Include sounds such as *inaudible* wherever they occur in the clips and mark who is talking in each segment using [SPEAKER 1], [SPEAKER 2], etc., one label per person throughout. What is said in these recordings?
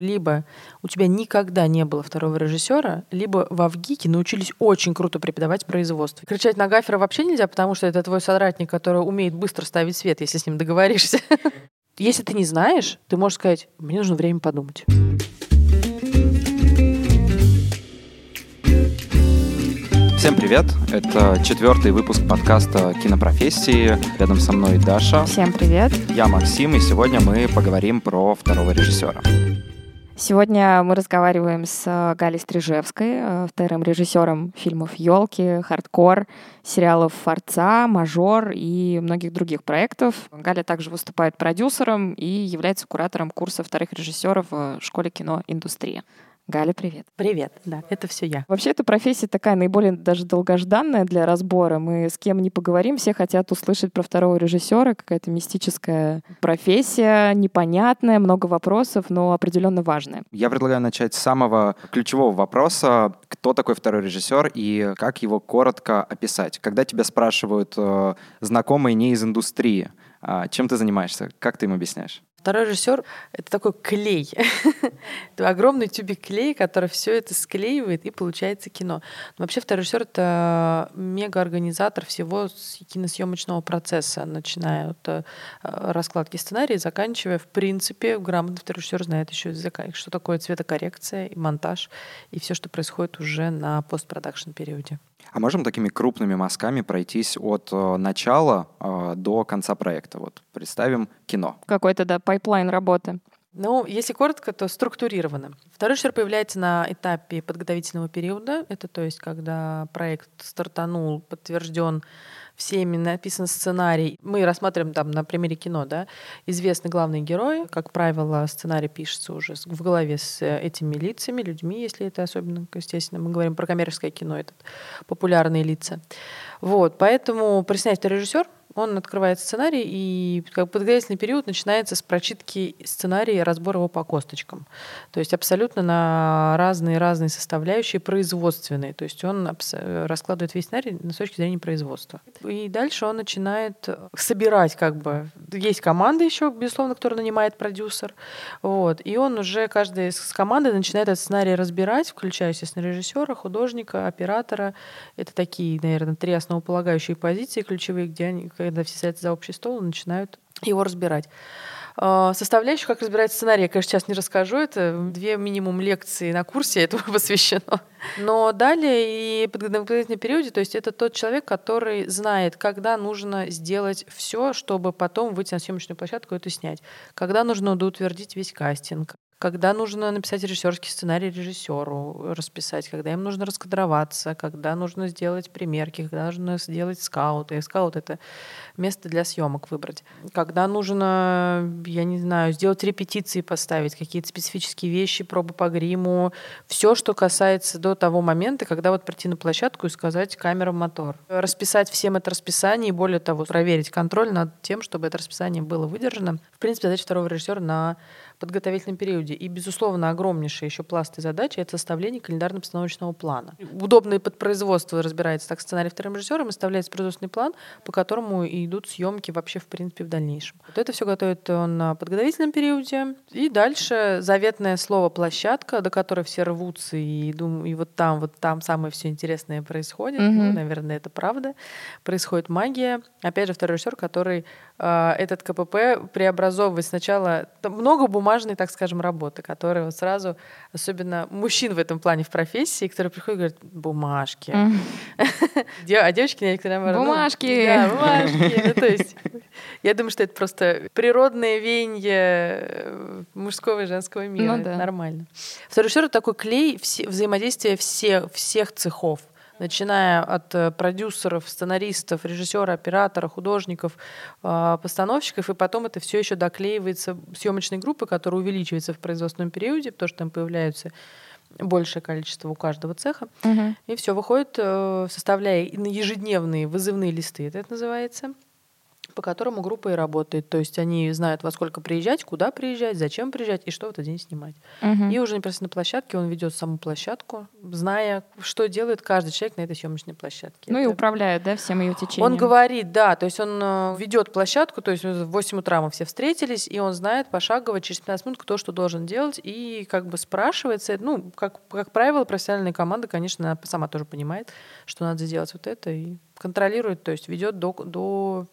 [SPEAKER 1] Либо у тебя никогда не было второго режиссера, либо в Авгике научились очень круто преподавать производство. Кричать на гафера вообще нельзя, потому что это твой соратник, который умеет быстро ставить свет, если с ним договоришься. *laughs* Если ты не знаешь, ты можешь сказать, мне нужно время подумать.
[SPEAKER 2] Всем привет! Это четвертый выпуск подкаста «Кинопрофессии». Рядом со мной Даша.
[SPEAKER 3] Всем привет!
[SPEAKER 2] Я Максим, и сегодня мы поговорим про второго режиссера.
[SPEAKER 3] Сегодня мы разговариваем с Галей Стрижевской, э, вторым режиссером фильмов «Елки», «Хардкор», сериалов «Форца», «Мажор» и многих других проектов. Галя также выступает продюсером и является куратором курса вторых режиссеров в школе кино «Индустрия». Галя, привет.
[SPEAKER 1] Привет, да, это все я.
[SPEAKER 3] Вообще, эта профессия такая наиболее даже долгожданная для разбора. Мы с кем не поговорим, все хотят услышать про второго режиссера, какая-то мистическая профессия, непонятная, много вопросов, но определенно важная.
[SPEAKER 2] Я предлагаю начать с самого ключевого вопроса. Кто такой второй режиссер и как его коротко описать? Когда тебя спрашивают э, знакомые не из индустрии, э, чем ты занимаешься? Как ты им объясняешь?
[SPEAKER 1] Второй режиссер — это такой клей. *laughs* это огромный тюбик клея, который все это склеивает, и получается кино. Но вообще второй режиссер — это мега-организатор всего киносъемочного процесса, начиная от э, раскладки сценария, заканчивая, в принципе, грамотный второй режиссер знает еще, что такое цветокоррекция и монтаж, и все, что происходит уже на постпродакшн периоде.
[SPEAKER 2] А можем такими крупными мазками пройтись от э, начала э, до конца проекта? Вот представим кино.
[SPEAKER 3] Какой-то, да, pipeline работы.
[SPEAKER 1] Ну, если коротко, то структурированно. Второй шар появляется на этапе подготовительного периода. Это то есть, когда проект стартанул, подтвержден всеми написан сценарий. Мы рассматриваем там на примере кино, да, известны главные герои. Как правило, сценарий пишется уже в голове с э, этими лицами, людьми, если это особенно, естественно, мы говорим про коммерческое кино, это популярные лица. Вот, поэтому присоединяется режиссер, он открывает сценарий, и как подготовительный период начинается с прочитки сценария и разбора его по косточкам. То есть абсолютно на разные-разные составляющие производственные. То есть он раскладывает весь сценарий с точки зрения производства. И дальше он начинает собирать как бы... Есть команда еще, безусловно, которая нанимает продюсер. Вот. И он уже, каждая из команды начинает этот сценарий разбирать, включая, естественно, режиссера, художника, оператора. Это такие, наверное, три основополагающие позиции ключевые, где они, когда все садятся за общий стол и начинают его разбирать. А, составляющих, как разбирать сценарий, я, конечно, сейчас не расскажу. Это две минимум лекции на курсе *laughs* этому посвящено. Но далее и подготовительный периоде, то есть это тот человек, который знает, когда нужно сделать все, чтобы потом выйти на съемочную площадку и это снять. Когда нужно доутвердить весь кастинг, когда нужно написать режиссерский сценарий режиссеру, расписать, когда им нужно раскадроваться, когда нужно сделать примерки, когда нужно сделать скаут. И скаут — это место для съемок выбрать. Когда нужно, я не знаю, сделать репетиции, поставить какие-то специфические вещи, пробы по гриму, все, что касается до того момента, когда вот прийти на площадку и сказать камера мотор. Расписать всем это расписание и, более того, проверить контроль над тем, чтобы это расписание было выдержано. В принципе, задача второго режиссера на подготовительном периоде. И, безусловно, огромнейшая еще пласт и задача — это составление календарно-постановочного плана. Удобный под производство разбирается так сценарий вторым режиссером, составляется производственный план, по которому и идут съемки вообще, в принципе, в дальнейшем. Вот это все готовит он на подготовительном периоде. И дальше заветное слово «площадка», до которой все рвутся, и, думаю, и вот там, вот там самое все интересное происходит. Mm-hmm. Ну, наверное, это правда. Происходит магия. Опять же, второй режиссер, который этот КПП преобразовывает сначала... Много бумажной, так скажем, работы, которые вот сразу, особенно мужчин в этом плане в профессии, которые приходят и говорят, бумажки. *laughs* А девочки некоторые наоборот.
[SPEAKER 3] Бумажки!
[SPEAKER 1] Да, бумажки. Ну, то есть, я думаю, что это просто природное веяние э, мужского и женского мира. Ну, нормально. Второй режиссер — такой клей взаимодействия все, всех цехов начиная от э, продюсеров, сценаристов, режиссера, оператора, художников, а, постановщиков, и потом это все еще доклеивается съемочной группы, которая увеличивается в производственном периоде, потому что там появляются большее количество у каждого цеха. Угу. И все выходит, э, составляя ежедневные вызывные листы, это, это называется. По которому группа и работает. То есть они знают, во сколько приезжать, куда приезжать, зачем приезжать и что в этот день снимать.
[SPEAKER 3] Мгм.
[SPEAKER 1] И уже непосредственно на площадке он ведет саму площадку, зная, что делает каждый человек на этой съемочной площадке.
[SPEAKER 3] Ну и
[SPEAKER 1] Это-
[SPEAKER 3] управляет, да, всем ее течением.
[SPEAKER 1] Он говорит, да, то есть он э, ведет площадку, то есть в 8 утра мы все встретились, и он знает пошагово через 15 минут, кто что должен делать, и как бы спрашивается, ну, как, как правило, профессиональная команда, конечно, сама тоже понимает, что надо сделать вот это, и контролирует, то есть ведет до, до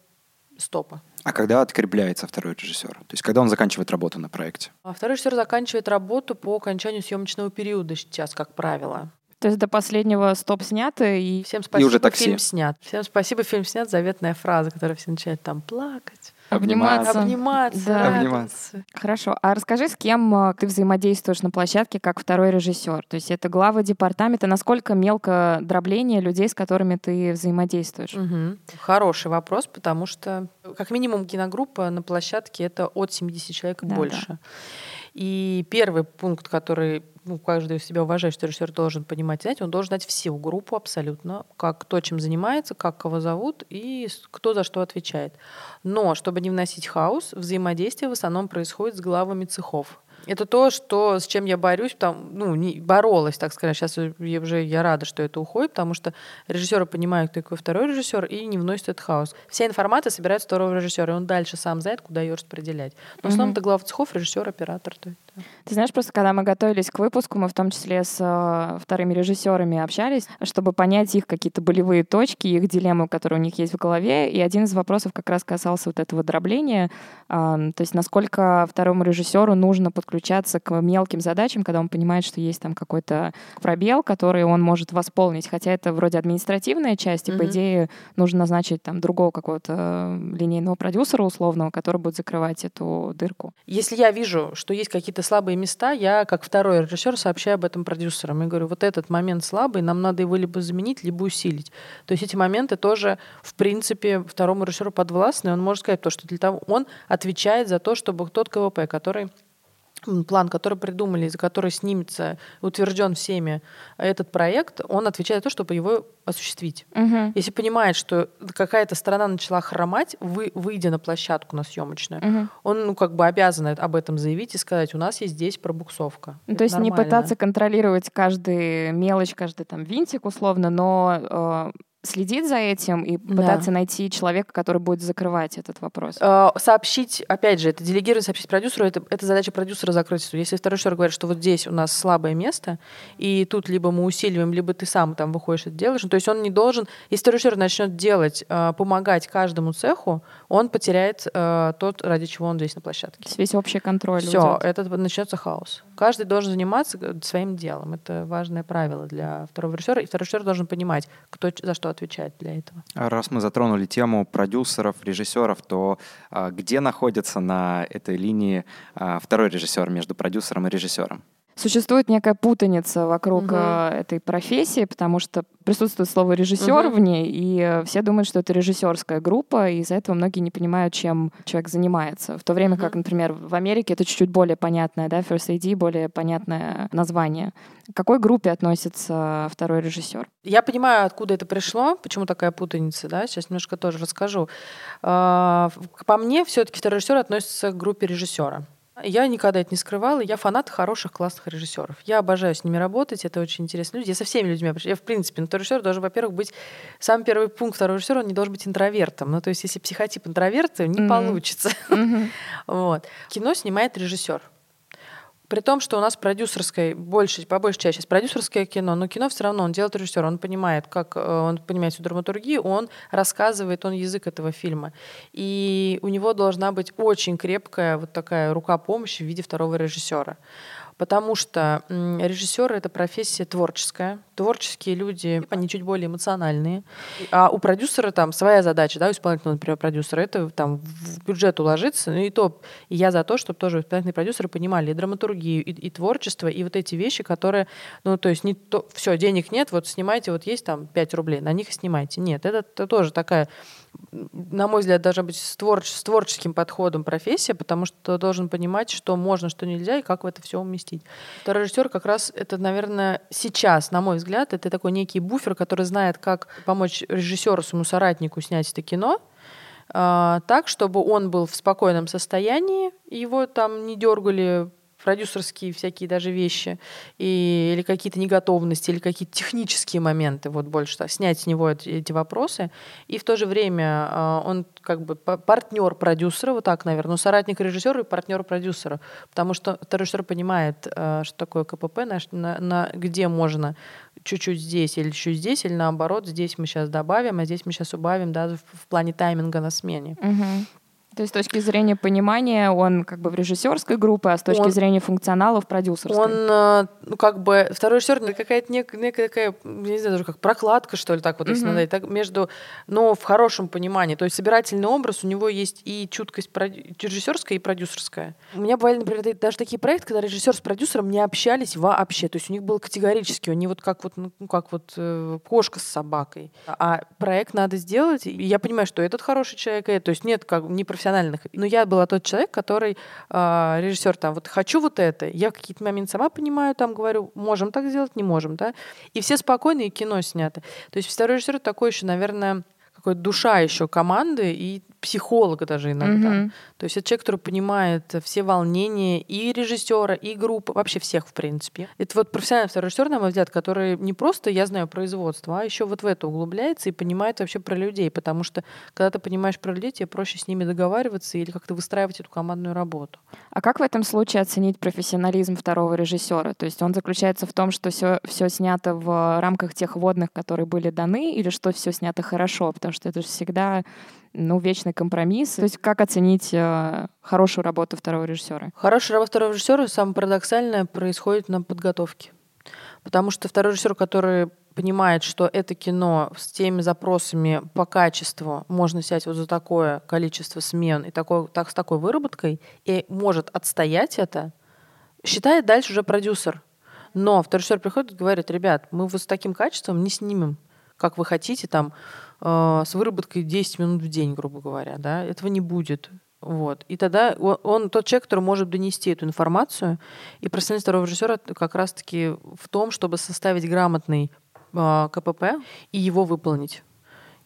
[SPEAKER 1] стопа.
[SPEAKER 2] А когда открепляется второй режиссер? То есть когда он заканчивает работу на проекте?
[SPEAKER 1] А второй режиссер заканчивает работу по окончанию съемочного периода сейчас, как правило.
[SPEAKER 3] То есть до последнего стоп снято, и
[SPEAKER 1] Всем спасибо,
[SPEAKER 2] уже такси.
[SPEAKER 1] фильм снят. Всем спасибо, фильм снят. Заветная фраза, которая все начинают там плакать,
[SPEAKER 3] обниматься.
[SPEAKER 1] обниматься,
[SPEAKER 3] Да.
[SPEAKER 1] радоваться.
[SPEAKER 3] Хорошо. А расскажи, с кем э, ты взаимодействуешь на площадке как второй режиссер? То есть это главы департамента. Насколько мелко дробление людей, с которыми ты взаимодействуешь?
[SPEAKER 1] Мгм. Хороший вопрос, потому что как минимум киногруппа на площадке это от 70 человек и
[SPEAKER 3] Да,
[SPEAKER 1] больше. И первый пункт, который ну, каждый себя уважающий режиссер должен понимать, знать, он должен знать всю группу абсолютно, как кто чем занимается, как кого зовут и кто за что отвечает. Но чтобы не вносить хаос, взаимодействие в основном происходит с главами цехов. Это то, что, с чем я борюсь, там, ну, не, боролась, так сказать. Сейчас я уже я рада, что это уходит, потому что режиссеры понимают, кто такой второй режиссер, и не вносят этот хаос. Вся информация собирается второго режиссера, и он дальше сам знает, куда ее распределять. Но в основном это глава цехов, режиссер, оператор. то есть.
[SPEAKER 3] Ты знаешь, просто когда мы готовились к выпуску, мы в том числе с э, вторыми режиссерами общались, чтобы понять их какие-то болевые точки, их дилеммы, которые у них есть в голове. И один из вопросов как раз касался вот этого дробления. Ам, то есть насколько второму режиссеру нужно подключаться к мелким задачам, когда он понимает, что есть там какой-то пробел, который он может восполнить. Хотя это вроде административная часть, и по
[SPEAKER 1] Мгм.
[SPEAKER 3] идее нужно назначить там другого какого-то э, линейного продюсера условного, который будет закрывать эту дырку.
[SPEAKER 1] Если я вижу, что есть какие-то слабые места, я как второй режиссер сообщаю об этом продюсерам. И говорю, вот этот момент слабый, нам надо его либо заменить, либо усилить. То есть эти моменты тоже, в принципе, второму режиссеру подвластны. Он может сказать то, что для того он отвечает за то, чтобы тот КВП, который план, который придумали, за который снимется, утвержден всеми этот проект, он отвечает за то, чтобы его осуществить.
[SPEAKER 3] Мгм.
[SPEAKER 1] Если понимает, что какая-то сторона начала хромать, вы, выйдя на площадку на съемочную,
[SPEAKER 3] Мгм.
[SPEAKER 1] он ну, как бы обязан об этом заявить и сказать, у нас есть здесь пробуксовка.
[SPEAKER 3] Ну, то есть не
[SPEAKER 1] нормально.
[SPEAKER 3] пытаться контролировать каждый мелочь, каждый там винтик условно, но э, следить за этим и
[SPEAKER 1] Да.
[SPEAKER 3] пытаться найти человека, который будет закрывать этот вопрос.
[SPEAKER 1] Э, Сообщить, опять же, это делегировать, сообщить продюсеру, это, это задача продюсера закрыть. Если второй режиссер говорит, что вот здесь у нас слабое место, и тут либо мы усиливаем, либо ты сам там выходишь это делаешь, ну, то есть он не должен, если второй режиссер начнет делать, э, помогать каждому цеху, он потеряет э, тот, ради чего он здесь на площадке.
[SPEAKER 3] То есть весь общий контроль
[SPEAKER 1] Все,
[SPEAKER 3] уйдет.
[SPEAKER 1] это начнется хаос. Каждый должен заниматься э, своим делом. Это важное правило для второго режиссера. И второй режиссер должен понимать, кто за что отвечает для этого.
[SPEAKER 2] А Раз мы затронули тему продюсеров, режиссеров, то а, где находится на этой линии а, второй режиссер между продюсером и режиссером?
[SPEAKER 3] Существует некая путаница вокруг э, этой профессии, потому что присутствует слово режиссер
[SPEAKER 1] Мгм.
[SPEAKER 3] в ней, и э, все думают, что это режиссерская группа, и из-за этого многие не понимают, чем человек занимается. В то время как,
[SPEAKER 1] Мгм.
[SPEAKER 3] например, в Америке это чуть-чуть более понятное, да, First AD, более понятное название. К какой группе относится второй режиссер?
[SPEAKER 1] Я понимаю, откуда это пришло, почему такая путаница, да, сейчас немножко тоже расскажу. А, По мне, все-таки второй режиссер относится к группе режиссера. Я никогда это не скрывала. Я фанат хороших, классных режиссеров. Я обожаю с ними работать. Это очень интересные люди. Я со всеми людьми общаюсь. Я, в принципе, ну, второй режиссер должен, во-первых, быть... Самый первый пункт второго режиссера, он не должен быть интровертом. Ну, то есть, если психотип интроверта, не
[SPEAKER 3] Мгм.
[SPEAKER 1] получится. *laughs* Вот. Кино снимает режиссер. При том, что у нас продюсерское, больше, по большей части продюсерское кино, но кино все равно он делает режиссер, он понимает, как э, он понимает всю драматургию, он рассказывает, он язык этого фильма. И у него должна быть очень крепкая вот такая рука помощи в виде второго режиссера. Потому что режиссер это профессия творческая. Творческие люди, они чуть более эмоциональные. А у продюсера там своя задача, да, у исполнительного, например, продюсера, это там в бюджет уложиться. Ну и то, и я за то, чтобы тоже исполнительные продюсеры понимали и драматургию, и, и творчество, и вот эти вещи, которые, ну то есть не то, все, денег нет, вот снимайте, вот есть там 5 рублей, на них и снимайте. Нет, это, это тоже такая на мой взгляд, должна быть с, творч- с творческим подходом профессия, потому что должен понимать, что можно, что нельзя, и как в это все уместить. Второй режиссер как раз это, наверное, сейчас, на мой взгляд, это такой некий буфер, который знает, как помочь режиссеру, своему соратнику снять это кино, а, так, чтобы он был в спокойном состоянии, его там не дергали продюсерские всякие даже вещи, и, или какие-то неготовности, или какие-то технические моменты, вот больше снять с него эти, эти вопросы. И в то же время э, он как бы партнер продюсера, вот так, наверное, ну, соратник режиссера и партнер продюсера, потому что режиссер понимает, э, что такое КПП, на, на, на, где можно чуть-чуть здесь или чуть здесь, или наоборот, здесь мы сейчас добавим, а здесь мы сейчас убавим, да, в, в плане тайминга на смене.
[SPEAKER 3] Угу. То есть с точки зрения понимания он как бы в режиссерской группе, а с точки он, зрения функционала в продюсерской.
[SPEAKER 1] Он, э, ну, как бы, второй режиссер, это какая-то некая, некая такая, не знаю, даже как прокладка, что ли, так вот, если mm-hmm. надо, так, между, но в хорошем понимании. То есть собирательный образ, у него есть и чуткость режиссерская и продюсерская. У меня бывали, например, даже такие проекты, когда режиссер с продюсером не общались вообще. То есть у них было категорически, они вот как вот, ну, как вот э, кошка с собакой. А проект надо сделать, и я понимаю, что этот хороший человек, и, то есть нет как не профессиональный профессиональных. Но я была тот человек, который э, а, режиссер там, вот хочу вот это, я какие-то моменты сама понимаю, там говорю, можем так сделать, не можем, да. И все спокойно, и кино снято. То есть второй режиссер такой еще, наверное, какой душа еще команды и психолога даже иногда. Mm-hmm. То есть это человек, который понимает все волнения и режиссера, и группы, вообще всех, в принципе. Это вот профессиональный второй режиссер, на мой взгляд, который не просто, я знаю, производство, а еще вот в это углубляется и понимает вообще про людей. Потому что, когда ты понимаешь про людей, тебе проще с ними договариваться или как-то выстраивать эту командную работу.
[SPEAKER 3] А как в этом случае оценить профессионализм второго режиссера? То есть он заключается в том, что все, все снято в рамках тех водных, которые были даны, или что все снято хорошо? Потому что это же всегда ну, вечный компромисс. То есть как оценить э, хорошую работу второго режиссера?
[SPEAKER 1] Хорошая работа второго режиссера, самое парадоксальное, происходит на подготовке. Потому что второй режиссер, который понимает, что это кино с теми запросами по качеству можно снять вот за такое количество смен и такой, так, с такой выработкой, и может отстоять это, считает дальше уже продюсер. Но второй режиссер приходит и говорит, ребят, мы вот с таким качеством не снимем, как вы хотите, там, э, с выработкой 10 минут в день, грубо говоря, да, этого не будет. Вот. И тогда он, он тот человек, который может донести эту информацию. И профессиональность второго режиссера как раз-таки в том, чтобы составить грамотный э, КПП и его выполнить.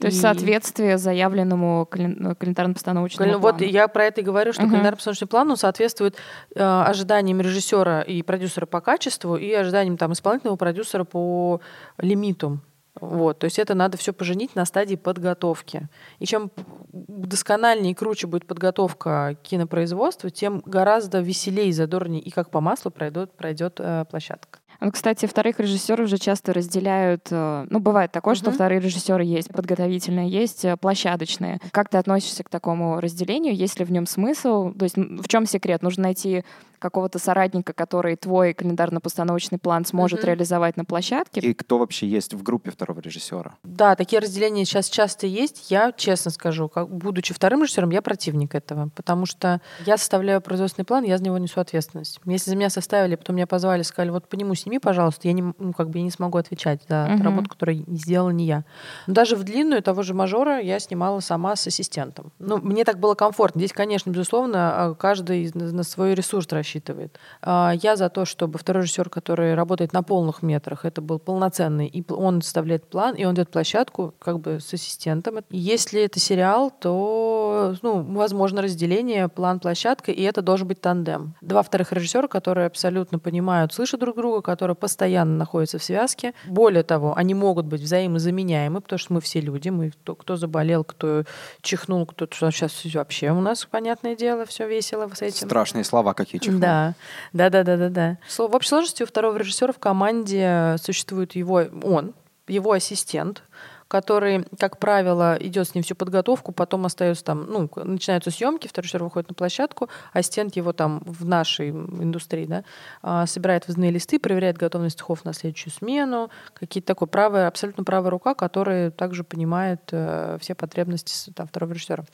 [SPEAKER 3] То есть соответствие заявленному календарно-постановочному
[SPEAKER 1] вот плану. Вот я про это и говорю, что uh-huh. календарно-постановочный план соответствует э, ожиданиям режиссера и продюсера по качеству и ожиданиям там, исполнительного продюсера по лимиту. Вот, то есть это надо все поженить на стадии подготовки. И чем доскональнее и круче будет подготовка кинопроизводства, тем гораздо веселее, задорнее и как по маслу пройдет, пройдет э, площадка.
[SPEAKER 3] Ну, кстати, вторых режиссеров уже часто разделяют. Э, ну, бывает такое, uh-huh. что вторые режиссеры есть подготовительные, есть э, площадочные. Как ты относишься к такому разделению? Есть ли в нем смысл? То есть в чем секрет? Нужно найти какого-то соратника, который твой календарно-постановочный план сможет mm-hmm. реализовать на площадке.
[SPEAKER 2] И кто вообще есть в группе второго режиссера?
[SPEAKER 1] Да, такие разделения сейчас часто есть. Я честно скажу, как, будучи вторым режиссером, я противник этого, потому что я составляю производственный план, я за него несу ответственность. Если за меня составили, потом меня позвали, сказали, вот по нему сними, пожалуйста, я не, ну, как бы я не смогу отвечать за mm-hmm. работу, которую сделала не я. Но даже в длинную того же мажора я снимала сама с ассистентом. Ну, мне так было комфортно. Здесь, конечно, безусловно, а, каждый на свой ресурс рассчитывает рассчитывает. А, я за то, чтобы второй режиссер, который работает на полных метрах, это был полноценный, и он составляет план, и он дает площадку как бы с ассистентом. Если это сериал, то, ну, возможно разделение, план, площадка, и это должен быть тандем. Два вторых режиссера, которые абсолютно понимают, слышат друг друга, которые постоянно находятся в связке. Более того, они могут быть взаимозаменяемы, потому что мы все люди, мы кто, кто заболел, кто чихнул, кто сейчас вообще у нас, понятное дело, все весело с этим.
[SPEAKER 2] Страшные слова какие чихнул.
[SPEAKER 1] Да, да, да, да, да, да. В общей сложности у второго режиссера в команде существует его, он, его ассистент, который, как правило, идет с ним всю подготовку, потом остается там, ну, начинаются съемки, второй режиссер выходит на площадку, ассистент его там в нашей индустрии, да, а, собирает вызывные листы, проверяет готовность цехов на следующую смену, какие-то такой правая, абсолютно правая рука, которая также понимает э, все потребности там, второго режиссера.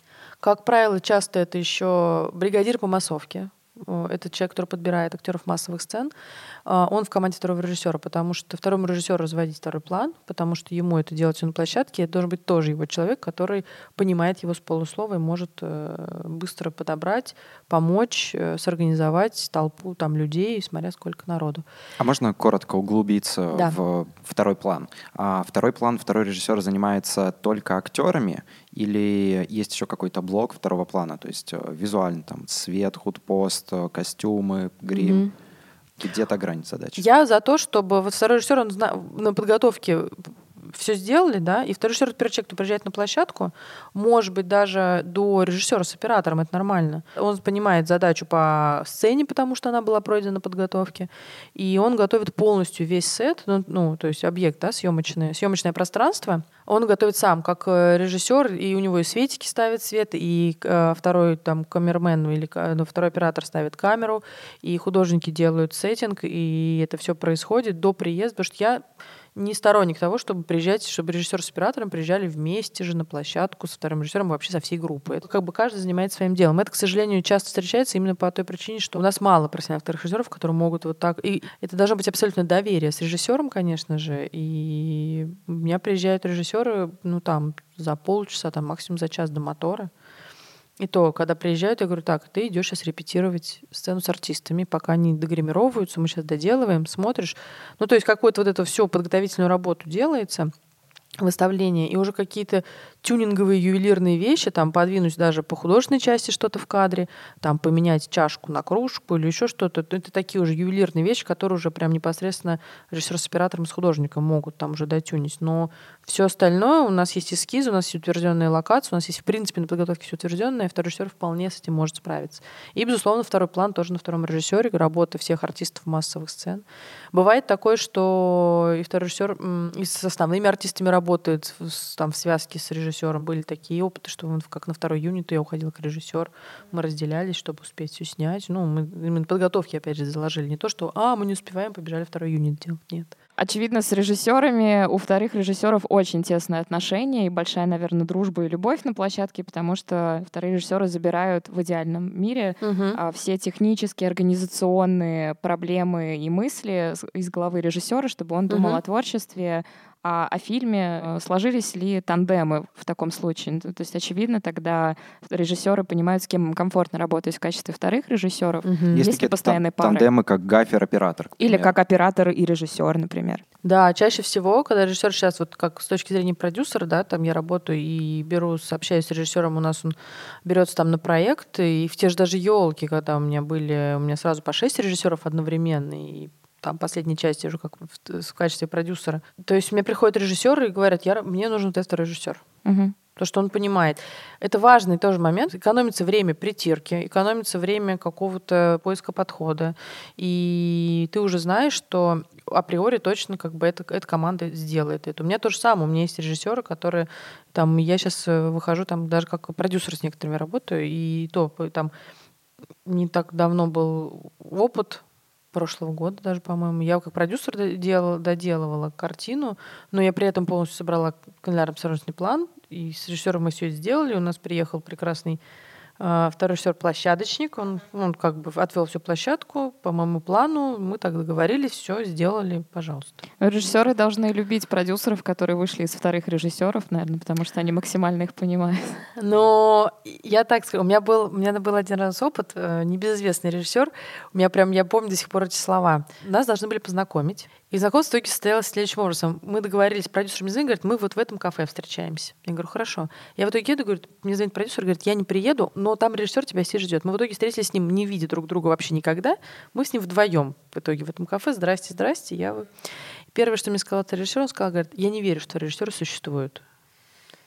[SPEAKER 1] Как правило, часто это еще бригадир по массовке, э, это человек, который подбирает актеров массовых сцен, э, он в команде второго режиссера, потому что второму режиссеру разводить второй план, потому что ему это делать на площадке, это должен быть тоже его человек, который понимает его с полуслова и может э, быстро подобрать, помочь, сорганизовать толпу там людей, смотря сколько народу.
[SPEAKER 2] А можно коротко углубиться да. в второй план? А второй план, второй режиссер занимается только актерами или есть еще какой-то блок второго плана, то есть э, визуально там свет, худпост, э, костюмы, грим? Mm-hmm. Где-то грань задачи.
[SPEAKER 1] Я за то, чтобы вот второй режиссер он на подготовке все сделали, да, и второй режиссер, первый человек, кто приезжает на площадку, может быть, даже до режиссера с оператором, это нормально. Он понимает задачу по сцене, потому что она была пройдена на подготовке, и он готовит полностью весь сет, ну, ну то есть объект, да, съемочное, съемочное пространство, он готовит сам, как э, режиссер, и у него и светики ставит свет, и э, второй там камермен или ну, второй оператор ставит камеру, и художники делают сеттинг, и это все происходит до приезда, потому что я не сторонник того, чтобы приезжать, чтобы режиссер с оператором приезжали вместе же на площадку со вторым режиссером, вообще со всей группой. Это как бы каждый занимается своим делом. Это, к сожалению, часто встречается именно по той причине, что у нас мало профессиональных вторых режиссеров, которые могут вот так... И это должно быть абсолютно доверие с режиссером, конечно же. И у меня приезжают режиссеры, ну там, за полчаса, там, максимум за час до мотора. И то, когда приезжают, я говорю, так, ты идешь сейчас репетировать сцену с артистами, пока они догримировываются, мы сейчас доделываем, смотришь. Ну, то есть какую-то вот эту всю подготовительную работу делается — выставления, и уже какие-то тюнинговые ювелирные вещи, там подвинуть даже по художественной части что-то в кадре, там поменять чашку на кружку или еще что-то. Это такие уже ювелирные вещи, которые уже прям непосредственно режиссер с оператором, с художником могут там уже дотюнить. Но все остальное, у нас есть эскизы, у нас есть утвержденные локации, у нас есть в принципе на подготовке все утвержденное, и второй режиссер вполне с этим может справиться. И, безусловно, второй план тоже на втором режиссере, работа всех артистов массовых сцен. Бывает такое, что и второй режиссер и с основными артистами работает, там, в связке с режиссером. Были такие опыты, что он, как на второй юнит я уходила к режиссеру. Мы разделялись, чтобы успеть все снять. Ну, мы именно подготовки, опять же, заложили. Не то, что «а, мы не успеваем, побежали второй юнит делать». Нет.
[SPEAKER 3] Очевидно, с режиссерами у вторых режиссеров очень тесные отношения и большая, наверное, дружба и любовь на площадке, потому что вторые режиссеры забирают в идеальном мире угу. все технические, организационные проблемы и мысли из головы режиссера, чтобы он думал угу. о творчестве, а о фильме э, сложились ли тандемы в таком случае. То есть, очевидно, тогда режиссеры понимают, с кем им комфортно работать в качестве вторых режиссеров. Угу.
[SPEAKER 2] Есть, Есть ли постоянные пары? Тандемы как гафер-оператор.
[SPEAKER 3] Или как оператор и режиссер, например.
[SPEAKER 1] Да, чаще всего, когда режиссер сейчас, вот как с точки зрения продюсера, да, там я работаю и беру, общаюсь с режиссером, у нас он берется там на проект, и в те же даже елки, когда у меня были, у меня сразу по шесть режиссеров одновременно, и там последней части уже как в, в качестве продюсера. То есть мне приходят режиссеры и говорят, я, мне нужен тестовый режиссер. Угу. Потому что он понимает. Это важный тоже момент. Экономится время притирки, экономится время какого-то поиска подхода. И ты уже знаешь, что априори точно как бы эта, эта команда сделает это. У меня то же самое. У меня есть режиссеры, которые там, я сейчас э, выхожу там даже как продюсер с некоторыми работаю, и то там не так давно был опыт прошлого года даже, по-моему. Я как продюсер доделала, доделывала картину, но я при этом полностью собрала календарно-обсервационный план, и с режиссером мы все сделали. У нас приехал прекрасный второй режиссер площадочник, он, он как бы отвел всю площадку по моему плану, мы так договорились, все сделали, пожалуйста.
[SPEAKER 3] Режиссеры должны любить продюсеров, которые вышли из вторых режиссеров, наверное, потому что они максимально их понимают.
[SPEAKER 1] Но я так скажу, у меня был, у меня был один раз опыт, э, небезызвестный режиссер, у меня прям, я помню до сих пор эти слова. Нас должны были познакомить. И знакомство в итоге состоялось следующим образом. Мы договорились, продюсер мне звонит, говорит, мы вот в этом кафе встречаемся. Я говорю, хорошо. Я в итоге еду, говорит, мне звонит продюсер, говорит, я не приеду, но там режиссер тебя все ждет. Мы в итоге встретились с ним, не видя друг друга вообще никогда. Мы с ним вдвоем в итоге в этом кафе. Здрасте, здрасте. Я... Первое, что мне сказал этот режиссер, он сказал, говорит, я не верю, что режиссеры существуют.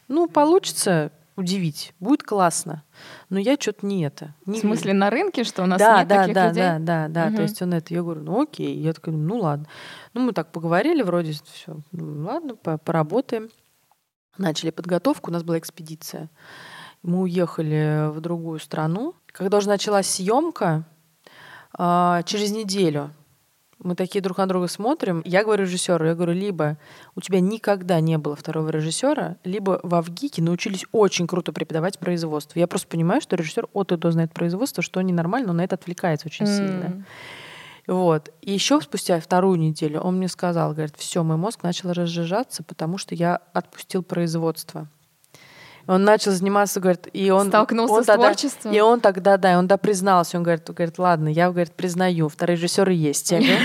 [SPEAKER 1] Ну, получится, удивить. Будет классно. Но я что-то не это. Не
[SPEAKER 3] в смысле, на рынке, что у нас
[SPEAKER 1] да,
[SPEAKER 3] нет
[SPEAKER 1] да,
[SPEAKER 3] таких
[SPEAKER 1] да,
[SPEAKER 3] людей?
[SPEAKER 1] Да, да, да, угу. То есть он это. Я говорю, ну окей. Я такая, ну ладно. Ну мы так поговорили, вроде все. Ну ладно, поработаем. Начали подготовку. У нас была экспедиция. Мы уехали в другую страну. Когда уже началась съемка, а, через неделю Мы такие друг на друга смотрим. Я говорю режиссеру, я говорю, либо у тебя никогда не было второго режиссера, либо в Авгике научились очень круто преподавать производство. Я просто понимаю, что режиссер от и до знает производство, что ненормально, но на это отвлекается очень mm. сильно. Вот. И еще спустя вторую неделю он мне сказал, говорит, все, мой мозг начал разжижаться, потому что я отпустил производство. Он начал заниматься, говорит, и он...
[SPEAKER 3] Столкнулся
[SPEAKER 1] он
[SPEAKER 3] с тогда, творчеством?
[SPEAKER 1] И он тогда, да, и он да признался. Он говорит, говорит, ладно, я, говорит, признаю, второй режиссер есть. Я говорю,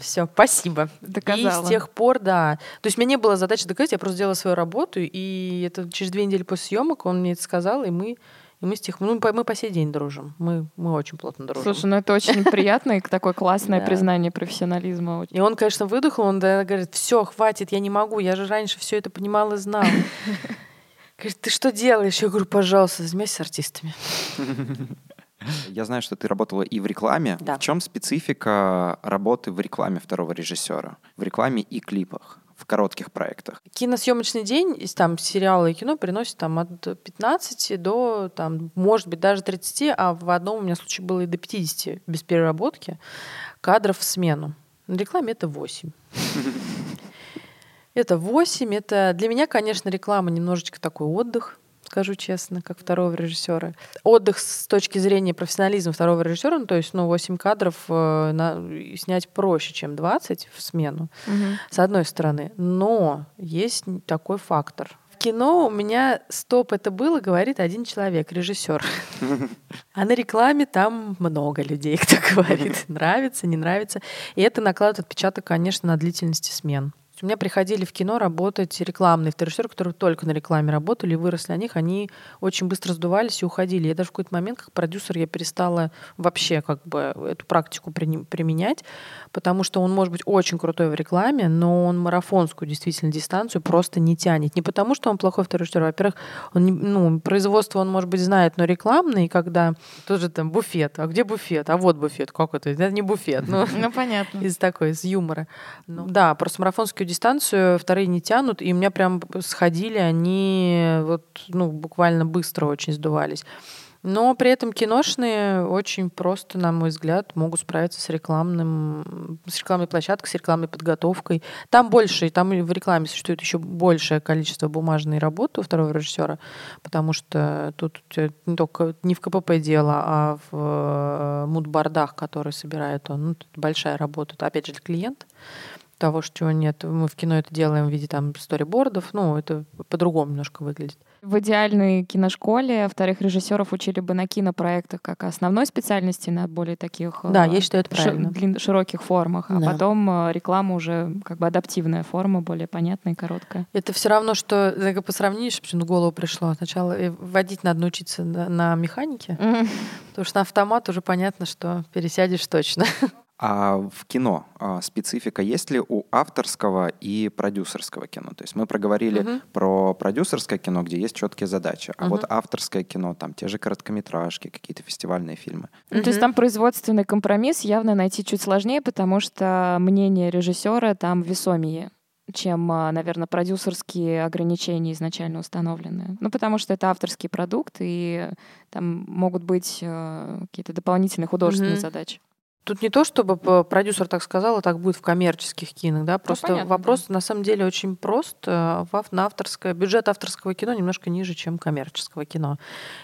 [SPEAKER 1] все, спасибо.
[SPEAKER 3] Доказала.
[SPEAKER 1] И с тех пор, да. То есть у меня не было задачи доказать, я просто сделала свою работу, и это через две недели после съемок он мне это сказал, и мы и мы с тех ну, мы по сей день дружим. Мы, мы очень плотно дружим.
[SPEAKER 3] Слушай, ну это очень приятно и такое классное *laughs* признание профессионализма.
[SPEAKER 1] И он, конечно, выдохнул, он говорит, все, хватит, я не могу, я же раньше все это понимал и знал. *laughs* Говорит, ты что делаешь? Я говорю, пожалуйста, занимайся артистами. *laughs*
[SPEAKER 2] Я знаю, что ты работала и в рекламе.
[SPEAKER 1] Да.
[SPEAKER 2] В чем специфика работы в рекламе второго режиссера? В рекламе и клипах? в коротких проектах?
[SPEAKER 1] Киносъемочный день там сериала и кино приносит там от 15 до, там, может быть, даже 30, а в одном у меня случае было и до 50 без переработки кадров в смену. На рекламе это 8. *laughs* Это 8. Это для меня, конечно, реклама немножечко такой отдых скажу честно, как второго режиссера. Отдых с точки зрения профессионализма второго режиссера, ну, то есть, ну, 8 кадров э, на, снять проще, чем 20 в смену, угу. с одной стороны. Но есть такой фактор. В кино у меня стоп это было, говорит один человек, режиссер. *laughs* А на рекламе там много людей, кто *laughs* говорит, нравится, не нравится. И это накладывает отпечаток, конечно, на длительности смен. У меня приходили в кино работать рекламные режиссеры, которые только на рекламе работали, выросли на них, они очень быстро сдувались и уходили. Я даже в какой-то момент, как продюсер, я перестала вообще как бы эту практику применять, потому что он может быть очень крутой в рекламе, но он марафонскую действительно дистанцию просто не тянет. Не потому, что он плохой второй режиссер. Во-первых, он ну, производство он, может быть, знает, но рекламный, когда тоже там буфет. А где буфет? А вот буфет. Как это? Это не буфет.
[SPEAKER 3] Ну, ну понятно.
[SPEAKER 1] Из такой, из юмора. Ну, да, просто марафонскую дистанцию вторые не тянут, и у меня прям сходили они вот, ну, буквально быстро очень сдувались. Но при этом киношные очень просто, на мой взгляд, могут справиться с рекламным, с рекламной площадкой, с рекламной подготовкой. Там больше, там в рекламе существует еще большее количество бумажной работы у второго режиссера, потому что тут не только не в КПП дело, а в э, мудбордах, которые собирает он. Ну, тут большая работа. Это, опять же, для клиента того, чего нет. Мы в кино это делаем в виде там сторибордов, ну, это по-другому немножко выглядит.
[SPEAKER 3] В идеальной киношколе вторых режиссеров учили бы на кинопроектах как основной специальности, на более таких
[SPEAKER 1] да, я считаю, это правильно.
[SPEAKER 3] Широких формах, а да. потом э, реклама уже как бы адаптивная форма, более понятная и короткая.
[SPEAKER 1] Это все равно, что по сравнению, почему в голову пришло. Сначала э, водить надо научиться на, на механике, потому что на автомат уже понятно, что пересядешь точно. *laughs*
[SPEAKER 2] А в кино а, специфика есть ли у авторского и продюсерского кино? То есть мы проговорили угу. про продюсерское кино, где есть четкие задачи, а угу. вот авторское кино, там те же короткометражки, какие-то фестивальные фильмы.
[SPEAKER 3] Ну, То есть там производственный компромисс явно найти чуть сложнее, потому что мнение режиссера там весомее чем, а, наверное, продюсерские ограничения изначально установленные. Ну, потому что это авторский продукт, и там могут быть э, какие-то дополнительные художественные mm задачи.
[SPEAKER 1] Тут не то, чтобы продюсер так сказал, а так будет в коммерческих кино, да, просто ну, вопрос да. на самом деле очень прост. Э, на авторское, бюджет авторского кино немножко ниже, чем коммерческого кино.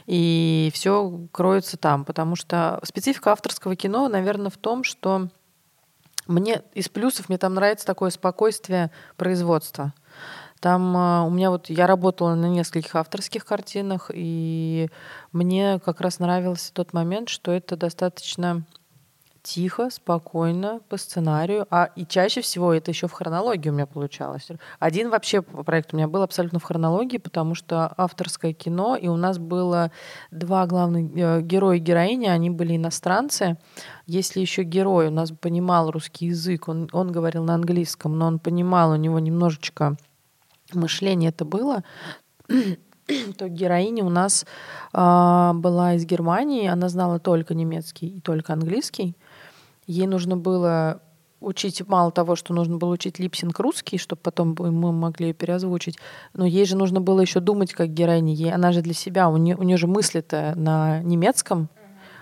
[SPEAKER 1] И все кроется там, потому что специфика авторского кино, наверное, в том, что мне из плюсов мне там нравится такое спокойствие производства. Там э, у меня вот я работала на нескольких авторских картинах, и мне как раз нравился тот момент, что это достаточно тихо, спокойно, по сценарию. А и чаще всего это еще в хронологии у меня получалось. Один вообще проект у меня был абсолютно в хронологии, потому что авторское кино, и у нас было два главных э, героя и героини, они были иностранцы. Если еще герой у нас понимал русский язык, он, он говорил на английском, но он понимал, у него немножечко мышление это было, *clears throat* то героиня у нас э, была из Германии, она знала только немецкий и только английский. Ей нужно было учить мало того, что нужно было учить липсинг русский, чтобы потом мы могли ее переозвучить, но ей же нужно было еще думать как героине. Ей, она же для себя, у нее, у нее же мысли-то на немецком,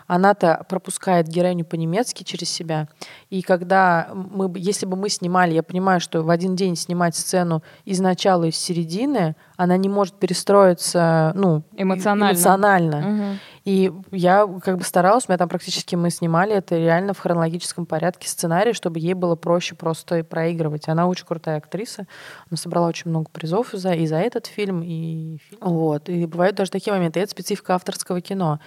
[SPEAKER 1] она-то пропускает героиню по-немецки через себя. И когда мы, если бы мы снимали, я понимаю, что в один день снимать сцену из начала и с середины, она не может перестроиться, ну,
[SPEAKER 3] эмоционально.
[SPEAKER 1] эмоционально.
[SPEAKER 3] Мгм.
[SPEAKER 1] И я как бы старалась, у меня там практически мы снимали это реально в хронологическом порядке сценарий, чтобы ей было проще просто и проигрывать. Она очень крутая актриса, она собрала очень много призов и за, и за этот фильм, и фильм. Вот. И бывают даже такие моменты. И это специфика авторского кино.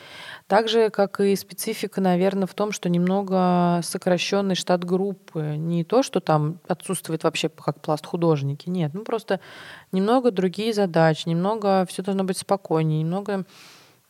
[SPEAKER 1] Так же, как и специфика, наверное, в том, что немного сокращенный штат группы. Не то, что там отсутствует вообще как пласт художники, нет. Ну, просто немного другие задачи, немного все должно быть спокойнее, немного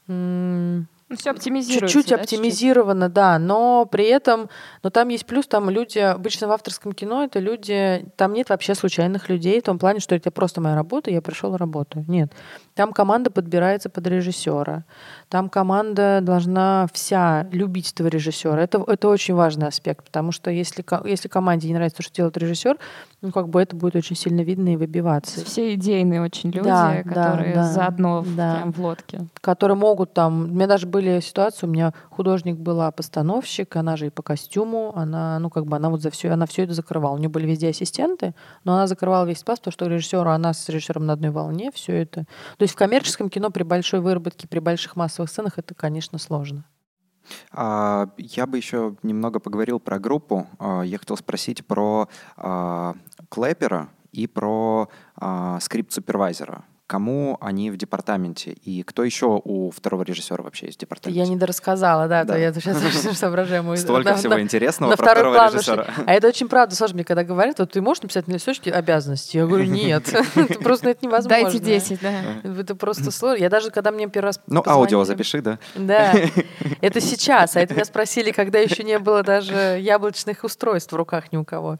[SPEAKER 3] Ну, все оптимизируется.
[SPEAKER 1] чуть-чуть
[SPEAKER 3] да,
[SPEAKER 1] оптимизировано, да, но при этом, но там есть плюс, там люди, обычно в авторском кино это люди, там нет вообще случайных людей, в том плане, что это просто моя работа, я пришел работаю. Нет. Там команда подбирается под режиссера. Там команда должна вся любить этого режиссера. Это, это очень важный аспект, потому что если, если команде не нравится то, что делает режиссер, ну, как бы это будет очень сильно видно и выбиваться
[SPEAKER 3] Все идейные очень люди,
[SPEAKER 1] Да,
[SPEAKER 3] которые
[SPEAKER 1] да,
[SPEAKER 3] заодно в-
[SPEAKER 1] да.
[SPEAKER 3] прям в лодке.
[SPEAKER 1] которые могут там... У меня даже были ситуации, у меня художник была постановщик, она же и по костюму, она, ну, как бы она вот за все, она все это закрывала. У нее были везде ассистенты, но она закрывала весь спас, потому что режиссеру, она с режиссером на одной волне, все это. То есть в коммерческом кино при большой выработке, при больших массовых сценах это, конечно, сложно.
[SPEAKER 2] А, Я бы еще немного поговорил про группу. А, Я хотел спросить про а, клэпера и про скрипт-супервайзера. Кому они в департаменте? И кто еще у второго режиссера вообще есть в департаменте?
[SPEAKER 1] Я не дорассказала, да,
[SPEAKER 2] Да.
[SPEAKER 1] то я сейчас соображаю.
[SPEAKER 2] Столько
[SPEAKER 1] на-
[SPEAKER 2] всего
[SPEAKER 1] на-
[SPEAKER 2] интересного
[SPEAKER 1] на
[SPEAKER 2] про
[SPEAKER 1] второй
[SPEAKER 2] второго
[SPEAKER 1] план
[SPEAKER 2] режиссера.
[SPEAKER 1] А это очень правда сложно мне, когда говорят, вот ты можешь написать на листочке обязанности? Я говорю, нет, *laughs* Это просто это невозможно.
[SPEAKER 3] Дайте 10, да.
[SPEAKER 1] Это просто сложно. Я даже, когда мне первый раз
[SPEAKER 2] Ну, аудио запиши, да?
[SPEAKER 1] Да, *laughs* это сейчас. А это меня спросили, когда еще не было даже яблочных устройств в руках ни у кого.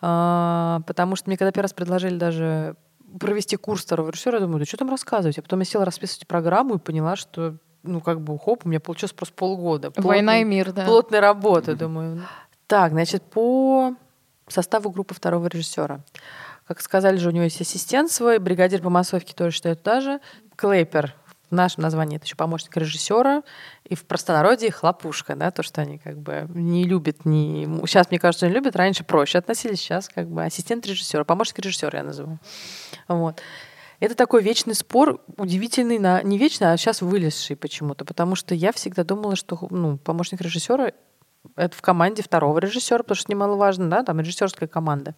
[SPEAKER 1] А, Потому что мне когда первый раз предложили даже провести курс второго режиссера, я думаю, да что там рассказывать? А потом я села расписывать программу и поняла, что ну, как бы, хоп, у меня получилось просто полгода.
[SPEAKER 3] Война и мир, да.
[SPEAKER 1] Плотной работы, думаю. Так, значит, по составу группы второго режиссера. Как сказали же, у него есть ассистент свой, бригадир по массовке тоже считают даже. Клейпер в нашем названии это еще помощник режиссера, и в простонародье хлопушка, да, то, что они как бы не любят, не... сейчас, мне кажется, не любят, раньше проще относились, сейчас как бы ассистент режиссера, помощник режиссера я называю. Вот. Это такой вечный спор, удивительный, на... не вечный, а сейчас вылезший почему-то, потому что я всегда думала, что ну, помощник режиссера это в команде второго режиссера, потому что немаловажно, да, там режиссерская команда.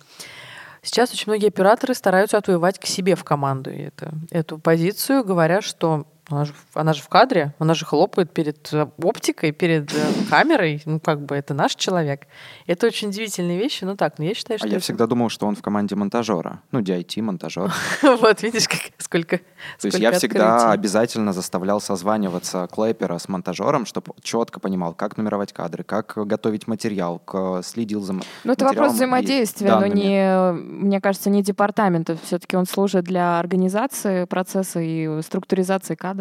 [SPEAKER 1] Сейчас очень многие операторы стараются отвоевать к себе в команду это, эту позицию, говоря, что она же, она же в кадре, она же хлопает перед э, оптикой, перед э, камерой, ну как бы это наш человек. Это очень удивительные вещи, ну так, но я считаю, что
[SPEAKER 2] А я
[SPEAKER 1] это-
[SPEAKER 2] всегда думал, что он в команде монтажера. Ну, DIT-монтажер. *laughs*
[SPEAKER 1] вот видишь, как, сколько,
[SPEAKER 2] То есть
[SPEAKER 1] сколько
[SPEAKER 2] я всегда обязательно заставлял созваниваться клэпера с монтажером, чтобы четко понимал, как нумеровать кадры, как готовить материал, следил за
[SPEAKER 3] Ну, это вопрос взаимодействия, но не, мне кажется, не департамента. Все-таки он служит для организации процесса и структуризации кадров.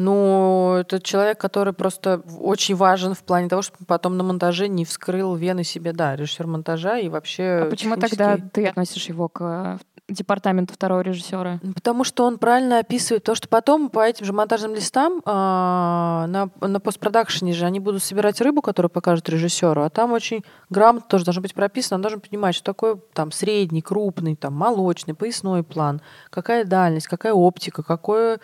[SPEAKER 1] Ну, это человек, который просто очень важен в плане того, чтобы потом на монтаже не вскрыл вены себе, да, режиссер монтажа и вообще
[SPEAKER 3] А почему
[SPEAKER 1] технический-
[SPEAKER 3] тогда ты относишь его к э, департаменту второго режиссера?
[SPEAKER 1] Ну, Потому что он правильно описывает то, что потом по этим же монтажным листам а, на, на постпродакшене же они будут собирать рыбу, которую покажут режиссеру, а там очень грамотно тоже должно быть прописано, он должен понимать, что такое там средний, крупный, там молочный, поясной план, какая дальность, какая оптика, какое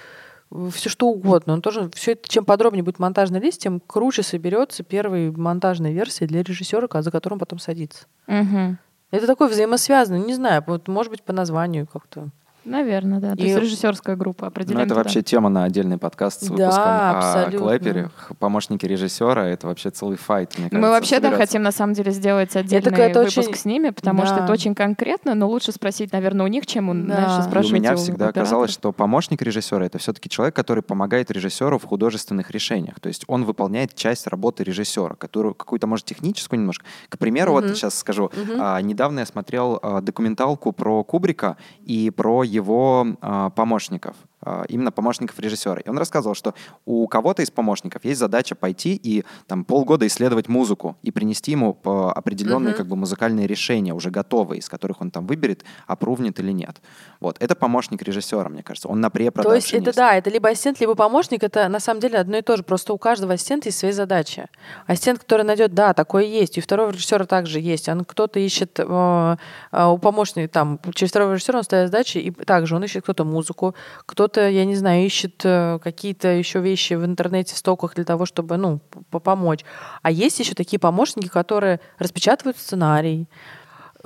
[SPEAKER 1] все что угодно. Он тоже все это, чем подробнее будет монтажный лист, тем круче соберется первая монтажная версия для режиссера, за которым потом садится.
[SPEAKER 3] Мгм.
[SPEAKER 1] Это такое взаимосвязано, не знаю, вот может быть по названию как-то.
[SPEAKER 3] Наверное, да. То
[SPEAKER 1] И-
[SPEAKER 3] есть режиссерская группа
[SPEAKER 2] Ну,
[SPEAKER 3] определенно.
[SPEAKER 2] это вообще тема на отдельный подкаст с
[SPEAKER 1] Да,
[SPEAKER 2] выпуском о
[SPEAKER 1] абсолютно.
[SPEAKER 2] клэперах, помощники режиссера. Это вообще целый файт, мне
[SPEAKER 3] Мы
[SPEAKER 2] кажется,
[SPEAKER 3] вообще, да,
[SPEAKER 2] соберется.
[SPEAKER 3] хотим на самом деле сделать отдельный
[SPEAKER 1] какая-то
[SPEAKER 3] выпуск
[SPEAKER 1] очень-
[SPEAKER 3] с ними, потому что
[SPEAKER 1] Да.
[SPEAKER 3] это очень конкретно, но лучше спросить, наверное, у них, чем у,
[SPEAKER 1] Да.
[SPEAKER 3] знаешь,
[SPEAKER 1] у
[SPEAKER 2] меня
[SPEAKER 3] у
[SPEAKER 2] всегда
[SPEAKER 3] операторов.
[SPEAKER 2] казалось, что помощник режиссера это все-таки человек, который помогает режиссеру в художественных решениях. То есть он выполняет часть работы режиссера, которую какую-то, может, техническую немножко. К примеру, вот
[SPEAKER 1] Мгм.
[SPEAKER 2] сейчас скажу.
[SPEAKER 1] Мгм.
[SPEAKER 2] а, недавно я смотрел а, документалку про Кубрика и про его а, помощников. Э, именно помощников режиссера. И он рассказывал, что у кого-то из помощников есть задача пойти и там полгода исследовать музыку и принести ему определенные mm-hmm. как бы музыкальные решения уже готовые, из которых он там выберет, опрувнет или нет. Вот. Это помощник режиссера, мне кажется. Он на препродакшене.
[SPEAKER 1] То есть это, да, это либо ассистент, либо помощник. Это на самом деле одно и то же. Просто у каждого ассистента есть свои задачи. Ассистент, который найдет, да, такое есть. И второго режиссера также есть. Он кто-то ищет э, э, у помощника, там, через второго режиссера он ставит задачи, и также он ищет кто-то музыку, кто-то, я не знаю, ищет э, какие-то еще вещи в интернете, в стоках для того, чтобы, ну, помочь. А есть еще такие помощники, которые распечатывают сценарий,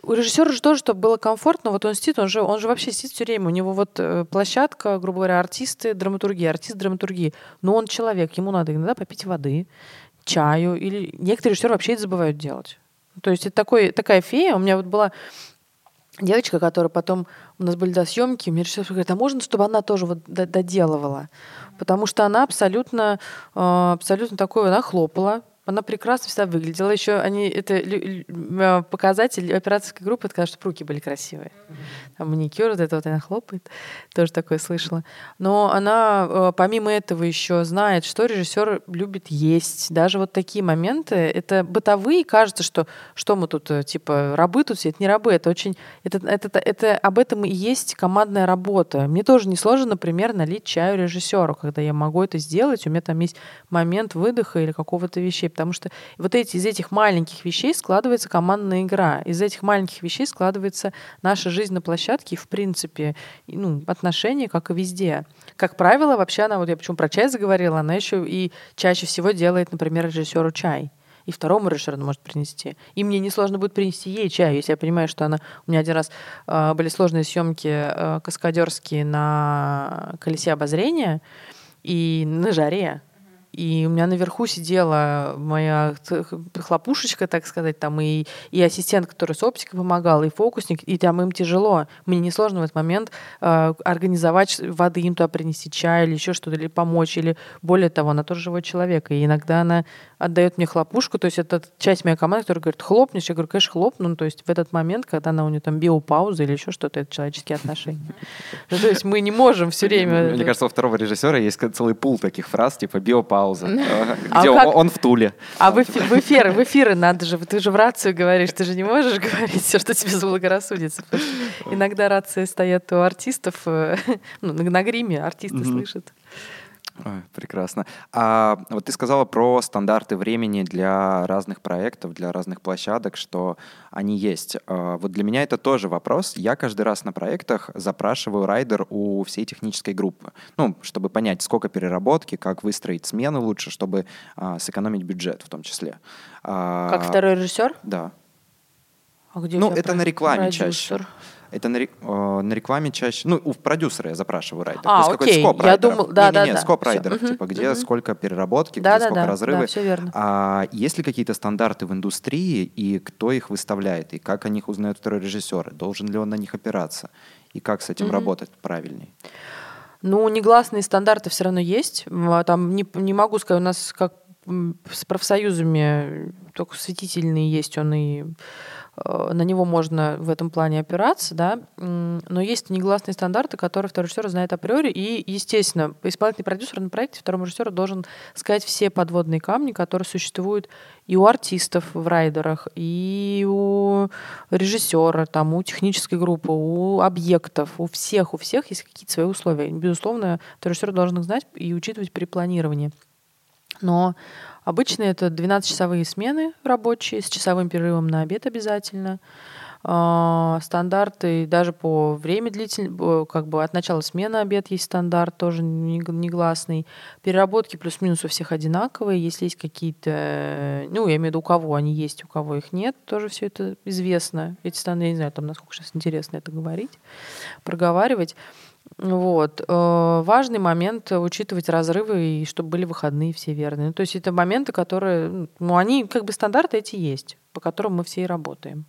[SPEAKER 1] у режиссера же тоже, чтобы было комфортно, вот он сидит, он же, он же вообще сидит все время, у него вот э, площадка, грубо говоря, артисты, драматургия, артист драматургии. Но он человек, ему надо иногда попить воды, чаю, или некоторые режиссеры вообще это забывают делать. То есть это такой, такая фея. У меня вот была девочка, которая потом... У нас были да, съемки, мне режиссер говорит, а можно, чтобы она тоже вот доделывала? Потому что она абсолютно, э, абсолютно такое, она хлопала, она прекрасно всегда выглядела. Еще они, это а, показатель операторской группы, это когда, чтобы руки были красивые. Там маникюр, вот это вот она хлопает. Тоже такое слышала. Но она, а, помимо этого, еще знает, что режиссер любит есть. Даже вот такие моменты. Это бытовые. Кажется, что что мы тут, э, типа, рабы тут все. Это не рабы. Это очень... Это, это, это, об этом и есть командная работа. Мне тоже несложно, например, налить чаю режиссеру, когда я могу это сделать. У меня там есть момент выдоха или какого-то вещей потому что вот эти, из этих маленьких вещей складывается командная игра, из этих маленьких вещей складывается наша жизнь на площадке и, в принципе, ну, отношения, как и везде. Как правило, вообще она, вот я почему про чай заговорила, она еще и чаще всего делает, например, режиссеру чай и второму режиссеру может принести. И мне несложно будет принести ей чай, если я понимаю, что она... У меня один раз э, были сложные съемки э, каскадерские на колесе обозрения и на жаре. И у меня наверху сидела моя хлопушечка, так сказать, там и, и ассистент, который с оптикой помогал, и фокусник, и там им тяжело. Мне несложно в этот момент э, организовать воды им туда принести, чай или еще что-то, или помочь, или более того, она тоже живой человек. И иногда она отдает мне хлопушку, то есть это часть моей команды, которая говорит, хлопнешь? Я говорю, конечно, хлопну. Ну, то есть в этот момент, когда она у нее там биопауза или еще что-то, это человеческие отношения. Ну, то есть мы не можем все время...
[SPEAKER 2] Мне кажется, у второго режиссера есть целый пул таких фраз, типа биопауза, *laughs* а где он в Туле.
[SPEAKER 1] А в эфиры, в эфиры надо же, ты же в рацию говоришь, ты же не можешь говорить все, что тебе заблагорассудится. Иногда рации стоят у артистов, э, *laughs* ну, на гриме артисты слышат.
[SPEAKER 2] Ой, прекрасно. А вот ты сказала про стандарты времени для разных проектов, для разных площадок, что они есть. А вот для меня это тоже вопрос. Я каждый раз на проектах запрашиваю райдер у всей технической группы, ну, чтобы понять, сколько переработки, как выстроить смены лучше, чтобы а, сэкономить бюджет в том числе.
[SPEAKER 1] А, как второй режиссер?
[SPEAKER 2] Да.
[SPEAKER 1] А где
[SPEAKER 2] ну, это на рекламе продюсер? чаще. Это на, э, на рекламе чаще... Ну, у продюсера я запрашиваю райдер.
[SPEAKER 1] А, То есть окей. скоп Я думал, да, не,
[SPEAKER 2] да,
[SPEAKER 1] не,
[SPEAKER 2] да. скоп райдеров, типа где угу. сколько переработки, да, где да, сколько
[SPEAKER 1] да,
[SPEAKER 2] разрывы.
[SPEAKER 1] Да, все верно.
[SPEAKER 2] А есть ли какие-то стандарты в индустрии, и кто их выставляет, и как о них узнает второй режиссер? Должен ли он на них опираться? И как с этим угу. работать правильней?
[SPEAKER 1] Ну, негласные стандарты все равно есть. А там не, не могу сказать, у нас как с профсоюзами только светительный есть, он и Э, на него можно в этом плане опираться, да, но есть негласные стандарты, которые второй режиссер знает априори, и, естественно, исполнительный продюсер на проекте второму режиссеру должен сказать все подводные камни, которые существуют и у артистов в райдерах, и у режиссера, там, у технической группы, у объектов, у всех, у всех есть какие-то свои условия. Безусловно, второй режиссер должен их знать и учитывать при планировании. Но Обычно это 12-часовые смены рабочие с часовым перерывом на обед обязательно. А, стандарты даже по время длительного, как бы от начала смены обед есть стандарт, тоже негласный. Переработки плюс-минус у всех одинаковые. Если есть какие-то, ну, я имею в виду, у кого они есть, у кого их нет, тоже все это известно. Эти стандарты, я не знаю, там, насколько сейчас интересно это говорить, проговаривать. Вот. Э, важный момент учитывать разрывы и чтобы были выходные все верные. То есть это моменты, которые, ну, они как бы стандарты эти есть, по которым мы все и работаем.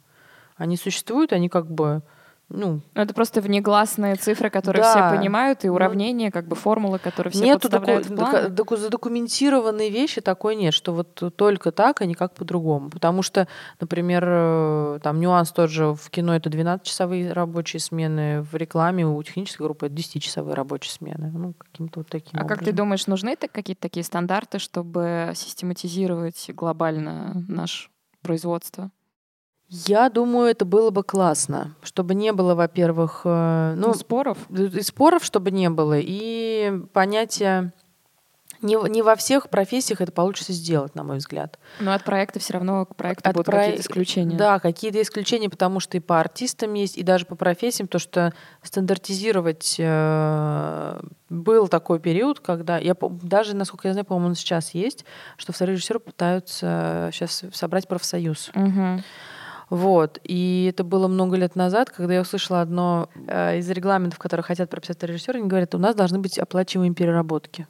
[SPEAKER 1] Они существуют, они как бы ну,
[SPEAKER 3] Это просто внегласные цифры, которые
[SPEAKER 1] Да.
[SPEAKER 3] все понимают, и
[SPEAKER 1] Ну,
[SPEAKER 3] уравнения, как бы формулы, которые все
[SPEAKER 1] Нету
[SPEAKER 3] подставляют
[SPEAKER 1] доку-
[SPEAKER 3] в
[SPEAKER 1] дока- доку- задокументированной вещи такой нет, что вот только так, а никак по-другому. Потому что, например, э, там нюанс тот же в кино это 12-часовые рабочие смены, в рекламе у технической группы это 10-часовые рабочие смены. Ну, каким-то вот таким
[SPEAKER 3] А как ты
[SPEAKER 1] образом.
[SPEAKER 3] думаешь, нужны какие-то такие стандарты, чтобы систематизировать глобально наше производство?
[SPEAKER 1] Я думаю, это было бы классно, чтобы не было, во-первых, э,
[SPEAKER 3] Ну, споров?
[SPEAKER 1] и споров, чтобы не было, и понятия не, не во всех профессиях это получится сделать, на мой взгляд.
[SPEAKER 3] Но от проекта все равно к проекту
[SPEAKER 1] От
[SPEAKER 3] будут
[SPEAKER 1] проек-
[SPEAKER 3] какие-то исключения.
[SPEAKER 1] Да, какие-то исключения, потому что и по артистам есть, и даже по профессиям, то что стандартизировать э, был такой период, когда я даже, насколько я знаю, по-моему, он сейчас есть, что вторые режиссеры пытаются сейчас собрать профсоюз.
[SPEAKER 3] Мгм.
[SPEAKER 1] Вот. И это было много лет назад, когда я услышала одно э, из регламентов, которые хотят прописать режиссеры, они говорят, у нас должны быть оплачиваемые переработки.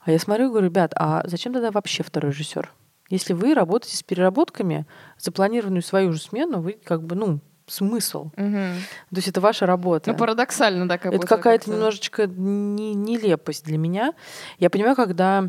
[SPEAKER 1] А я смотрю и говорю, ребят, а зачем тогда вообще второй режиссер? Если вы работаете с переработками, запланированную свою же смену, вы как бы, ну, смысл.
[SPEAKER 3] Мгм.
[SPEAKER 1] То есть это ваша работа.
[SPEAKER 3] Ну, парадоксально, да, как
[SPEAKER 1] Это какая-то
[SPEAKER 3] как-то.
[SPEAKER 1] немножечко не- нелепость для меня. Я понимаю, когда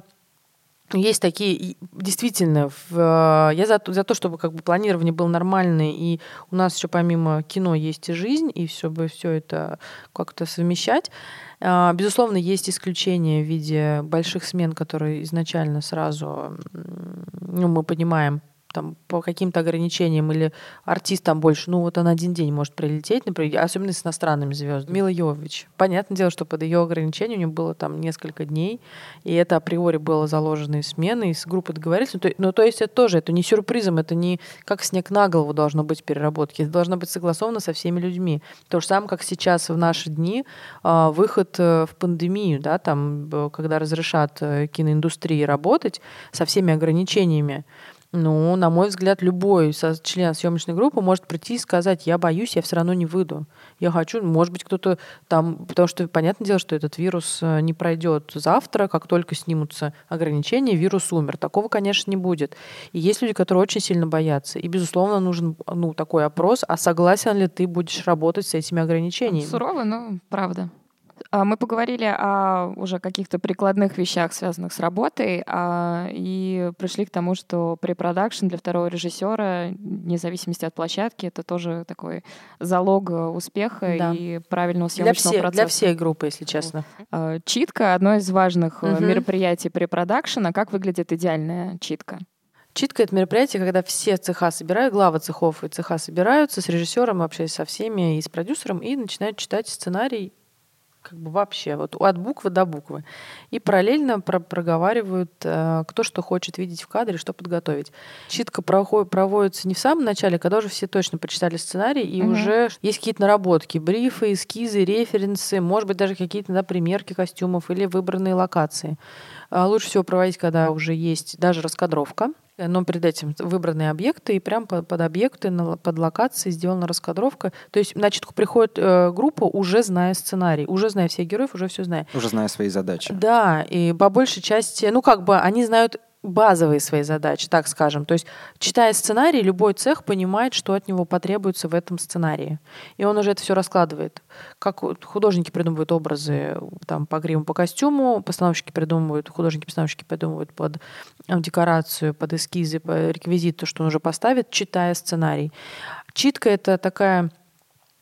[SPEAKER 1] есть такие, действительно, в, э, я за, за то, чтобы как бы планирование было нормальное, и у нас еще помимо кино есть и жизнь, и все бы все это как-то совмещать. А, Безусловно, есть исключения в виде больших смен, которые изначально сразу, ну, мы понимаем, там, по каким-то ограничениям, или артист там больше, ну, вот он один день может прилететь, например, особенно с иностранными звездами. Мила Йовович. Понятное дело, что под ее ограничением у нее было там несколько дней, и это априори было заложено из смены, из группы договорились. Ну, то, ну, то есть это тоже, это не сюрпризом, это не как снег на голову должно быть переработки, это должно быть согласовано со всеми людьми. То же самое, как сейчас в наши дни а, выход э, в пандемию, да, там, когда разрешат э, киноиндустрии работать со всеми ограничениями, ну, на мой взгляд, любой член съемочной группы может прийти и сказать, я боюсь, я все равно не выйду. Я хочу, может быть, кто-то там, потому что понятное дело, что этот вирус э, не пройдет завтра, как только снимутся ограничения, вирус умер. Такого, конечно, не будет. И есть люди, которые очень сильно боятся. И, безусловно, нужен ну, такой опрос, а согласен ли ты будешь работать с этими ограничениями?
[SPEAKER 3] Сурово, но правда. А, Мы поговорили о уже каких-то прикладных вещах, связанных с работой, а, и пришли к тому, что препродакшн для второго режиссера, вне зависимости от площадки, это тоже такой залог э, успеха
[SPEAKER 1] Да.
[SPEAKER 3] и правильного
[SPEAKER 1] Для,
[SPEAKER 3] съемочного
[SPEAKER 1] всех,
[SPEAKER 3] процесса.
[SPEAKER 1] для всей группы, если честно.
[SPEAKER 3] А, Читка — одно из важных
[SPEAKER 1] Мгм.
[SPEAKER 3] мероприятий препродакшена. Как выглядит идеальная читка?
[SPEAKER 1] Читка — это мероприятие, когда все цеха собирают, главы цехов и цеха собираются с режиссером, вообще со всеми и с продюсером, и начинают читать сценарий как бы вообще, вот от буквы до буквы. И параллельно про- проговаривают, э, кто что хочет видеть в кадре, что подготовить. Читка проход- проводится не в самом начале, когда уже все точно прочитали сценарий, и
[SPEAKER 3] Мгм.
[SPEAKER 1] уже есть какие-то наработки, брифы, эскизы, референсы, может быть, даже какие-то да, примерки костюмов или выбранные локации. А Лучше всего проводить, когда уже есть даже раскадровка, но перед этим выбранные объекты, и прям под, объекты, под локации сделана раскадровка. То есть на читку приходит э, группа, уже зная сценарий, уже зная всех героев, уже все зная.
[SPEAKER 2] Уже зная свои задачи.
[SPEAKER 1] Да, и по большей части, ну как бы они знают базовые свои задачи, так скажем. То есть, читая сценарий, любой цех понимает, что от него потребуется в этом сценарии. И он уже это все раскладывает. Как художники придумывают образы там, по гриму, по костюму, постановщики придумывают, художники-постановщики придумывают под э, декорацию, под эскизы, по то, что он уже поставит, читая сценарий. Читка — это такая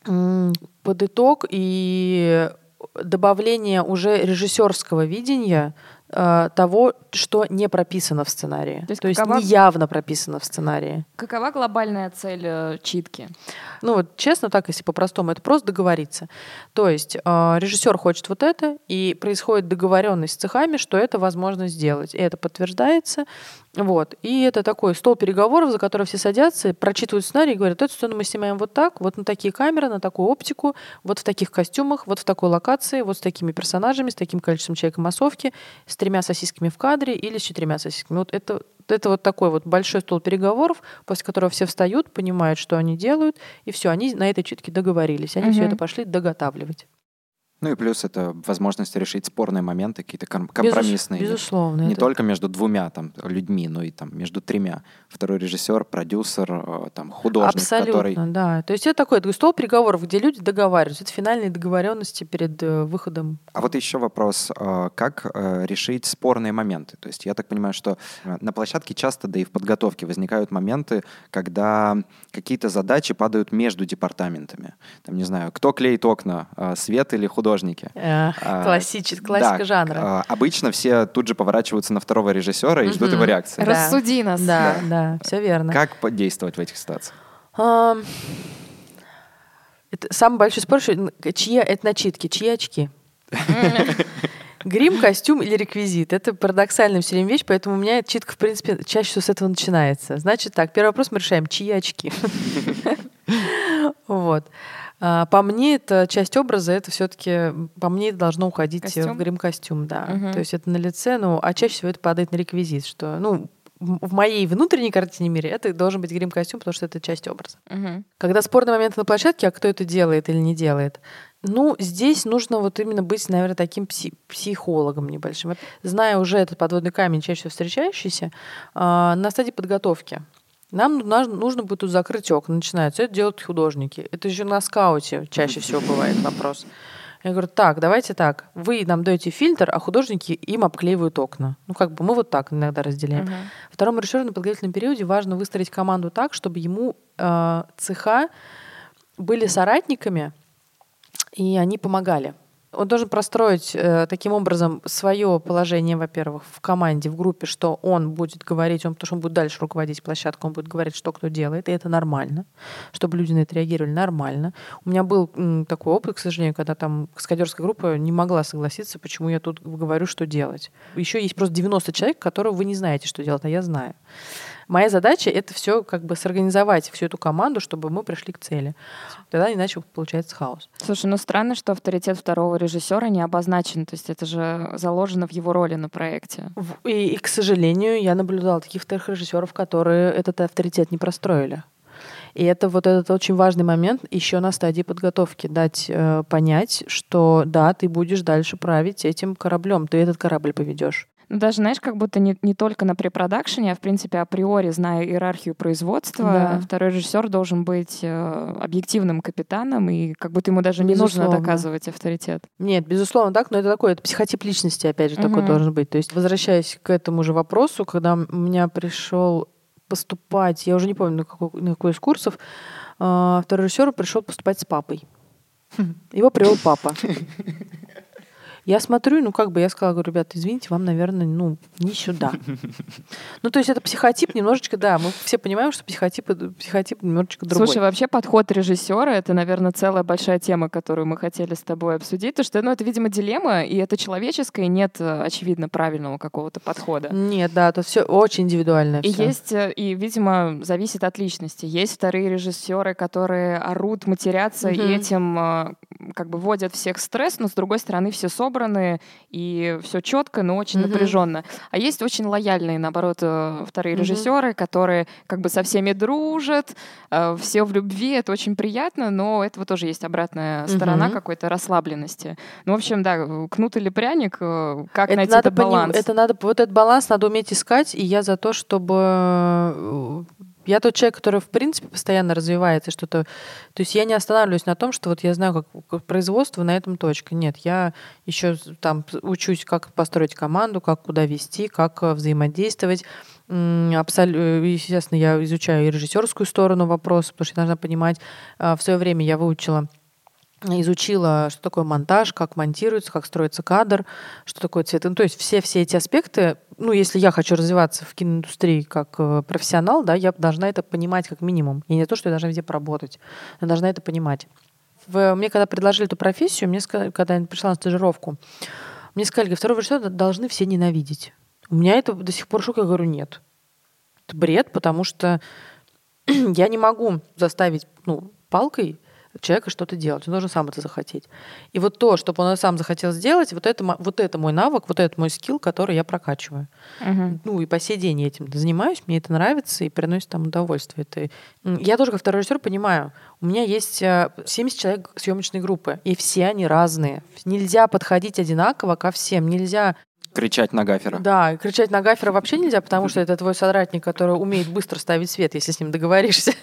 [SPEAKER 1] под итог и добавление уже режиссерского видения э, того, что не прописано в сценарии.
[SPEAKER 3] То есть
[SPEAKER 1] То есть
[SPEAKER 3] какова-
[SPEAKER 1] не явно прописано в сценарии.
[SPEAKER 3] Какова глобальная цель э, читки?
[SPEAKER 1] Ну вот честно так, если по-простому, это просто договориться. То есть э, режиссер хочет вот это, и происходит договоренность с цехами, что это возможно сделать. И это подтверждается. Вот. И это такой стол переговоров, за который все садятся, прочитывают сценарий и говорят, эту сцену мы снимаем вот так, вот на такие камеры, на такую оптику, вот в таких костюмах, вот в такой локации, вот с такими персонажами, с таким количеством человек массовки, с тремя сосисками в кадре или с четырьмя сосисками. Вот это, это вот такой вот большой стол переговоров, после которого все встают, понимают, что они делают, и все, они на этой читке договорились. Они все
[SPEAKER 3] Мгм.
[SPEAKER 1] это пошли доготавливать.
[SPEAKER 2] Ну и плюс это возможность решить спорные моменты, какие-то компромиссные.
[SPEAKER 1] Безус, безусловно.
[SPEAKER 2] Не
[SPEAKER 1] это...
[SPEAKER 2] только между двумя там, людьми, но и там между тремя. Второй режиссер, продюсер, э, там, художник,
[SPEAKER 1] Абсолютно,
[SPEAKER 2] который...
[SPEAKER 1] да. То есть это такой, такой стол переговоров, где люди договариваются. Это финальные договоренности перед э, выходом.
[SPEAKER 2] А вот еще вопрос. Э, как решить спорные моменты? То есть я так понимаю, что на площадке часто, да и в подготовке возникают моменты, когда какие-то задачи падают между департаментами. Там, не знаю, кто клеит окна, свет или художник? Художники.
[SPEAKER 1] Э, классич, классика
[SPEAKER 2] да,
[SPEAKER 1] жанра.
[SPEAKER 2] А, обычно все тут же поворачиваются на второго режиссера и ждут его реакции.
[SPEAKER 3] Рассуди нас.
[SPEAKER 1] Да, да, все верно.
[SPEAKER 2] Как действовать в этих ситуациях?
[SPEAKER 1] Это самый большой спор, чьи это начитки, чьи очки. *laughs* Грим, костюм или реквизит. Это парадоксальная все время вещь, поэтому у меня читка, в принципе, чаще всего с этого начинается. Значит так, первый вопрос мы решаем, чьи очки. *laughs* Вот. А, по мне, это часть образа, это все-таки, по мне, это должно уходить
[SPEAKER 3] Костюм?
[SPEAKER 1] в грим-костюм, да.
[SPEAKER 3] Мгм.
[SPEAKER 1] То есть это на лице, ну, а чаще всего это падает на реквизит, что, ну, в моей внутренней картине мира это должен быть грим-костюм, потому что это часть образа.
[SPEAKER 3] Мгм.
[SPEAKER 1] Когда спорный момент на площадке, а кто это делает или не делает, ну, здесь нужно вот именно быть, наверное, таким пси- психологом небольшим. Зная уже этот подводный камень, чаще всего встречающийся, а, на стадии подготовки. Нам нужно, будет тут закрыть окна. Начинается. Это делают художники. Это еще на скауте чаще всего бывает вопрос. Я говорю, так, давайте так. Вы нам даете фильтр, а художники им обклеивают окна. Ну, как бы мы вот так иногда разделяем.
[SPEAKER 3] Мгм.
[SPEAKER 1] Второму режиссеру на подготовительном периоде важно выстроить команду так, чтобы ему э, цеха были соратниками, и они помогали. Он должен простроить э, таким образом свое положение, во-первых, в команде, в группе, что он будет говорить, он, потому что он будет дальше руководить площадкой, он будет говорить, что кто делает, и это нормально, чтобы люди на это реагировали нормально. У меня был м, такой опыт, к сожалению, когда там каскадерская группа не могла согласиться, почему я тут говорю, что делать. Еще есть просто 90 человек, которых вы не знаете, что делать, а я знаю. Моя задача это все как бы сорганизовать всю эту команду, чтобы мы пришли к цели. Тогда иначе получается хаос.
[SPEAKER 3] Слушай, ну странно, что авторитет второго режиссера не обозначен. То есть это же заложено в его роли на проекте.
[SPEAKER 1] И, и, к сожалению, я наблюдала таких вторых режиссеров, которые этот авторитет не простроили. И это вот этот очень важный момент еще на стадии подготовки. Дать э, понять, что да, ты будешь дальше править этим кораблем, ты этот корабль поведешь.
[SPEAKER 3] Ну, даже, знаешь, как будто не, не только на препродакшене, а, в принципе, априори, зная иерархию производства,
[SPEAKER 1] Да.
[SPEAKER 3] второй режиссер должен быть э, объективным капитаном, и как будто ему даже не нужно
[SPEAKER 1] Безусловно.
[SPEAKER 3] доказывать авторитет.
[SPEAKER 1] Нет, безусловно, так, но это такой, это психотип личности, опять же, такой
[SPEAKER 3] Мгм.
[SPEAKER 1] должен быть. То есть, возвращаясь к этому же вопросу, когда у меня пришел поступать, я уже не помню, на какой, на какой из курсов, а, второй режиссер пришел поступать с папой. *laughs* Его привел папа. Я смотрю, ну как бы я сказала, говорю, ребята, извините, вам, наверное, ну, не сюда. *laughs* Ну, то есть это психотип немножечко, да, мы все понимаем, что психотип, психотип немножечко другой.
[SPEAKER 3] Слушай, вообще подход режиссера это, наверное, целая большая тема, которую мы хотели с тобой обсудить. То что, ну, это, видимо, дилемма, и это человеческое, и нет, очевидно, правильного какого-то подхода.
[SPEAKER 1] Нет, да, тут все очень индивидуально.
[SPEAKER 3] И
[SPEAKER 1] всё.
[SPEAKER 3] есть, э, и, видимо, зависит от личности. Есть вторые режиссеры, которые орут, матерятся
[SPEAKER 1] Мгм.
[SPEAKER 3] и этим э, как бы вводят всех в стресс, но с другой стороны все собраны и все четко, но очень
[SPEAKER 1] Мгм.
[SPEAKER 3] напряженно. А есть очень лояльные, наоборот, э, вторые
[SPEAKER 1] Мгм.
[SPEAKER 3] режиссеры, которые как бы со всеми дружат, э, все в любви, это очень приятно, но этого тоже есть обратная сторона
[SPEAKER 1] Мгм.
[SPEAKER 3] какой-то расслабленности. Ну, в общем, да, э, кнут или пряник, как
[SPEAKER 1] это
[SPEAKER 3] найти
[SPEAKER 1] надо
[SPEAKER 3] этот
[SPEAKER 1] поним-
[SPEAKER 3] баланс?
[SPEAKER 1] Это надо, вот этот баланс надо уметь искать, и я за то, чтобы я тот человек, который в принципе постоянно развивается, что-то. То есть я не останавливаюсь на том, что вот я знаю, как, производство на этом точка. Нет, я еще там учусь, как построить команду, как куда вести, как э, взаимодействовать. Абсолютно, естественно, я изучаю и режиссерскую сторону вопроса, потому что я должна понимать. а, В свое время я выучила изучила, что такое монтаж, как монтируется, как строится кадр, что такое цвет. Ну, то есть все, все эти аспекты, ну, если я хочу развиваться в киноиндустрии как э, профессионал, да, я должна это понимать как минимум. И не то, что я должна везде поработать, я должна это понимать. В- мне когда предложили эту профессию, мне когда я пришла на стажировку, мне сказали, говорят, второго режиссера должны все ненавидеть. У меня это до сих пор шок, я говорю, нет. Это бред, потому что *clears throat* я не могу заставить ну, палкой человека что-то делать. Он должен сам это захотеть. И вот то, чтобы он сам захотел сделать, вот это, вот это мой навык, вот это мой скилл, который я прокачиваю.
[SPEAKER 3] Мгм.
[SPEAKER 1] Ну и по сей день я этим занимаюсь, мне это нравится и приносит там удовольствие. Это... Я тоже как второй режиссер понимаю, у меня есть э, 70 человек съемочной группы, и все они разные. Нельзя подходить одинаково ко всем, нельзя
[SPEAKER 2] Кричать на гафера.
[SPEAKER 1] да, кричать на гафера вообще нельзя, потому что это твой соратник, который умеет быстро ставить свет, если с ним договоришься. *laughs*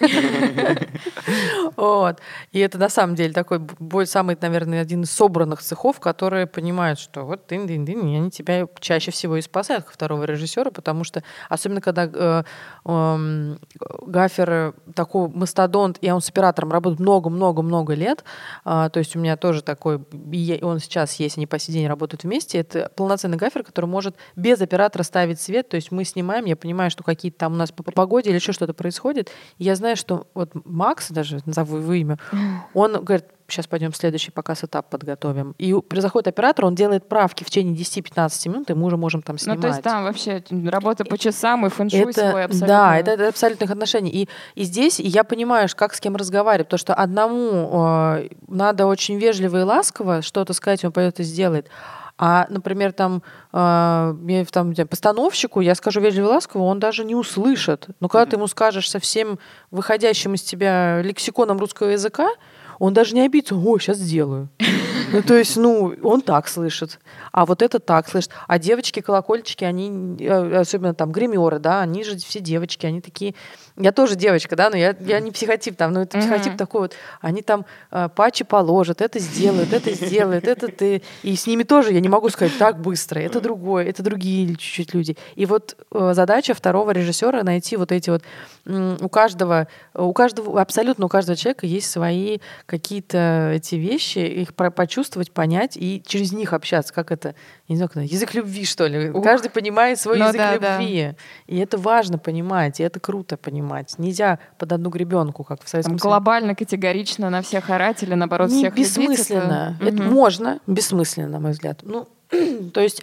[SPEAKER 1] Вот. И это на самом деле такой бой, самый, наверное, один из собранных цехов, которые понимают, что вот ты, ты, ты, они тебя чаще всего и спасают, как второго режиссера, потому что, особенно когда э, эм, гафер такой мастодонт, и он с оператором работает много-много-много лет, а, то есть у меня тоже такой, и он сейчас есть, они по сей день работают вместе, это полноценный гафер, который может без оператора ставить свет, то есть мы снимаем, я понимаю, что какие-то там у нас по по погоде или еще что-то происходит, и я знаю, что вот Макс, даже назову его имя, он говорит, сейчас пойдем следующий показ этап подготовим. И у- заходит оператор, он делает правки в течение 10-15 минут, и мы уже можем там снимать.
[SPEAKER 3] Ну, то есть там вообще работа по часам и фэншуй
[SPEAKER 1] Это,
[SPEAKER 3] свой абсолютно.
[SPEAKER 1] да, это, это абсолютных отношений. И, и здесь я понимаю, как с кем разговаривать, потому что одному э, надо очень вежливо и ласково что-то сказать, он пойдет и сделает. А, например, там, э, мне там постановщику я скажу вежливо ласково, он даже не услышит. Но когда ты ему скажешь совсем выходящим из тебя лексиконом русского языка, он даже не обидится, о, сейчас сделаю. Ну, то есть, ну, он так слышит, а вот это так слышит. А девочки-колокольчики, они, э, особенно там гримеры, да, они же все девочки, они такие... Я тоже девочка, да, но я, я не психотип там, но это психотип такой вот. Они там э, патчи положат, это сделают, это сделают, это ты. И с ними тоже я не могу сказать так быстро, это другое, это другие чуть-чуть люди. И вот э, задача второго режиссера найти вот эти вот... м, У каждого, у каждого, абсолютно у каждого человека есть свои какие-то эти вещи, их про- почувствовать, понять и через них общаться. Как это? Я не знаю, как это, язык любви, что ли.
[SPEAKER 3] Ух.
[SPEAKER 1] Каждый понимает свой
[SPEAKER 3] Ну
[SPEAKER 1] язык
[SPEAKER 3] да, да.
[SPEAKER 1] любви. И это важно понимать, и это круто понимать. Нельзя под одну гребенку, как в Советском Союзе.
[SPEAKER 3] глобально, категорично на всех орать или наоборот
[SPEAKER 1] Не
[SPEAKER 3] всех любить,
[SPEAKER 1] бессмысленно.
[SPEAKER 3] это-
[SPEAKER 1] Это,
[SPEAKER 3] Мгм.
[SPEAKER 1] можно, бессмысленно, на мой взгляд. Ну, *clears throat* то есть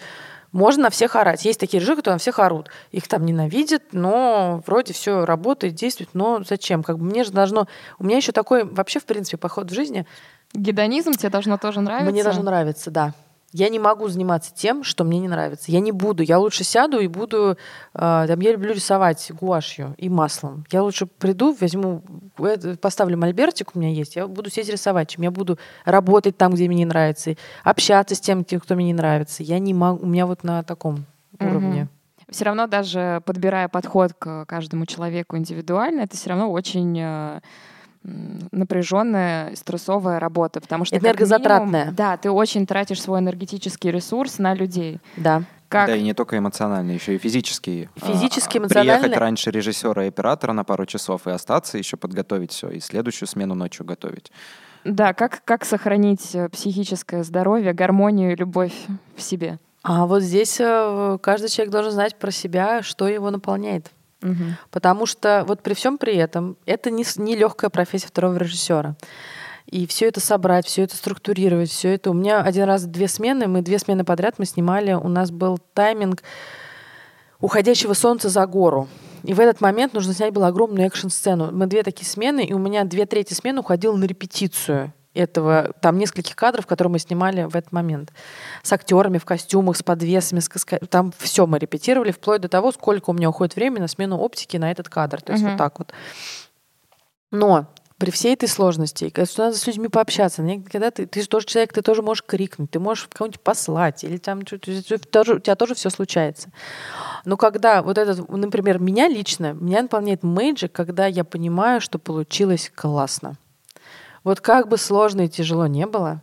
[SPEAKER 1] можно на всех орать. Есть такие режиссеры, которые на всех орут. Их там ненавидят, но вроде все работает, действует. Но зачем? Как бы мне же должно... У меня еще такой вообще, в принципе, подход в жизни.
[SPEAKER 3] Гедонизм тебе должно тоже нравиться?
[SPEAKER 1] Мне должно нравиться, да. Я не могу заниматься тем, что мне не нравится. Я не буду. Я лучше сяду и буду... э, там, я люблю рисовать гуашью и маслом. Я лучше приду, возьму, э, поставлю мольбертик у меня есть, я буду сидеть рисовать, чем я буду работать там, где мне не нравится, общаться с тем, кто мне не нравится. Я не могу... У меня вот на таком
[SPEAKER 3] Мгм.
[SPEAKER 1] уровне.
[SPEAKER 3] Все равно даже подбирая подход к каждому человеку индивидуально, это все равно очень э, напряженная, стрессовая работа, потому что
[SPEAKER 1] Энергозатратная.
[SPEAKER 3] минимум, да, ты очень тратишь свой энергетический ресурс на людей.
[SPEAKER 1] Да.
[SPEAKER 3] Как
[SPEAKER 2] Да, и не только эмоциональный, еще и физический.
[SPEAKER 1] Физически,
[SPEAKER 2] А,
[SPEAKER 1] эмоционально.
[SPEAKER 2] Приехать раньше режиссера и оператора на пару часов и остаться, еще подготовить все, и следующую смену ночью готовить.
[SPEAKER 3] Да, как, как сохранить э, психическое здоровье, гармонию и любовь в себе?
[SPEAKER 1] А вот здесь э, каждый человек должен знать про себя, что его наполняет.
[SPEAKER 3] Мгм.
[SPEAKER 1] Потому что вот при всем при этом это не, не легкая профессия второго режиссера. И все это собрать, все это структурировать, все это. У меня один раз две смены, мы две смены подряд мы снимали. У нас был тайминг уходящего солнца за гору. И в этот момент нужно снять было огромную экшн-сцену. Мы две такие смены, и у меня две трети смены уходило на репетицию этого, там нескольких кадров, которые мы снимали в этот момент. С актерами в костюмах, с подвесами, с каска- там все мы репетировали, вплоть до того, сколько у меня уходит времени на смену оптики на этот кадр. То есть
[SPEAKER 3] Мгм.
[SPEAKER 1] вот так вот. Но при всей этой сложности, когда надо с людьми пообщаться, когда ты, ты же тоже человек, ты тоже можешь крикнуть, ты можешь кого-нибудь послать, или там тоже- у тебя тоже все случается. Но когда вот этот, например, меня лично, меня наполняет мэйджик, когда я понимаю, что получилось классно. Вот как бы сложно и тяжело не было,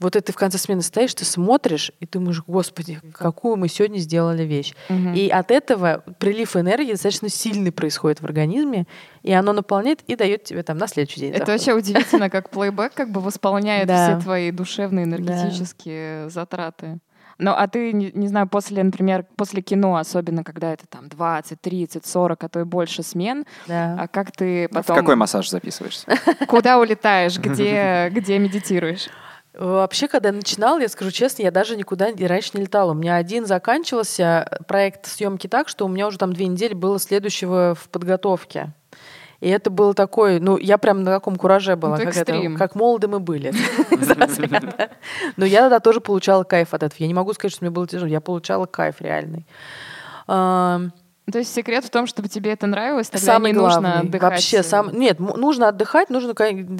[SPEAKER 1] вот это ты в конце смены стоишь, ты смотришь, и ты думаешь, господи, какую мы сегодня сделали вещь.
[SPEAKER 3] Мгм.
[SPEAKER 1] И от этого прилив энергии достаточно сильный происходит в организме, и оно наполняет и дает тебе там на следующий день.
[SPEAKER 3] Это
[SPEAKER 1] заход.
[SPEAKER 3] вообще удивительно, как плейбэк как бы восполняет *laughs*
[SPEAKER 1] Да.
[SPEAKER 3] все твои душевные энергетические затраты. Ну, а ты, не, не знаю, после, например, после кино, особенно когда это там 20, 30, 40, а то и больше смен,
[SPEAKER 1] Да.
[SPEAKER 3] а как ты
[SPEAKER 2] В
[SPEAKER 3] потом...
[SPEAKER 2] какой массаж записываешься? *laughs*
[SPEAKER 3] Куда улетаешь, где, *laughs* где медитируешь?
[SPEAKER 1] Вообще, когда я начинала, я скажу честно, я даже никуда и раньше не летала. У меня один заканчивался проект съемки так, что у меня уже там две недели было следующего в подготовке. И это было такое, ну, я прям на каком кураже была,
[SPEAKER 3] Ну,
[SPEAKER 1] как, это, как молоды мы были. *laughs* Но я тогда тоже получала кайф от этого. Я не могу сказать, что мне было тяжело. Я получала кайф реальный. А,
[SPEAKER 3] То есть секрет в том, чтобы тебе это нравилось, тогда
[SPEAKER 1] Самый
[SPEAKER 3] не
[SPEAKER 1] главный.
[SPEAKER 3] нужно отдыхать.
[SPEAKER 1] Вообще, сам... Нет, нужно отдыхать, нужно...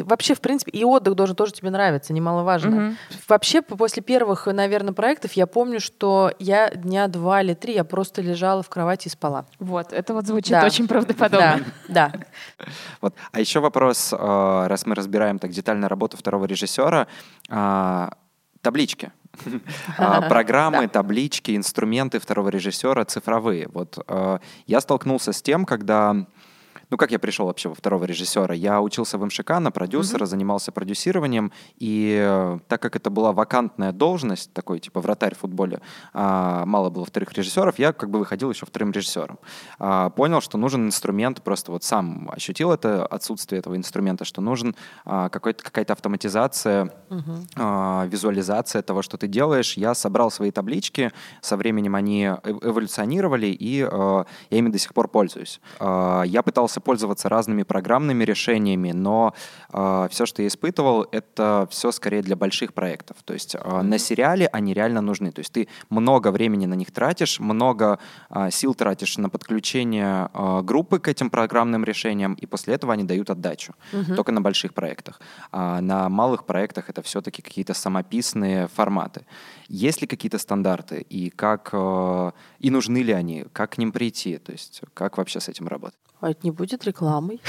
[SPEAKER 1] Вообще, в принципе, и отдых должен тоже тебе нравиться, немаловажно.
[SPEAKER 3] Мгм.
[SPEAKER 1] Вообще, после первых, наверное, проектов я помню, что я дня два или три я просто лежала в кровати и спала.
[SPEAKER 3] Вот, это вот звучит
[SPEAKER 1] Да.
[SPEAKER 3] очень правдоподобно.
[SPEAKER 1] Да, да. *laughs*
[SPEAKER 2] Вот. А еще вопрос, э, раз мы разбираем так детально работу второго режиссера, а, таблички. А, *laughs* Программы, таблички, инструменты второго режиссера цифровые. Вот э, я столкнулся с тем, когда ну, как я пришел вообще во второго режиссера? Я учился в МШК на продюсера, занимался продюсированием, и э, так как это была вакантная должность, такой типа вратарь в футболе, а, мало было вторых режиссеров, я как бы выходил еще вторым режиссером. А, Понял, что нужен инструмент, просто вот сам ощутил это отсутствие этого инструмента, что нужен а, какой-то, какая-то автоматизация, а, визуализация того, что ты делаешь. Я собрал свои таблички, со временем они эв- эволюционировали, и э, я ими до сих пор пользуюсь. Э, Я пытался пользоваться разными программными решениями, но все, что я испытывал, это все скорее для больших проектов. То есть э, на сериале они реально нужны. То есть ты много времени на них тратишь, много э, сил тратишь на подключение э, группы к этим программным решениям, и после этого они дают отдачу. Только на больших проектах. А на малых проектах это все-таки какие-то самописные форматы. Есть ли какие-то стандарты и как э, и нужны ли они, как к ним прийти, то есть как вообще с этим работать?
[SPEAKER 1] А это не будет рекламой?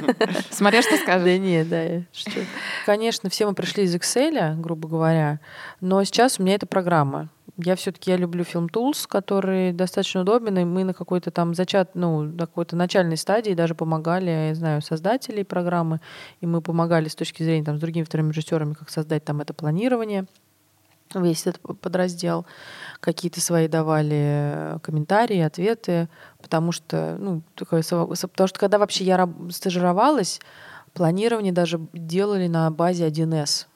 [SPEAKER 1] *laughs*
[SPEAKER 3] Смотря что скажешь.
[SPEAKER 1] Да нет, да, я шучу. Конечно, все мы пришли из Excel, грубо говоря, но сейчас у меня это программа. Я все-таки я люблю Film Tools, который достаточно удобен, и мы на какой-то там зачат, ну, на какой-то начальной стадии даже помогали, я знаю, создателей программы, и мы помогали с точки зрения там, с другими вторыми режиссерами, как создать там это планирование весь этот подраздел, какие-то свои давали э, комментарии, ответы, потому что, ну, такое, потому что когда вообще я стажировалась, планирование даже делали на базе 1С.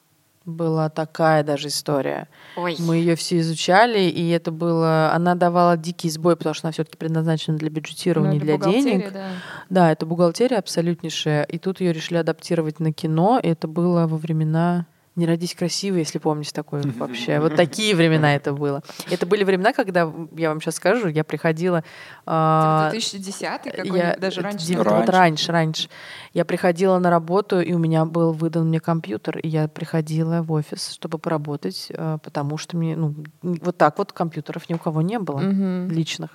[SPEAKER 1] Была такая даже история.
[SPEAKER 3] Ой.
[SPEAKER 1] Мы ее все изучали, и это было... Она давала дикий сбой, потому что она все-таки предназначена для бюджетирования,
[SPEAKER 3] Ну,
[SPEAKER 1] для
[SPEAKER 3] бухгалтерии,
[SPEAKER 1] денег.
[SPEAKER 3] да.
[SPEAKER 1] Да, это бухгалтерия абсолютнейшая. И тут ее решили адаптировать на кино. И это было во времена «Не родись красиво», если помните такое вообще. Вот такие времена это было. Это были времена, когда, я вам сейчас скажу, я приходила... а,
[SPEAKER 3] 2010
[SPEAKER 1] я-
[SPEAKER 3] какой-нибудь, даже раньше.
[SPEAKER 1] Вот раньше, раньше. Я приходила на работу, и у меня был выдан мне компьютер, и я приходила в офис, чтобы поработать, э, потому что мне, ну, вот так вот компьютеров ни у кого не было личных.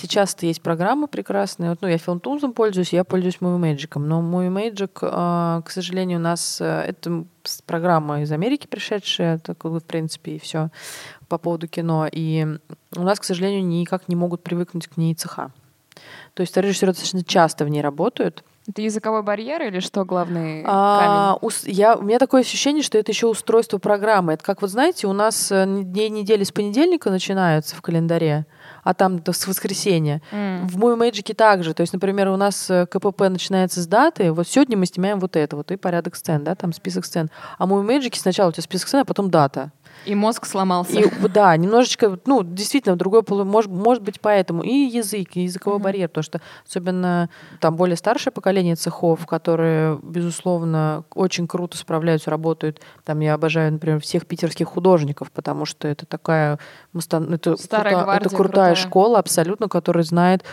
[SPEAKER 1] Сейчас-то есть программы прекрасные. Вот, ну, я FilmTools пользуюсь, я пользуюсь Movie Magic. Но Movie Magic, э, к сожалению, у нас э, это программа из Америки пришедшая, так, в принципе, и все по поводу кино. И у нас, к сожалению, никак не могут привыкнуть к ней цеха. То есть режиссеры достаточно часто в ней работают.
[SPEAKER 3] Это языковой барьер или что главный
[SPEAKER 1] А, ус- я, у меня такое ощущение, что это еще устройство программы. Это как вот знаете, у нас э, дни недели с понедельника начинаются в календаре, а там до с воскресенья.
[SPEAKER 3] М.
[SPEAKER 1] В Movie Magic также. То есть, например, у нас э, КПП начинается с даты. Вот сегодня мы снимаем вот это, вот и порядок сцен, да, там список сцен. А Movie Magic сначала у тебя список сцен, а потом дата.
[SPEAKER 3] И мозг сломался.
[SPEAKER 1] И да, немножечко, ну, действительно, другой полу, может, может быть, поэтому. И язык, и языковой
[SPEAKER 3] Мгм.
[SPEAKER 1] барьер, потому что особенно там более старшее поколение цехов, которые, безусловно, очень круто справляются, работают. Там я обожаю, например, всех питерских художников, потому что это такая это,
[SPEAKER 3] Старая
[SPEAKER 1] крута- это крутая
[SPEAKER 3] крутая.
[SPEAKER 1] школа абсолютно, которая знает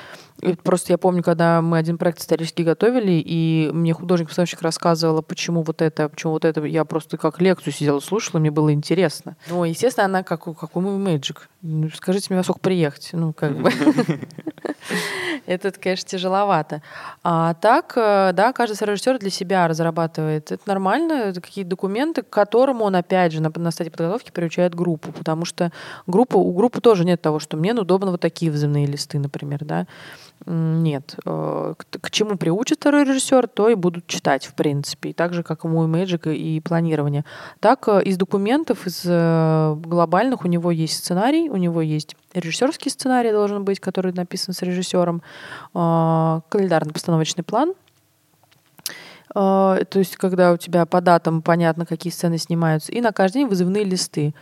[SPEAKER 1] Просто я помню, когда мы один проект исторически готовили, и мне художник-постановщик рассказывала, почему вот это, почему вот это. Я просто как лекцию сидела, слушала, мне было интересно. Ну, естественно, она как, как у Magic. Ну, Скажите мне, во сколько приехать? Ну, как бы. *laughs* Это, конечно, тяжеловато. А так, э, да, каждый режиссер для себя разрабатывает. Это нормально, это какие-то документы, к которым он, опять же, на, на стадии подготовки приучает группу, потому что группа, у группы тоже нет того, что мне удобно вот такие взрывные листы, например, да. Нет. Э, К, к чему приучит второй режиссер, то и будут читать, в принципе. И так же, как и мой Magic и планирование. Так, э, из документов, из глобальных у него есть сценарий, у него есть режиссерский сценарий должен быть, который написан с режиссером, э, календарно-постановочный план, э, то есть когда у тебя по датам понятно, какие сцены снимаются, и на каждый день вызывные листы.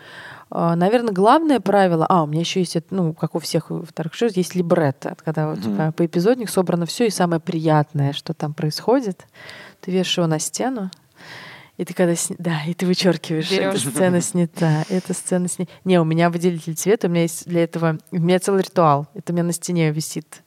[SPEAKER 1] Э, наверное, главное правило, а, у меня еще есть, ну, как у всех вторых шоу, есть либретто, когда у тебя по эпизодник собрано все, и самое приятное, что там происходит, ты вешаешь его на стену, и ты когда сни... да, и ты вычеркиваешь, Берешь. эта сцена снята, эта сцена снята. Не, у меня выделитель цвета, у меня есть для этого, у меня целый ритуал. Это у меня на стене висит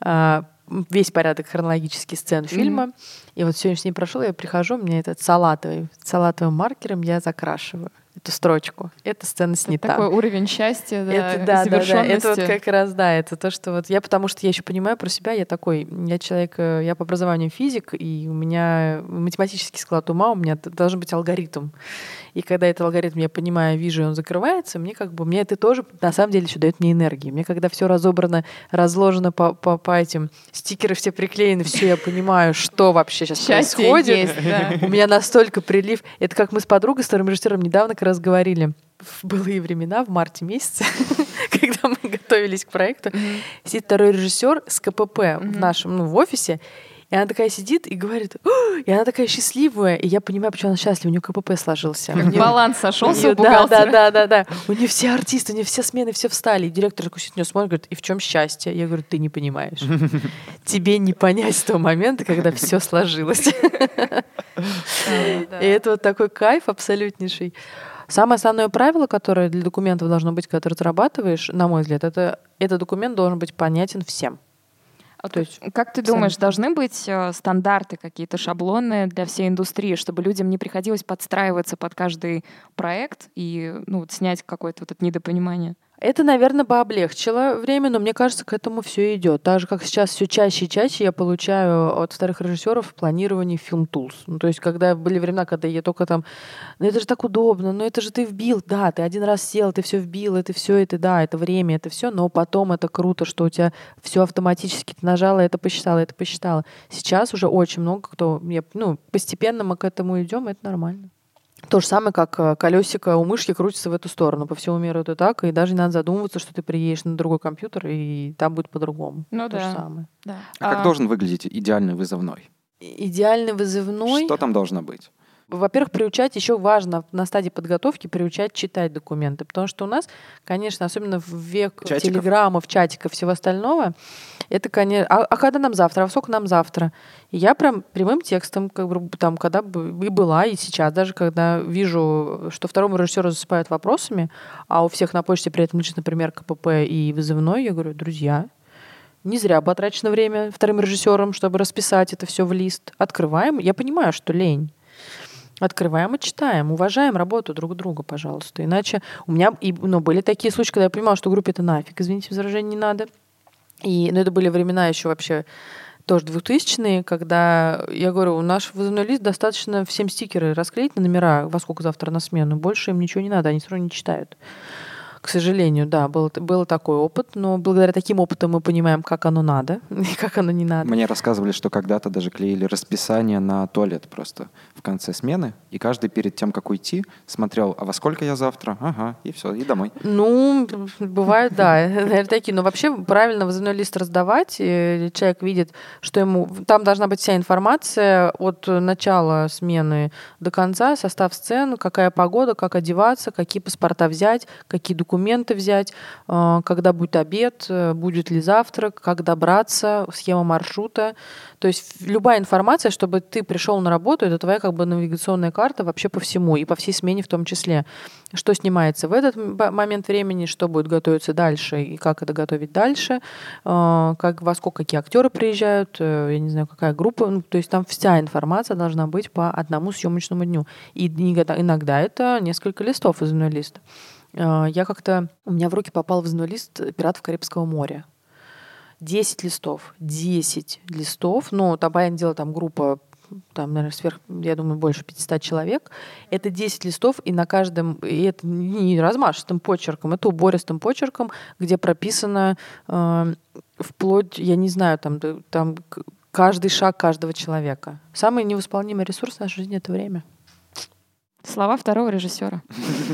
[SPEAKER 1] а, весь порядок хронологический сцен mm-hmm. фильма. И вот сегодняшний прошел, я прихожу, у меня этот салатовый, салатовым маркером я закрашиваю эту строчку. Эта сцена снята.
[SPEAKER 3] Это такой уровень счастья, да,
[SPEAKER 1] это, да, да, да, это вот как раз, да, это то, что вот я, потому что я еще понимаю про себя, я такой, я человек, э, я по образованию физик, и у меня математический склад ума, у меня должен быть алгоритм. И когда этот алгоритм я понимаю, вижу, и он закрывается, мне как бы, мне это тоже на самом деле еще дает мне энергии. Мне когда все разобрано, разложено по, по, по этим, стикеры все приклеены, все, я понимаю, что вообще сейчас Счастье происходит. Есть, да. У меня настолько прилив. Это как мы с подругой, с вторым режиссером недавно как раз говорили в былые времена, в марте месяце, *laughs* когда мы готовились к проекту, сидит второй режиссер с КПП в нашем, ну, в офисе, и она такая сидит и говорит, и она такая счастливая. И я понимаю, почему она счастлива. У нее КПП сложился. Нее...
[SPEAKER 3] Баланс сошелся у
[SPEAKER 1] Да, да, да, да, да. У нее все артисты, у нее все смены, все встали. И директор такой сидит, смотрит, говорит, и в чем счастье? Я говорю, ты не понимаешь. *laughs* Тебе не понять с того момента, когда все сложилось. И это вот такой кайф абсолютнейший. Самое основное правило, которое для документов должно быть, когда ты разрабатываешь, на мой взгляд, это этот документ должен быть понятен всем.
[SPEAKER 3] А то есть, как ты думаешь, должны быть э, стандарты какие-то шаблоны для всей индустрии, чтобы людям не приходилось подстраиваться под каждый проект и ну, вот снять какое-то вот это недопонимание?
[SPEAKER 1] Это, наверное, бы облегчило время, но мне кажется, к этому все идет. Так же, как сейчас все чаще и чаще я получаю от старых режиссеров планирование фильм Tools. Ну, то есть, когда были времена, когда я только там, ну это же так удобно, ну это же ты вбил, да, ты один раз сел, ты все вбил, это все, это да, это время, это все, но потом это круто, что у тебя все автоматически, ты нажала, это посчитала, это посчитала. Сейчас уже очень много кто, ну, постепенно мы к этому идем, это нормально. То же самое, как э, колесико у мышки крутится в эту сторону. По всему миру это так, и даже не надо задумываться, что ты приедешь на другой компьютер, и там будет по-другому.
[SPEAKER 3] Ну
[SPEAKER 1] То
[SPEAKER 3] да.
[SPEAKER 1] же самое.
[SPEAKER 3] да.
[SPEAKER 2] А, а как должен выглядеть идеальный вызывной?
[SPEAKER 1] Идеальный вызывной...
[SPEAKER 2] Что там должно быть?
[SPEAKER 1] Во-первых, приучать еще важно на стадии подготовки приучать читать документы, потому что у нас, конечно, особенно в век чатиков. телеграммов, чатиков, всего остального, это, конечно, а, а когда нам завтра, а сколько нам завтра? И я прям прямым текстом, как бы там, когда бы и была, и сейчас даже, когда вижу, что второму режиссеру засыпают вопросами, а у всех на почте при этом лежит, например, КПП и вызывной, я говорю, друзья, не зря потрачено время вторым режиссером, чтобы расписать это все в лист. Открываем. Я понимаю, что лень. Открываем и читаем, уважаем работу друг друга, пожалуйста. Иначе у меня и, ну, были такие случаи, когда я понимала, что группе это нафиг, извините, возражений не надо. И, ну, это были времена еще вообще тоже 2000-е, когда, я говорю, у нашего вызывной лист достаточно всем стикеры расклеить на номера, во сколько завтра на смену. Больше им ничего не надо, они все равно не читают. К сожалению, да, был, был такой опыт, но благодаря таким опытам мы понимаем, как оно надо *laughs* и как оно не надо.
[SPEAKER 2] Мне рассказывали, что когда-то даже клеили расписание на туалет просто в конце смены, и каждый перед тем, как уйти, смотрел, а во сколько я завтра? Ага, и все, и домой.
[SPEAKER 1] Ну, бывает, да, *laughs* наверное, такие. Но вообще правильно вызывной лист раздавать, и человек видит, что ему... Там должна быть вся информация от начала смены до конца, состав сцен, какая погода, как одеваться, какие паспорта взять, какие документы документы взять, э, когда будет обед, э, будет ли завтрак, как добраться, схема маршрута. То есть любая информация, чтобы ты пришел на работу, это твоя как бы навигационная карта вообще по всему и по всей смене в том числе. Что снимается в этот момент времени, что будет готовиться дальше и как это готовить дальше, э, как, во сколько какие актеры приезжают, я не знаю, какая группа. Ну, то есть там вся информация должна быть по одному съемочному дню. И иногда это несколько листов из листа. А, я как-то... У меня в руки попал вызывной лист «Пиратов Карибского моря». 10 листов. 10 листов. Ну, Табаян делал там группа там, наверное, сверх, я думаю, больше 500 человек. Это 10 листов, и на каждом, и это не размашистым почерком, это убористым почерком, где прописано э, вплоть, я не знаю, там, там каждый шаг каждого человека. Самый невосполнимый ресурс в нашей жизни — это время.
[SPEAKER 3] Слова второго режиссера.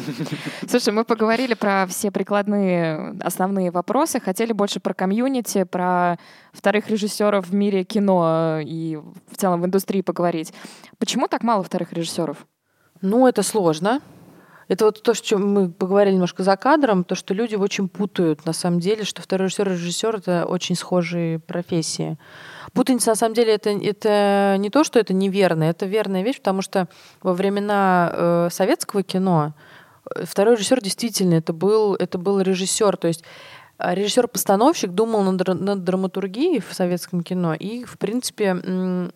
[SPEAKER 3] *laughs* Слушай, мы поговорили про все прикладные основные вопросы, хотели больше про комьюнити, про вторых режиссеров в мире кино и в целом в индустрии поговорить. Почему так мало вторых режиссеров?
[SPEAKER 1] Ну, это сложно. Это вот то, что мы поговорили немножко за кадром, то, что люди очень путают, на самом деле, что второй режиссер и режиссер — это очень схожие профессии. Путаница, на самом деле, это, это не то, что это неверно, это верная вещь, потому что во времена э, советского кино э, второй режиссер действительно это был, это был режиссер, то есть а, режиссер-постановщик думал над, над драматургией в советском кино и, в принципе,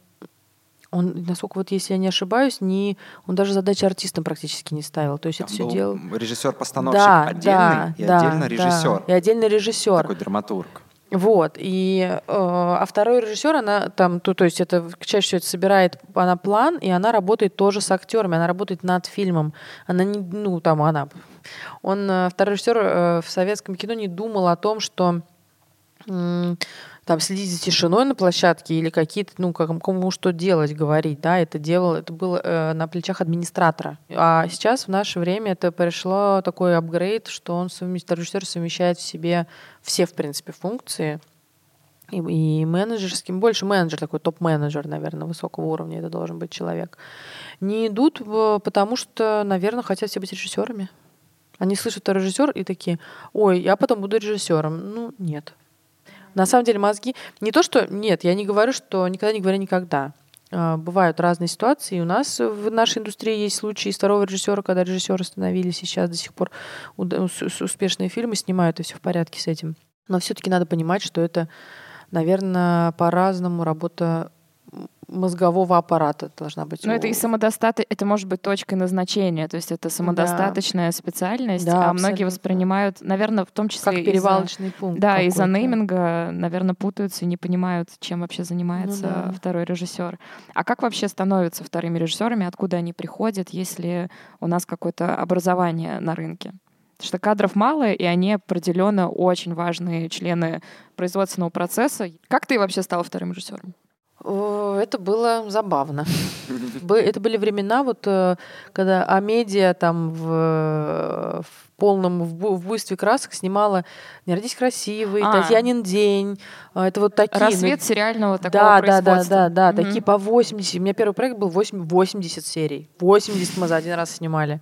[SPEAKER 1] он, насколько вот, если я не ошибаюсь, не, он даже задачи артистам практически не ставил. То есть Там это все делал...
[SPEAKER 2] Режиссер-постановщик да, отдельный да, и да, отдельно режиссер.
[SPEAKER 1] Да, и отдельно режиссер.
[SPEAKER 2] Такой драматург.
[SPEAKER 1] Вот. И, э, а второй режиссер, она там, то, то есть это чаще всего это собирает она план, и она работает тоже с актерами, она работает над фильмом. Она не, ну, там, она. Он, э, второй режиссер э, в советском кино не думал о том, что там следить за тишиной на площадке или какие-то, ну, как, кому что делать, говорить, да, это делал, это было э, на плечах администратора. А сейчас в наше время это пришло такой апгрейд, что он совмещает, режиссер совмещает в себе все, в принципе, функции, и, и менеджерским, больше менеджер, такой топ-менеджер, наверное, высокого уровня это должен быть человек, не идут, потому что, наверное, хотят все быть режиссерами. Они слышат, что режиссер и такие, ой, я потом буду режиссером. Ну, нет. На самом деле мозги... Не то, что... Нет, я не говорю, что никогда не говоря никогда. А, бывают разные ситуации. У нас в нашей индустрии есть случаи из второго режиссера, когда режиссеры становились, сейчас до сих пор успешные фильмы снимают, и все в порядке с этим. Но все-таки надо понимать, что это, наверное, по-разному работа мозгового аппарата должна быть.
[SPEAKER 3] Ну, это и самодостаточно, это может быть точкой назначения, то есть это самодостаточная да. специальность, да, а абсолютно. многие воспринимают, наверное, в том числе...
[SPEAKER 1] Как перевалочный пункт.
[SPEAKER 3] Да, из-за нейминга, наверное, путаются и не понимают, чем вообще занимается ну, да. второй режиссер. А как вообще становятся вторыми режиссерами, откуда они приходят, если у нас какое-то образование на рынке? Потому что кадров мало, и они определенно очень важные члены производственного процесса. Как ты вообще стала вторым режиссером?
[SPEAKER 1] Это было забавно. *laughs* Это были времена, вот, э, когда Амедиа там в, в полном в, буйстве красок снимала «Не родись красивый», а. «Татьянин день». А, это вот такие...
[SPEAKER 3] Рассвет ну, сериального такого
[SPEAKER 1] да, да, да, да, да, угу. такие по 80. У меня первый проект был 8, 80 серий. 80 мы за один раз снимали.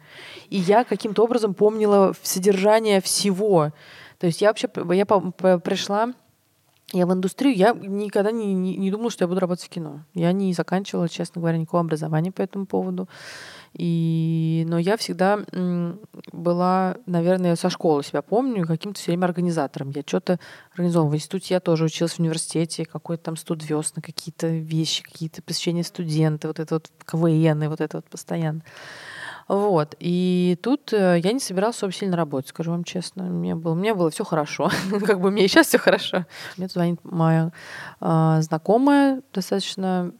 [SPEAKER 1] И я каким-то образом помнила содержание всего. То есть я вообще я пришла я в индустрию, я никогда не, не, не думала, что я буду работать в кино. Я не заканчивала, честно говоря, никакого образования по этому поводу. И, но я всегда была, наверное, со школы себя помню, каким-то все время организатором. Я что-то организовывала. В институте я тоже училась в университете, какой-то там студ весны, какие-то вещи, какие-то посещения студента, вот это вот КВН, и вот это вот постоянно. Вот. И тут э, я не собиралась особо сильно работать, скажу вам честно. Мне было, мне было все хорошо. *laughs* как бы мне и сейчас все хорошо. Мне звонит моя э, знакомая, достаточно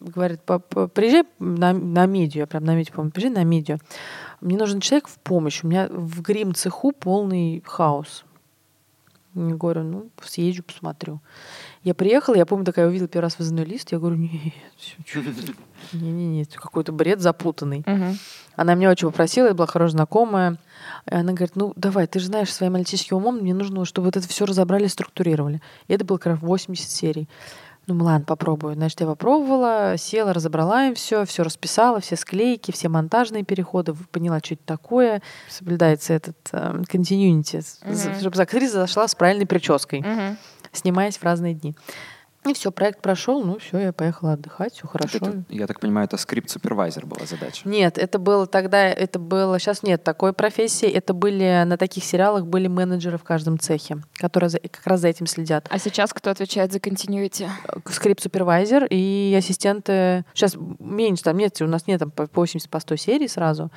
[SPEAKER 1] говорит, приезжай на, на медиа, я прям на медиа, по-моему, приезжай на медиа. Мне нужен человек в помощь. У меня в грим-цеху полный хаос. Я говорю, ну, съезжу, посмотрю. Я приехала, я помню, такая увидела первый раз вызывной лист, я говорю, нет, не-не-не, какой-то бред запутанный. Угу. Она меня очень попросила, это была хорошая знакомая. И она говорит, ну давай, ты же знаешь своим аналитическим умом, мне нужно, чтобы вот это все разобрали, структурировали. И это было как раз 80 серий. Ну, ладно, попробую. Значит, я попробовала, села, разобрала им все, все расписала, все склейки, все монтажные переходы, поняла, что это такое. Соблюдается этот continuity, э, mm-hmm. чтобы актриса зашла с правильной прической, mm-hmm. снимаясь в разные дни. И все, проект прошел, ну все, я поехала отдыхать, все хорошо.
[SPEAKER 2] Это, я так понимаю, это скрипт-супервайзер была задача?
[SPEAKER 1] Нет, это было тогда, это было, сейчас нет такой профессии, это были, на таких сериалах были менеджеры в каждом цехе, которые за, как раз за этим следят.
[SPEAKER 3] А сейчас кто отвечает за continuity?
[SPEAKER 1] Скрипт-супервайзер и ассистенты, сейчас меньше, там нет, у нас нет там по 80 по 100 серий сразу,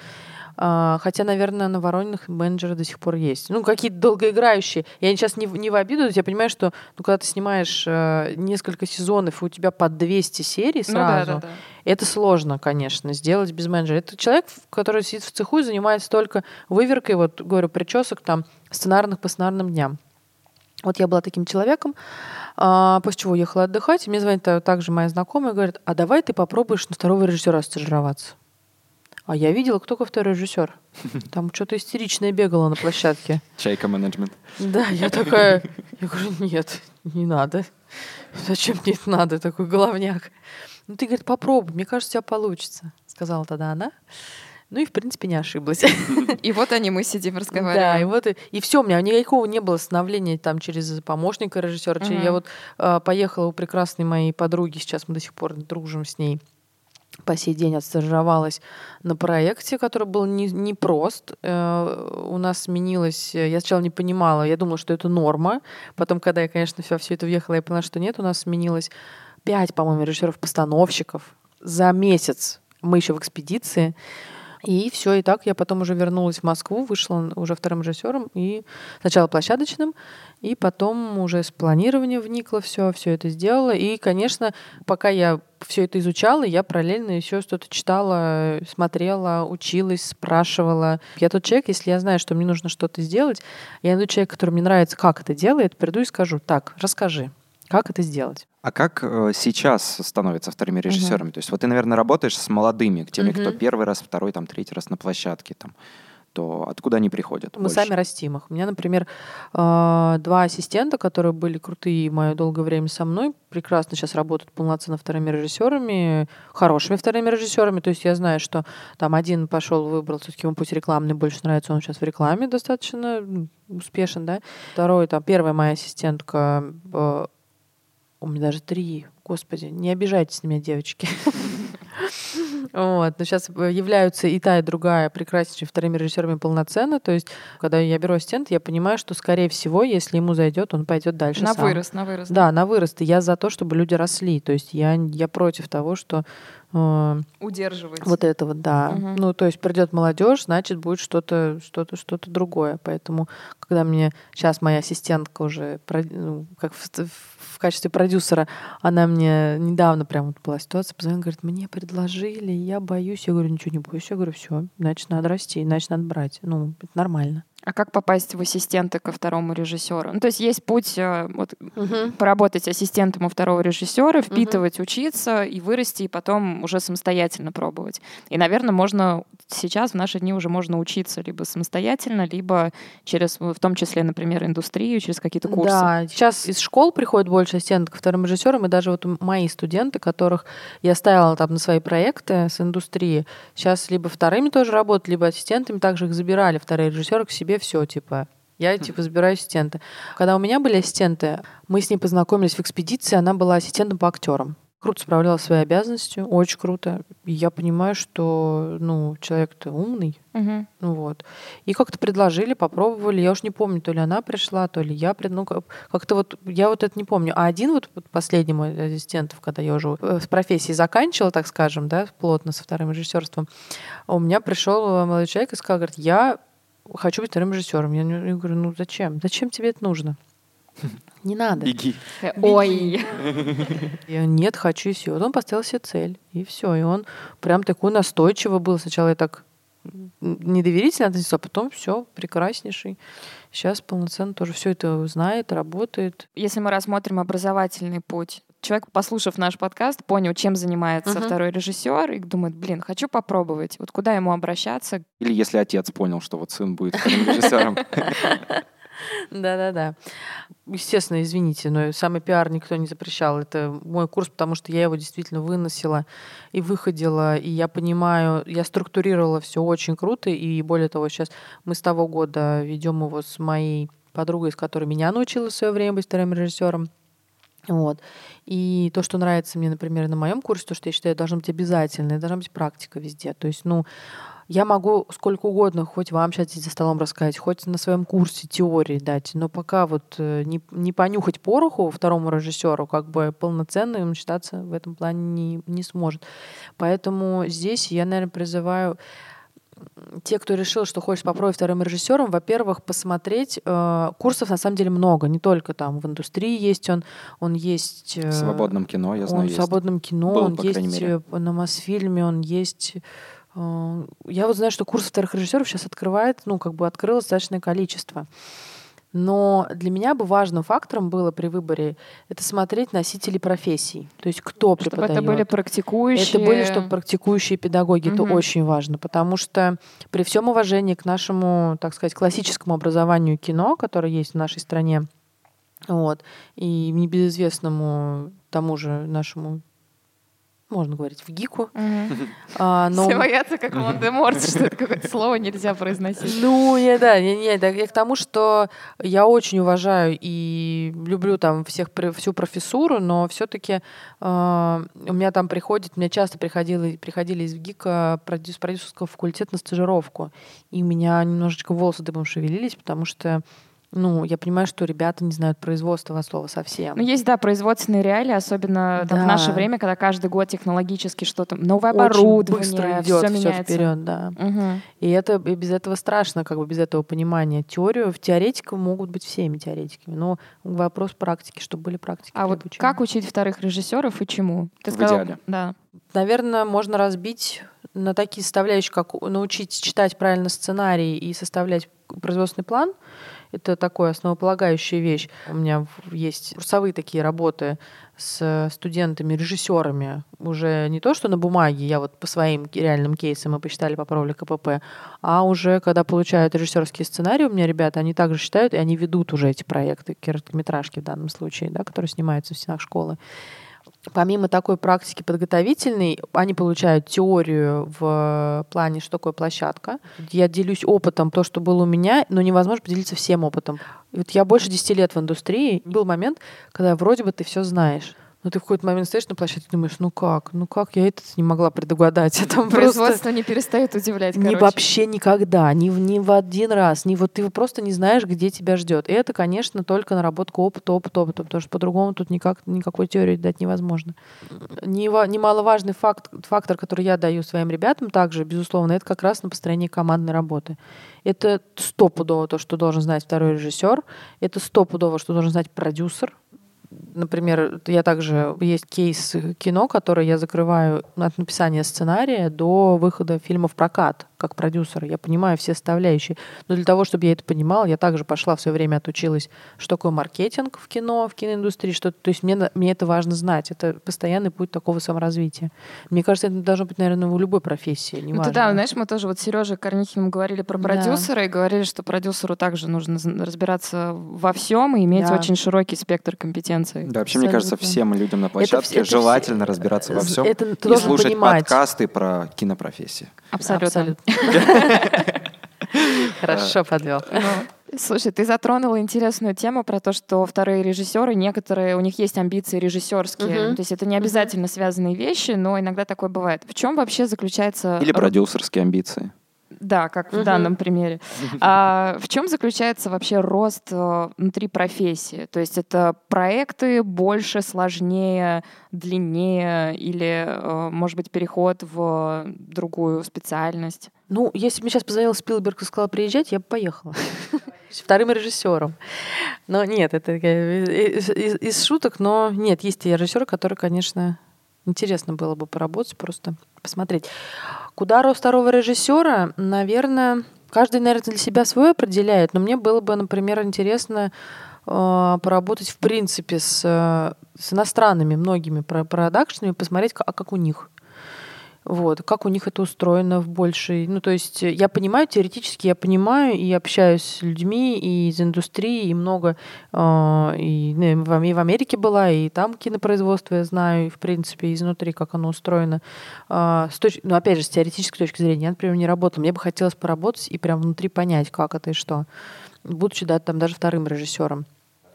[SPEAKER 1] хотя, наверное, на Ворониных менеджеры до сих пор есть. Ну, какие-то долгоиграющие. Я сейчас не, не в обиду, я понимаю, что ну, когда ты снимаешь э, несколько сезонов, и у тебя по 200 серий сразу, ну, да, да, да. это сложно, конечно, сделать без менеджера. Это человек, который сидит в цеху и занимается только выверкой, вот, говорю, причесок там, сценарных по сценарным дням. Вот я была таким человеком, а, после чего уехала отдыхать, и мне звонит также моя знакомая и говорит, а давай ты попробуешь на второго режиссера стажироваться. А я видела, кто такой второй режиссер. *laughs* Там что-то истеричное бегало на площадке.
[SPEAKER 2] Чайка менеджмент.
[SPEAKER 1] Да, я такая, я говорю, нет, не надо. Зачем мне это надо, такой головняк? Ну, ты, говорит, попробуй, мне кажется, у тебя получится, сказала тогда она. Ну и, в принципе, не ошиблась. *laughs*
[SPEAKER 3] И вот они, мы сидим,
[SPEAKER 1] Да, и
[SPEAKER 3] разговариваем.
[SPEAKER 1] вот и, и все, у меня никакого не было становления там через помощника режиссера.
[SPEAKER 3] Мгм.
[SPEAKER 1] Я вот э, поехала у прекрасной моей подруги, сейчас мы до сих пор дружим с ней. По сей день отстажировалась на проекте, который был не, непрост. Э, у нас сменилось... э, Я сначала не понимала, я думала, что это норма. Потом, когда я, конечно, все, все это въехала, я поняла, что нет. У нас сменилось пять, по-моему, режиссеров-постановщиков за месяц. Мы еще в экспедиции. И все, и так я потом уже вернулась в Москву, вышла уже вторым режиссером, и сначала площадочным, и потом уже с планирования вникла все, все это сделала. И, конечно, пока я все это изучала, я параллельно еще что-то читала, смотрела, училась, спрашивала. Я тот человек, если я знаю, что мне нужно что-то сделать, я найду человека, который мне нравится, как это делает, приду и скажу, так, расскажи, как это сделать.
[SPEAKER 2] А как э, сейчас становятся вторыми режиссерами? То есть вот ты, наверное, работаешь с молодыми, теми, кто
[SPEAKER 1] Мгм.
[SPEAKER 2] первый раз, второй, там, третий раз на площадке, там, то откуда они приходят?
[SPEAKER 1] Мы
[SPEAKER 2] больше?
[SPEAKER 1] сами растим их. У меня, например, э, два ассистента, которые были крутые мое долгое время со мной, прекрасно сейчас работают полноценно вторыми режиссерами, хорошими вторыми режиссерами. То есть я знаю, что там один пошел, выбрал все-таки ему путь рекламный, больше нравится, он сейчас в рекламе достаточно успешен, да. Второй, там, первая моя ассистентка, э, у меня даже три, господи, не обижайтесь на меня, девочки. *laughs* Вот. Но сейчас являются и та, и другая прекраснейшими вторыми режиссерами полноценно. То есть, когда я беру ассистента, я понимаю, что, скорее всего, если ему зайдет, он пойдет дальше
[SPEAKER 3] На
[SPEAKER 1] сам.
[SPEAKER 3] вырост, на вырост.
[SPEAKER 1] Да, на вырост. И я за то, чтобы люди росли. То есть я, я против того, что э,
[SPEAKER 3] Удерживать.
[SPEAKER 1] вот это вот, да.
[SPEAKER 3] Мгм.
[SPEAKER 1] Ну, то есть придет молодежь, значит, будет что-то, что-то, что-то другое. Поэтому, когда мне сейчас моя ассистентка уже, ну, как в, в качестве продюсера, она мне недавно прям вот была ситуация, позвонила, говорит, мне предложили, я боюсь. Я говорю, ничего не боюсь. Я говорю, все, значит, надо расти, значит, надо брать. Ну, это нормально.
[SPEAKER 3] А как попасть в ассистенты ко второму режиссеру? Ну, то есть есть путь э, вот, поработать ассистентом у второго режиссера, впитывать, учиться и вырасти, и потом уже самостоятельно пробовать. И, наверное, можно сейчас, в наши дни, уже можно учиться либо самостоятельно, либо через, в том числе, например, индустрию, через какие-то курсы.
[SPEAKER 1] Да, сейчас из школ приходит больше ассистентов ко вторым режиссерам, и даже вот мои студенты, которых я ставила там на свои проекты с индустрии, сейчас либо вторыми тоже работают, либо ассистентами, также их забирали вторые режиссеры к себе, все, типа, я, типа, забираю ассистента. Когда у меня были ассистенты, мы с ней познакомились в экспедиции, она была ассистентом по актерам. Круто справлялась своей обязанностью, очень круто. И я понимаю, что, ну, человек-то умный, ну вот. И как-то предложили, попробовали. Я уж не помню, то ли она пришла, то ли я. пред- Ну, как- как-то вот, я вот это не помню. А один вот, последний мой ассистентов, когда я уже э, с профессией заканчивала, так скажем, да, плотно со вторым режиссерством, у меня пришел молодой человек и сказал, говорит, я хочу быть вторым режиссером. Я, говорю, ну зачем? Зачем тебе это нужно? *laughs* Не надо.
[SPEAKER 2] Беги.
[SPEAKER 3] Э, Ой. *laughs*
[SPEAKER 1] Я нет, хочу и все. Вот он поставил себе цель, и все. И он прям такой настойчивый был. Сначала я так недоверительно относился, а потом все, прекраснейший. Сейчас полноценно тоже все это знает, работает.
[SPEAKER 3] Если мы рассмотрим образовательный путь, человек, послушав наш подкаст, понял, чем занимается
[SPEAKER 1] Мгм.
[SPEAKER 3] второй режиссер, и думает, блин, хочу попробовать. Вот куда ему обращаться?
[SPEAKER 2] Или если отец понял, что вот сын будет вторым режиссером.
[SPEAKER 1] Да-да-да. Естественно, извините, но самый пиар никто не запрещал. Это мой курс, потому что я его действительно выносила и выходила, и я понимаю, я структурировала все очень круто, и более того, сейчас мы с того года ведем его с моей подругой, с которой меня научила в свое время быть вторым режиссером. Вот. И то, что нравится мне, например, на моем курсе, то, что я считаю, должно быть обязательно, должна быть практика везде. То есть, ну, я могу сколько угодно, хоть вам сейчас за столом рассказать, хоть на своем курсе теории дать, но пока вот э, не, не понюхать пороху второму режиссеру, как бы полноценно он считаться в этом плане не, не сможет. Поэтому здесь я, наверное, призываю те, кто решил, что хочет попробовать вторым режиссером, во-первых, посмотреть. э, курсов на самом деле много, не только там в индустрии есть он, он есть... э,
[SPEAKER 2] В свободном кино, я
[SPEAKER 1] он
[SPEAKER 2] знаю,
[SPEAKER 1] в
[SPEAKER 2] есть.
[SPEAKER 1] свободном кино,
[SPEAKER 2] Был,
[SPEAKER 1] он
[SPEAKER 2] по крайней
[SPEAKER 1] есть
[SPEAKER 2] мере.
[SPEAKER 1] э, на Мосфильме, он есть. э, Я вот знаю, что курс вторых режиссеров сейчас открывает, ну, как бы открылось достаточное количество. Но для меня бы важным фактором было при выборе это смотреть носители профессий. То есть кто
[SPEAKER 3] Чтобы
[SPEAKER 1] преподает.
[SPEAKER 3] это были практикующие.
[SPEAKER 1] Это были, чтобы практикующие педагоги.
[SPEAKER 3] Мгм.
[SPEAKER 1] Это очень важно, потому что при всем уважении к нашему, так сказать, классическому образованию кино, которое есть в нашей стране, вот, и небезызвестному тому же нашему, можно говорить, в ГИКу,
[SPEAKER 3] Мгм. *laughs*
[SPEAKER 1] а, но
[SPEAKER 3] Все боятся, как Волан-де-Морт, *laughs* что это какое-то слово нельзя произносить.
[SPEAKER 1] Ну, я, да, не, не, да, я к тому, что я очень уважаю и люблю там всех, всю профессуру, но все-таки у меня там приходит, мне часто приходили, приходили из ВГИКа продюс, продюсерского факультета на стажировку, и у меня немножечко волосы дыбом шевелились, потому что ну, я понимаю, что ребята не знают производства от слова совсем.
[SPEAKER 3] Ну, есть, да, производственные реалии, особенно там, в наше время, когда каждый год технологически что-то, новое
[SPEAKER 1] Очень
[SPEAKER 3] оборудование,
[SPEAKER 1] быстро идет
[SPEAKER 3] все
[SPEAKER 1] все вперед, да.
[SPEAKER 3] Мгм.
[SPEAKER 1] И это и без этого страшно, как бы без этого понимания. Теорию в теоретиков могут быть всеми теоретиками, но вопрос практики, чтобы были практики.
[SPEAKER 3] А вот
[SPEAKER 1] обучении.
[SPEAKER 3] как учить вторых режиссеров и чему? Ты
[SPEAKER 2] В
[SPEAKER 3] сказал,
[SPEAKER 2] идеале.
[SPEAKER 3] Да.
[SPEAKER 1] Наверное, можно разбить на такие составляющие, как научить читать правильно сценарий и составлять производственный план. Это такая основополагающая вещь. У меня есть курсовые такие работы с студентами, режиссерами. Уже не то, что на бумаге, я вот по своим реальным кейсам мы посчитали, попробовали КПП, а уже когда получают режиссерские сценарии, у меня ребята, они также считают, и они ведут уже эти проекты, короткометражки в данном случае, да, которые снимаются в стенах школы. Помимо такой практики подготовительной, они получают теорию в плане, что такое площадка. Я делюсь опытом, то, что было у меня, но невозможно поделиться всем опытом. Вот я больше 10 лет в индустрии. Был момент, когда вроде бы ты все знаешь. Но ты в какой-то момент стоишь на площадке и думаешь, ну как, ну как, я это не могла предугадать. *laughs* Это просто...
[SPEAKER 3] Производство не перестает удивлять, короче.
[SPEAKER 1] вообще никогда, ни ни в один раз, ни вот ты просто не знаешь, где тебя ждет. И это, конечно, только наработка опыта, опыта, опыта, потому что по-другому тут никак, никакой теории дать невозможно. Немаловажный факт, фактор, который я даю своим ребятам также, безусловно, это как раз на построение командной работы. Это стопудово то, что должен знать второй режиссер, это стопудово, что должен знать продюсер, Например, я также есть кейс кино, который я закрываю от написания сценария до выхода фильма в прокат как продюсер. Я понимаю все составляющие. Но для того, чтобы я это понимала, я также пошла в свое время отучилась, что такое маркетинг в кино, в киноиндустрии. Что, то есть мне, мне это важно знать. Это постоянный путь такого саморазвития. Мне кажется, это должно быть, наверное, в любой профессии.
[SPEAKER 3] Ну,
[SPEAKER 1] неважно.
[SPEAKER 3] ты да, знаешь, мы тоже вот с Сережей Корнихиным говорили про
[SPEAKER 1] Да.
[SPEAKER 3] продюсера и говорили, что продюсеру также нужно разбираться во всем и иметь
[SPEAKER 1] Да.
[SPEAKER 3] очень широкий спектр компетенций.
[SPEAKER 2] Да, вообще, мне кажется,
[SPEAKER 1] Абсолютно.
[SPEAKER 2] всем людям на площадке
[SPEAKER 1] это
[SPEAKER 2] желательно
[SPEAKER 1] все-
[SPEAKER 2] разбираться во всем
[SPEAKER 1] это ты
[SPEAKER 2] и
[SPEAKER 1] должен
[SPEAKER 2] слушать
[SPEAKER 1] понимать.
[SPEAKER 2] подкасты про кинопрофессии.
[SPEAKER 3] Абсолютно. *laughs*
[SPEAKER 1] Хорошо подвел.
[SPEAKER 3] Ну, Слушай, ты затронула интересную тему про то, что вторые режиссеры, некоторые, у них есть амбиции режиссерские.
[SPEAKER 1] Мгм.
[SPEAKER 3] То есть это не обязательно связанные вещи, но иногда такое бывает. В чем вообще заключается...
[SPEAKER 2] Или продюсерские амбиции.
[SPEAKER 3] Да, как в
[SPEAKER 1] Мгм.
[SPEAKER 3] данном примере. А в чем заключается вообще рост э, внутри профессии? То есть это проекты больше, сложнее, длиннее или, э, может быть, переход в другую специальность?
[SPEAKER 1] Ну, если бы мне сейчас позвонил Спилберг и сказал приезжать, я бы поехала. Вторым режиссером. Но нет, это такая из, из- из шуток, но нет, есть те режиссеры, которые, конечно, интересно было бы поработать, просто посмотреть. Куда рост второго режиссера, наверное, каждый, наверное, для себя свой определяет, но мне было бы, например, интересно э, поработать, в принципе, с, э, с иностранными многими про- продакшенами, посмотреть, а как у них. Вот, как у них это устроено в большей... Ну, то есть э, я понимаю, теоретически я понимаю и общаюсь с людьми и из индустрии, и много... э, и, ну, и в Америке была, и там кинопроизводство я знаю, и, в принципе, изнутри, как оно устроено. А, с точ- Ну, опять же, с теоретической точки зрения, я, например, не работала. Мне бы хотелось поработать и прям внутри понять, как это и что. Будучи, да, там даже вторым режиссером.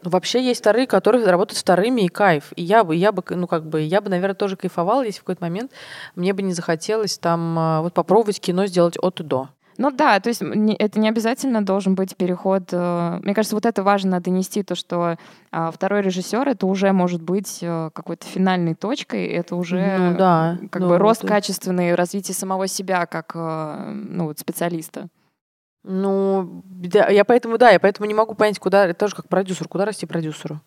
[SPEAKER 1] Ну, Вообще есть вторые, которые работают вторыми, и кайф. И я бы, я бы, ну как бы, я бы, наверное, тоже кайфовала, если в какой-то момент мне бы не захотелось там а, вот попробовать кино сделать от и до.
[SPEAKER 3] Ну да, то есть это не обязательно должен быть переход. э, Мне кажется, вот это важно донести, то, что а, второй режиссер это уже может быть э, какой-то финальной точкой, это уже
[SPEAKER 1] Ну да,
[SPEAKER 3] как
[SPEAKER 1] ну
[SPEAKER 3] бы рост
[SPEAKER 1] вот.
[SPEAKER 3] качественный, развитие самого себя как э, ну, вот специалиста.
[SPEAKER 1] Ну, да, я поэтому, да, я поэтому не могу понять, куда, это тоже как продюсер, куда расти продюсеру.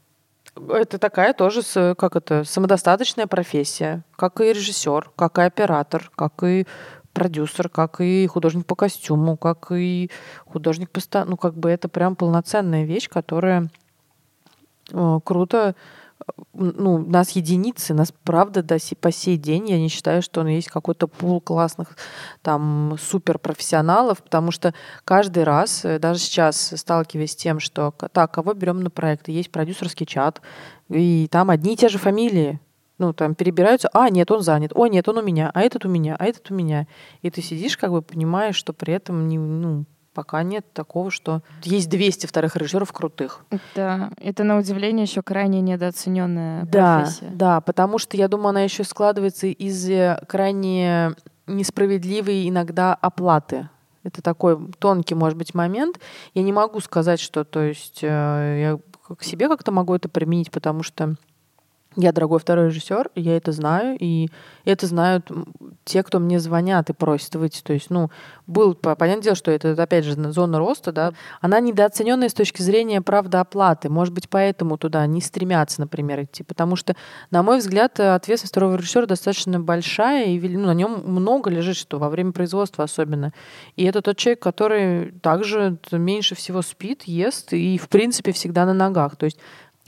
[SPEAKER 1] Это такая тоже, как это, самодостаточная профессия, как и режиссер, как и оператор, как и продюсер, как и художник по костюму, как и художник по... Ну, как бы это прям полноценная вещь, которая э, круто ну, нас единицы, нас правда до по сей день, я не считаю, что есть какой-то пул классных там суперпрофессионалов, потому что каждый раз, э, даже сейчас сталкиваясь с тем, что так, кого берем на проект, есть продюсерский чат, и там одни и те же фамилии, ну, там перебираются, а, нет, он занят, о, нет, он у меня, а этот у меня, а этот у меня. И ты сидишь, как бы понимаешь, что при этом не, ну, пока нет такого, что есть 200 вторых режиссеров крутых.
[SPEAKER 3] Да, это на удивление еще крайне недооцененная
[SPEAKER 1] да,
[SPEAKER 3] профессия.
[SPEAKER 1] Да, потому что я думаю, она еще складывается из крайне несправедливой иногда оплаты. Это такой тонкий, может быть, момент. Я не могу сказать, что, то есть, э, я к себе как-то могу это применить, потому что я дорогой второй режиссер, я это знаю, и это знают те, кто мне звонят и просят выйти. То есть, ну, был, понятное дело, что это, опять же, зона роста, да, она недооцененная с точки зрения, правда, оплаты. Может быть, поэтому туда не стремятся, например, идти. Потому что, на мой взгляд, ответственность второго режиссера достаточно большая, и ну, на нем много лежит, что во время производства особенно. И это тот человек, который также меньше всего спит, ест и, в принципе, всегда на ногах. То есть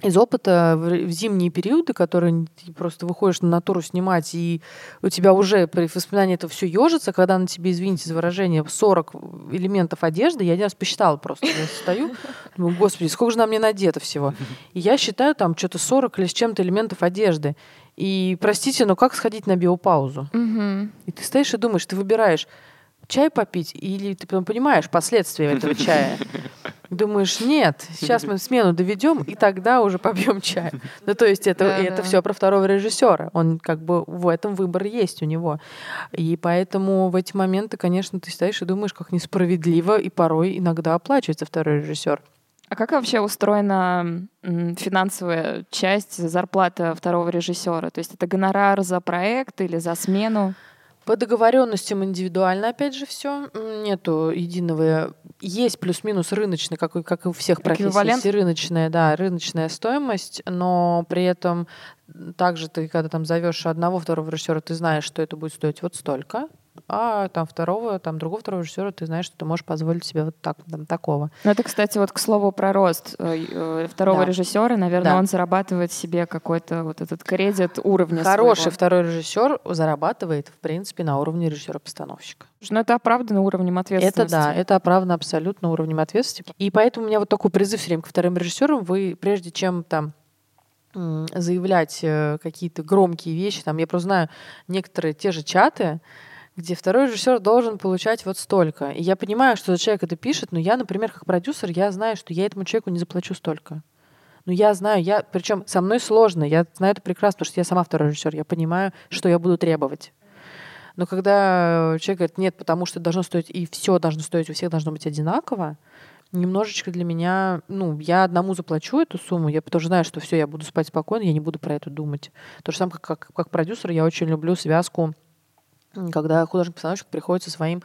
[SPEAKER 1] из опыта в зимние периоды, которые ты просто выходишь на натуру снимать, и у тебя уже при воспоминании это все ежится, когда на тебе, извините за выражение, 40 элементов одежды, я один раз посчитала просто, я стою, думаю, господи, сколько же на мне надето всего. И я считаю там что-то 40 или с чем-то элементов одежды. И, простите, но как сходить на биопаузу? И ты стоишь и думаешь, ты выбираешь, чай попить, или ты понимаешь последствия этого чая. Думаешь, нет, сейчас мы смену доведем, и тогда уже побьем чай. Ну, то есть это, да, это да. все про второго режиссера. Он как бы в этом выбор есть у него. И поэтому в эти моменты, конечно, ты стоишь и думаешь, как несправедливо, и порой иногда оплачивается второй режиссер.
[SPEAKER 3] А как вообще устроена финансовая часть зарплата второго режиссера? То есть это гонорар за проект или за смену?
[SPEAKER 1] По договоренностям индивидуально, опять же, все. Нету единого. Есть плюс-минус рыночный, как, как и у всех профессий. Эквивалент? Рыночная, да, рыночная стоимость, но при этом также ты, когда там зовешь одного, второго режиссера, ты знаешь, что это будет стоить вот столько а там второго, там другого второго режиссера ты знаешь, что ты можешь позволить себе вот так, там, такого.
[SPEAKER 3] Ну это, кстати, вот к слову про рост э, э, второго да. режиссера, наверное, да. он зарабатывает себе какой-то вот этот кредит уровня
[SPEAKER 1] Хороший
[SPEAKER 3] своего.
[SPEAKER 1] второй режиссер зарабатывает, в принципе, на уровне режиссера-постановщика.
[SPEAKER 3] Ну это оправдано уровнем ответственности.
[SPEAKER 1] Это да, это оправдано абсолютно уровнем ответственности. И поэтому у меня вот такой призыв все время к вторым режиссерам. Вы, прежде чем там заявлять э, какие-то громкие вещи, там, я просто знаю некоторые те же чаты, где второй режиссер должен получать вот столько. И я понимаю, что человек это пишет, но я, например, как продюсер, я знаю, что я этому человеку не заплачу столько. Но я знаю, я, причем со мной сложно, я знаю это прекрасно, потому что я сама второй режиссер, я понимаю, что я буду требовать. Но когда человек говорит, нет, потому что должно стоить, и все должно стоить, у всех должно быть одинаково, немножечко для меня, ну, я одному заплачу эту сумму, я тоже знаю, что все, я буду спать спокойно, я не буду про это думать. То же самое, как, как, как продюсер, я очень люблю связку когда художник-постановщик приходит со своим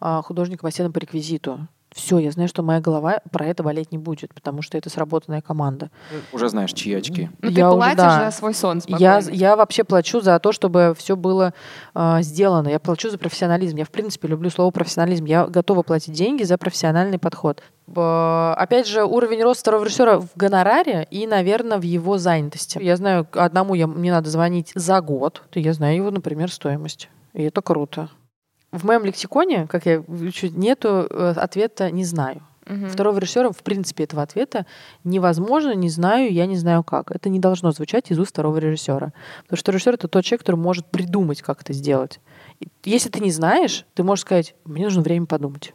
[SPEAKER 1] а, художником-ассистентом по реквизиту. Все, я знаю, что моя голова про это болеть не будет, потому что это сработанная команда.
[SPEAKER 2] Уже знаешь, чьи очки.
[SPEAKER 3] Ну, я ты платишь уже, да. за свой сон
[SPEAKER 1] я, я вообще плачу за то, чтобы все было э, сделано. Я плачу за профессионализм. Я, в принципе, люблю слово профессионализм. Я готова платить деньги за профессиональный подход. Э, опять же, уровень роста второго режиссера в гонораре и, наверное, в его занятости. Я знаю, одному я, мне надо звонить за год. Я знаю его, например, стоимость. И это круто. В моем лексиконе, как я учу, нету э, ответа «не знаю». Угу. Второго режиссера, в принципе, этого ответа невозможно, не знаю, я не знаю как. Это не должно звучать из уст второго режиссера. Потому что режиссер — это тот человек, который может придумать, как это сделать. Если ты не знаешь, ты можешь сказать, мне нужно время подумать.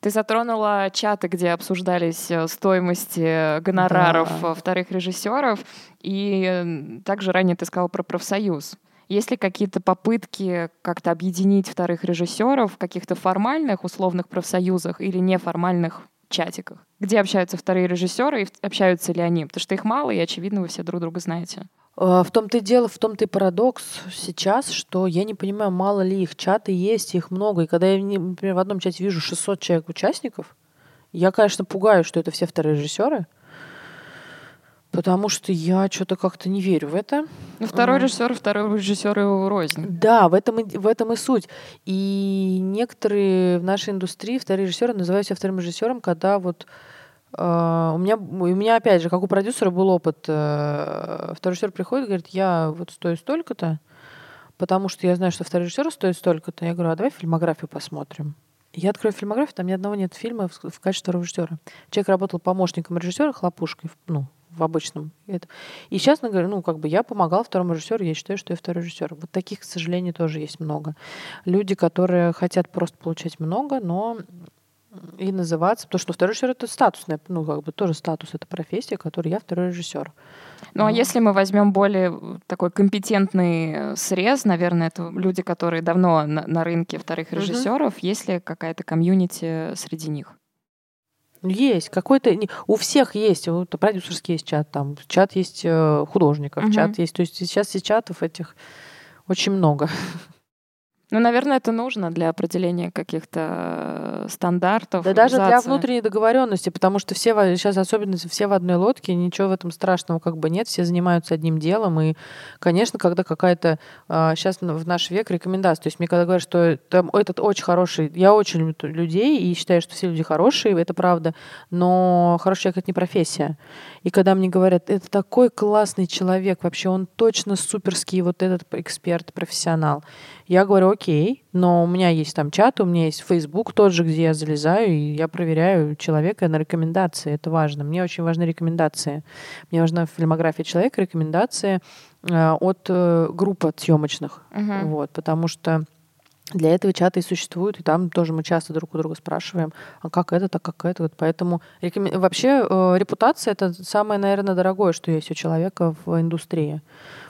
[SPEAKER 3] Ты затронула чаты, где обсуждались э, стоимости гонораров да. вторых режиссеров, и также ранее ты сказала про профсоюз. Есть ли какие-то попытки как-то объединить вторых режиссеров в каких-то формальных условных профсоюзах или неформальных чатиках, где общаются вторые режиссеры и общаются ли они? Потому что их мало, и, очевидно, вы все друг друга знаете.
[SPEAKER 1] А, в том-то и дело, в том-то и парадокс сейчас, что я не понимаю, мало ли их чаты есть, их много. И когда я, например, в одном чате вижу 600 человек участников, я, конечно, пугаюсь, что это все вторые режиссеры, Потому что я что-то как-то не верю в это.
[SPEAKER 3] Ну, второй режиссер, второй режиссер его рознь.
[SPEAKER 1] Да, в этом, и, в этом и суть. И некоторые в нашей индустрии, вторые режиссеры, называют себя вторым режиссером, когда вот э, у меня, у меня опять же, как у продюсера был опыт, э, второй режиссер приходит и говорит, я вот стою столько-то, потому что я знаю, что второй режиссер стоит столько-то. Я говорю, а давай фильмографию посмотрим. Я открою фильмографию, там ни одного нет фильма в, в качестве второго режиссера. Человек работал помощником режиссера, хлопушкой, ну, в обычном. Это. И честно говоря, ну, как бы я помогала второму режиссеру, я считаю, что я второй режиссер. Вот таких, к сожалению, тоже есть много. Люди, которые хотят просто получать много, но и называться, потому что второй режиссер это статусная, ну, как бы тоже статус, это профессия, которой я второй режиссер.
[SPEAKER 3] Ну, а если мы возьмем более такой компетентный срез, наверное, это люди, которые давно на, на рынке вторых режиссеров, есть ли какая-то комьюнити среди них?
[SPEAKER 1] Ну, Есть. Какой-то... У всех есть. Вот продюсерский есть чат, там чат есть э, художников,
[SPEAKER 3] Мгм.
[SPEAKER 1] чат есть. То есть сейчас и чатов этих очень много. *laughs*
[SPEAKER 3] Ну, наверное, это нужно для определения каких-то э, стандартов.
[SPEAKER 1] Да даже для внутренней договоренности, потому что все сейчас особенно все в одной лодке, ничего в этом страшного как бы нет, все занимаются одним делом. И, конечно, когда какая-то сейчас в наш век рекомендация, то есть мне когда говорят, что там этот очень хороший, я очень люблю людей и считаю, что все люди хорошие, это правда, но хороший человек это не профессия. И когда мне говорят, это такой классный человек, вообще он точно суперский вот этот эксперт, профессионал. Я говорю, окей, но у меня есть там чат, у меня есть Facebook тот же, где я залезаю, и я проверяю человека на рекомендации. Это важно. Мне очень важны рекомендации. Мне важна фильмография человека, рекомендации э, от э, групп от съемочных.
[SPEAKER 3] Мгм.
[SPEAKER 1] Вот, потому что для этого чаты и существуют, и там тоже мы часто друг у друга спрашиваем, а как это, так как это. Вот поэтому рекомен- вообще э, репутация это самое, наверное, дорогое, что есть у человека в индустрии,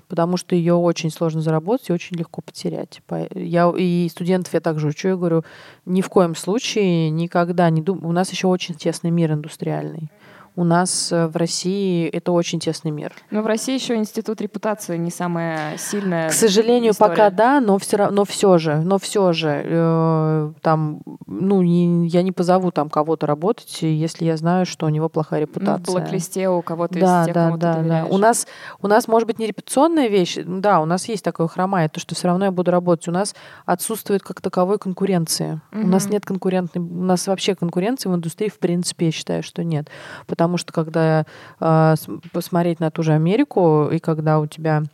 [SPEAKER 1] потому что ее очень сложно заработать и очень легко потерять. По- Я и студентов я также учу, я говорю, ни в коем случае никогда не думаю. У нас еще очень тесный мир индустриальный. У нас э, в России это очень тесный мир.
[SPEAKER 3] Но в России еще институт репутации не самая сильная.
[SPEAKER 1] К сожалению,
[SPEAKER 3] история.
[SPEAKER 1] пока да, но все равно, но все же, но все же, э, там, ну, не- я не позову там кого-то работать, если я знаю, что у него плохая
[SPEAKER 3] Ну,
[SPEAKER 1] репутация.
[SPEAKER 3] в блэк-листе у кого-то
[SPEAKER 1] да,
[SPEAKER 3] из тех,
[SPEAKER 1] да,
[SPEAKER 3] кому
[SPEAKER 1] да, да. У нас, у нас может быть не репетиционная вещь, да, у нас есть такое хромает, то, что все равно я буду работать. У нас отсутствует как таковой конкуренции. У нас нет конкурентной, у нас вообще конкуренции в индустрии в принципе я считаю, что нет, потому что когда э, посмотреть на ту же Америку и когда у тебя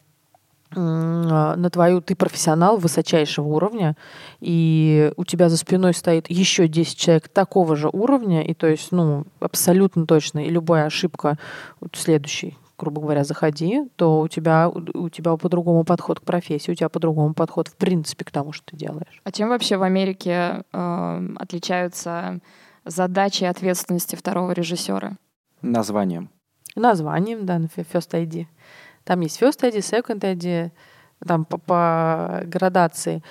[SPEAKER 1] а, на твою ты профессионал высочайшего уровня, и у тебя за спиной стоит еще 10 человек такого же уровня, и то есть, ну, абсолютно точно, и любая ошибка, вот следующий, грубо говоря, заходи, то у тебя, у тебя по-другому подход к профессии, у тебя по-другому подход в принципе к тому, что ты делаешь.
[SPEAKER 3] А чем вообще в Америке э, отличаются задачи и ответственности второго режиссера?
[SPEAKER 2] Названием.
[SPEAKER 1] Названием, да, на First ID. Там есть First ID, Second ID, там по, по градации.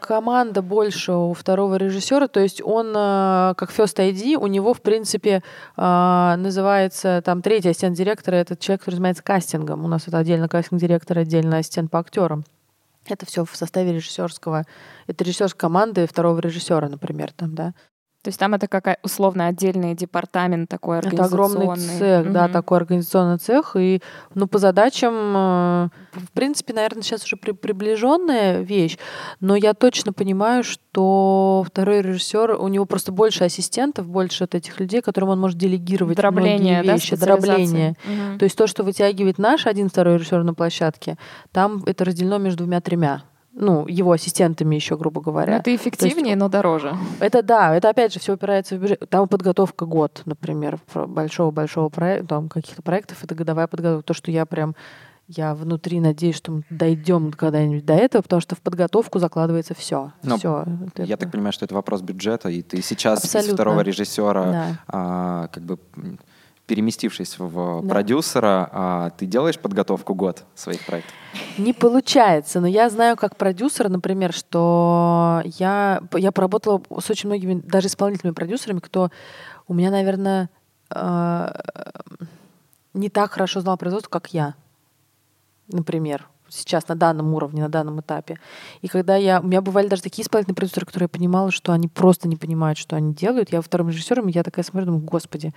[SPEAKER 1] Команда больше у второго режиссера, то есть он э, как First ID, у него, в принципе, э, называется там третий ассистент директора, этот человек, который занимается кастингом. У нас это отдельно кастинг-директор, отдельно ассистент по актерам. Это все в составе режиссерского, это режиссерской команды второго режиссера, например, там, да.
[SPEAKER 3] То есть там это какая условно отдельный департамент такой
[SPEAKER 1] Это огромный
[SPEAKER 3] организационный.
[SPEAKER 1] цех, да,
[SPEAKER 3] Мгм.
[SPEAKER 1] такой организационный цех. И, ну, по задачам, э, в принципе, наверное, сейчас уже при- приближенная вещь, но я точно понимаю, что второй режиссер, у него просто больше ассистентов, больше вот этих людей, которым он может делегировать
[SPEAKER 3] Дробление,
[SPEAKER 1] многие
[SPEAKER 3] да,
[SPEAKER 1] вещи,
[SPEAKER 3] специализация?
[SPEAKER 1] дробление.
[SPEAKER 3] Мгм.
[SPEAKER 1] То есть то, что вытягивает наш один второй режиссер на площадке, там это разделено между двумя-тремя. Ну, его ассистентами еще, грубо
[SPEAKER 3] Ну,
[SPEAKER 1] говоря.
[SPEAKER 3] это эффективнее, но дороже.
[SPEAKER 1] Это да, это опять же все упирается в бюджет. Там подготовка год, например, большого-большого проекта, там каких-то проектов, это годовая подготовка. То, что я прям я внутри надеюсь, что мы дойдем когда-нибудь до этого, потому что в подготовку закладывается все.
[SPEAKER 2] Но
[SPEAKER 1] все.
[SPEAKER 2] Я так понимаю, что это вопрос бюджета, и ты сейчас
[SPEAKER 1] Абсолютно.
[SPEAKER 2] из второго режиссера,
[SPEAKER 1] Да.
[SPEAKER 2] а, как бы переместившись в
[SPEAKER 1] Да.
[SPEAKER 2] продюсера, а, ты делаешь подготовку год своих проектов?
[SPEAKER 1] Не получается, но я знаю как продюсер, например, что я, я поработала с очень многими, даже исполнительными продюсерами, кто у меня, наверное, э, не так хорошо знал производство, как я, например, сейчас на данном уровне, на данном этапе. И когда я... У меня бывали даже такие исполнительные продюсеры, которые я понимала, что они просто не понимают, что они делают. Я вторым режиссером, и я такая смотрю, думаю, господи,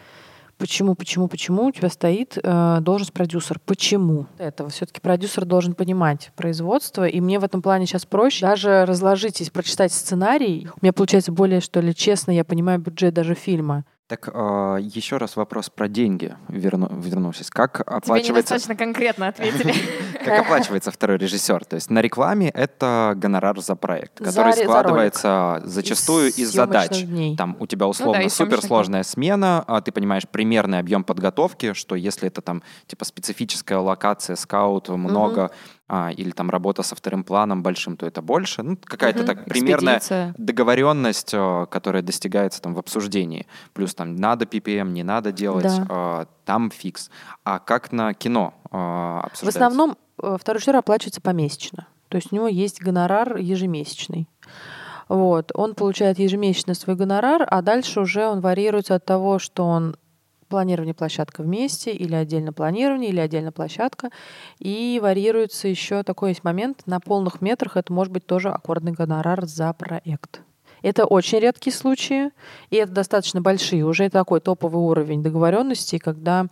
[SPEAKER 1] Почему, почему, почему у тебя стоит э, должность продюсер? Почему этого? Все-таки продюсер должен понимать производство, и мне в этом плане сейчас проще даже разложить, прочитать сценарий, у меня получается более, что ли, честно, я понимаю бюджет даже фильма.
[SPEAKER 2] Так э, еще раз вопрос про деньги верну, вернувшись. Как
[SPEAKER 3] Тебе
[SPEAKER 2] оплачивается...
[SPEAKER 3] недостаточно конкретно ответили. *laughs*
[SPEAKER 2] Как оплачивается второй режиссер? То есть на рекламе это гонорар за проект, который складывается зачастую
[SPEAKER 1] Из
[SPEAKER 2] задач. Там у тебя условно
[SPEAKER 3] из съемочных
[SPEAKER 2] суперсложная смена, а ты понимаешь примерный объем подготовки, что если это там типа специфическая локация, скаут, много, а, или там работа со вторым планом большим, то это больше. Ну, какая-то
[SPEAKER 1] Мгм.
[SPEAKER 2] так примерная
[SPEAKER 3] Экспедиция.
[SPEAKER 2] договоренность, э, которая достигается там в обсуждении. Плюс там надо PPM, не надо делать,
[SPEAKER 1] Да.
[SPEAKER 2] э, там фикс. А как на кино э,
[SPEAKER 1] В
[SPEAKER 2] обсуждается?
[SPEAKER 1] основном э, второй режиссер оплачивается помесячно. То есть у него есть гонорар ежемесячный. Вот. Он получает ежемесячно свой гонорар, а дальше уже он варьируется от того, что он планирование площадка вместе, или отдельно планирование, или отдельно площадка. И варьируется еще такой есть момент, на полных метрах это может быть тоже аккордный гонорар за проект. Это очень редкие случаи, и это достаточно большие. Уже такой топовый уровень договоренности, когда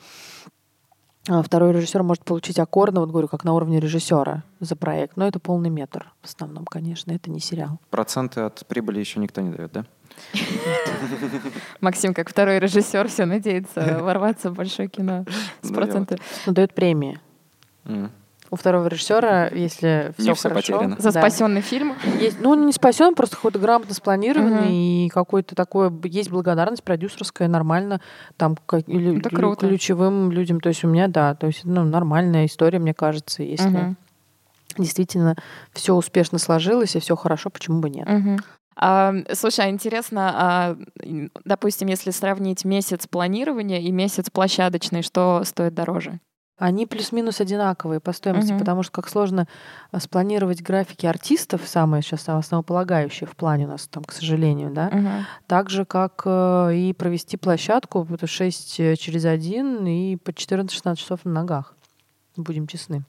[SPEAKER 1] а, второй режиссер может получить аккордно, вот говорю, как на уровне режиссера за проект. Но это полный метр в основном, конечно, это не сериал.
[SPEAKER 2] Проценты от прибыли еще никто не дает, да? *laughs*
[SPEAKER 3] Максим, как второй режиссер, все надеется *laughs* ворваться в большое кино с
[SPEAKER 2] Ну,
[SPEAKER 3] процентами.
[SPEAKER 1] Но дает премии.
[SPEAKER 2] М.
[SPEAKER 1] У второго режиссера, если все
[SPEAKER 2] всё
[SPEAKER 1] хорошо,
[SPEAKER 2] потеряно.
[SPEAKER 3] За
[SPEAKER 1] да.
[SPEAKER 3] спасенный фильм.
[SPEAKER 1] Есть, ну, он не спасен, просто какой-то грамотно спланированный,
[SPEAKER 3] Мгм.
[SPEAKER 1] и какой-то такой, есть благодарность продюсерская, нормально, там, как, или
[SPEAKER 3] Это
[SPEAKER 1] лю-
[SPEAKER 3] круто.
[SPEAKER 1] ключевым людям, то есть у меня, да, то есть, ну, нормальная история, мне кажется, если
[SPEAKER 3] Мгм.
[SPEAKER 1] действительно все успешно сложилось и все хорошо, почему бы нет?
[SPEAKER 3] Мгм. А, слушай, а интересно, а, допустим, если сравнить месяц планирования и месяц площадочный, что стоит дороже?
[SPEAKER 1] Они плюс-минус одинаковые по стоимости,
[SPEAKER 3] Мгм.
[SPEAKER 1] потому что как сложно а, спланировать графики артистов, самые сейчас основополагающие в плане у нас там, к сожалению, да,
[SPEAKER 3] Мгм.
[SPEAKER 1] так же, как и провести площадку, это 6 через 1 и по 14-16 часов на ногах. Будем честны.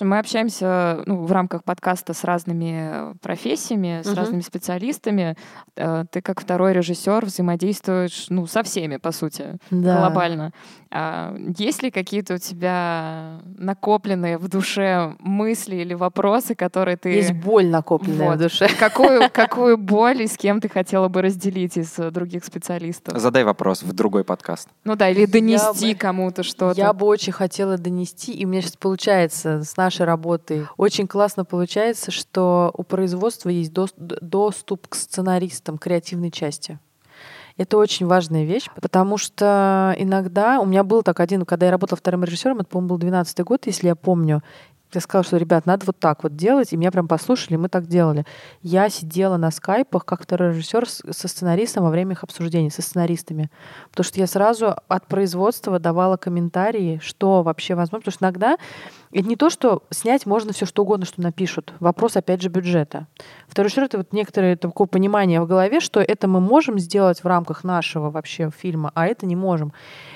[SPEAKER 3] Мы общаемся ну, в рамках подкаста с разными э, профессиями, с
[SPEAKER 1] Мгм.
[SPEAKER 3] разными специалистами. Э, Ты как второй режиссер взаимодействуешь ну, со всеми, по сути, глобально. А Есть ли какие-то у тебя накопленные в душе мысли или вопросы, которые ты...
[SPEAKER 1] Есть боль накопленная
[SPEAKER 3] Вот.
[SPEAKER 1] в душе. *laughs*
[SPEAKER 3] Какую, какую боль и с кем ты хотела бы разделить из э, других специалистов?
[SPEAKER 2] Задай вопрос в другой подкаст.
[SPEAKER 3] Ну да, или донести кому-то что-то.
[SPEAKER 1] Я бы очень хотела донести, и у меня сейчас получается с нашей работой. Очень классно получается, что у производства есть доступ к сценаристам креативной части. Это очень важная вещь, потому что иногда у меня был так один, когда я работала вторым режиссером, это, по-моему, был 12 год, если я помню, я сказала, что, ребят, надо вот так вот делать, и меня прям послушали, мы так делали. Я сидела на скайпах как второй режиссер со сценаристом во время их обсуждений, со сценаристами. Потому что я сразу от производства давала комментарии, что вообще возможно. Потому что иногда это не то, что снять можно все что угодно, что напишут. Вопрос, опять же, бюджета. Второй режиссер — это вот некоторое такое понимание в голове, что это мы можем сделать в рамках нашего вообще фильма, а это не можем.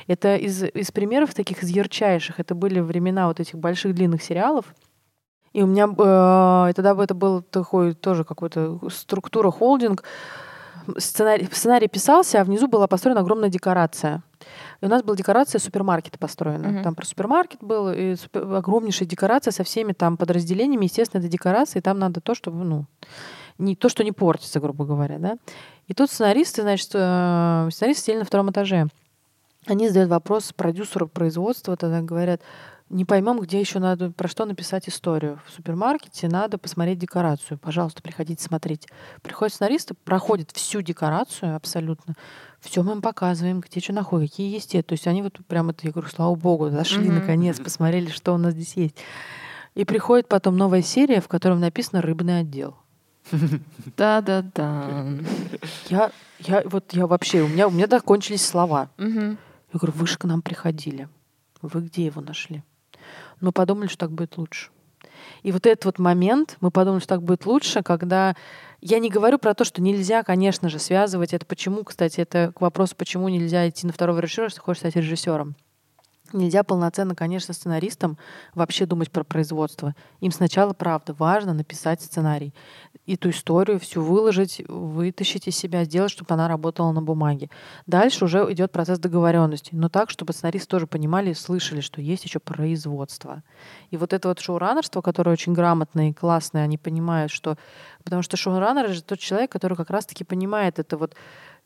[SPEAKER 1] Это из, из примеров таких из ярчайших. Это были времена вот этих больших длинных сериалов. И у меня э, тогда бы это был такой тоже какой-то структура холдинг. Сценарий, сценарий писался, а внизу была построена огромная декорация. И у нас была декорация супермаркета построена.
[SPEAKER 3] Мгм.
[SPEAKER 1] Там про супермаркет был, и супер- огромнейшая декорация со всеми там подразделениями. Естественно, это декорация, и там надо то, чтобы, ну, не то, что не портится, грубо говоря, да. И тут сценаристы, значит, э, сценаристы сидели на втором этаже. Они задают вопрос продюсеру производства, тогда говорят, не поймем, где еще надо, про что написать историю. В супермаркете надо посмотреть декорацию. Пожалуйста, приходите смотреть. Приходят сценаристы, проходят всю декорацию абсолютно. Все мы им показываем, где что находят, какие есть те. То есть они вот прям это, я говорю, слава богу, зашли
[SPEAKER 3] Мгм.
[SPEAKER 1] наконец, посмотрели, что у нас здесь есть. И приходит потом новая серия, в которой написано «Рыбный отдел».
[SPEAKER 3] Да-да-да.
[SPEAKER 1] Я, я вот я вообще, у меня, у меня так кончились слова. Я говорю, вы же к нам приходили. Вы где его нашли? Мы подумали, что так будет лучше. И вот этот вот момент, мы подумали, что так будет лучше, когда... Я не говорю про то, что нельзя, конечно же, связывать это. Почему, кстати, это к вопросу, почему нельзя идти на второго режиссера, если хочешь стать режиссером. Нельзя полноценно, конечно, сценаристам вообще думать про производство. Им сначала, правда, важно написать сценарий. Эту историю всю выложить, вытащить из себя, сделать, чтобы она работала на бумаге. Дальше уже идет процесс договоренности. Но так, чтобы сценаристы тоже понимали и слышали, что есть еще производство. И вот это вот шоураннерство, которое очень грамотное и классное, они понимают, что... Потому что шоураннер — это тот человек, который как раз-таки понимает это вот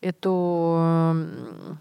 [SPEAKER 1] эту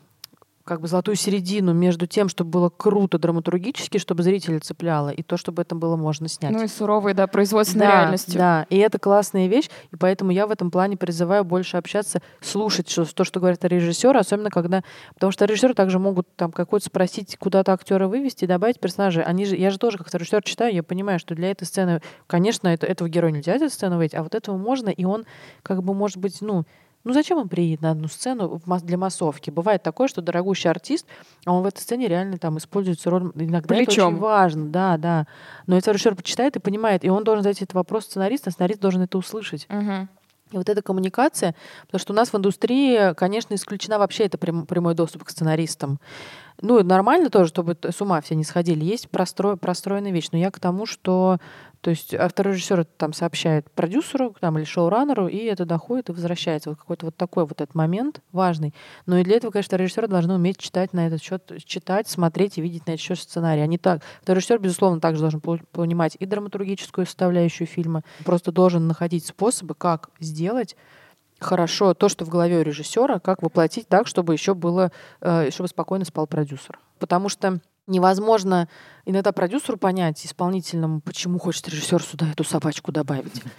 [SPEAKER 1] как бы золотую середину между тем, чтобы было круто драматургически, чтобы зрителя цепляло, и то, чтобы это было можно снять.
[SPEAKER 3] Ну и суровой, да, производственной
[SPEAKER 1] да,
[SPEAKER 3] реальностью.
[SPEAKER 1] Да, и это классная вещь, и поэтому я в этом плане призываю больше общаться, слушать что, то, что говорят режиссеры, особенно когда... Потому что режиссеры также могут там какой-то спросить, куда-то актера вывести добавить персонажей. Они же, я же тоже как режиссер читаю, я понимаю, что для этой сцены, конечно, это, этого героя нельзя этой сцены выйти, а вот этого можно, и он как бы может быть, ну, ну зачем он приедет на одну сцену для массовки? Бывает такое, что дорогущий артист, а он в этой сцене реально там используется роль. Иногда Плечом. это очень важно, да, да. Но это режиссер почитает и понимает, и он должен задать этот вопрос сценариста, а сценарист должен это услышать.
[SPEAKER 3] Угу.
[SPEAKER 1] И вот эта коммуникация, потому что у нас в индустрии, конечно, исключена вообще это прямой доступ к сценаристам. Ну, нормально тоже, чтобы с ума все не сходили. Есть простро... простроенная вещь. Но я к тому, что то есть второй режиссер там сообщает продюсеру там, или шоураннеру, и это доходит и возвращается. Вот какой-то вот такой вот этот момент важный. Но и для этого, конечно, режиссеры должны уметь читать на этот счет, читать, смотреть и видеть на этот счет сценарий. Они так, второй режиссер, безусловно, также должен понимать и драматургическую составляющую фильма, просто должен находить способы, как сделать хорошо то, что в голове у режиссера, как воплотить так, чтобы еще было, э, чтобы спокойно спал продюсер. Потому что невозможно иногда продюсеру понять, исполнительному, почему хочет режиссер сюда эту собачку добавить. *laughs*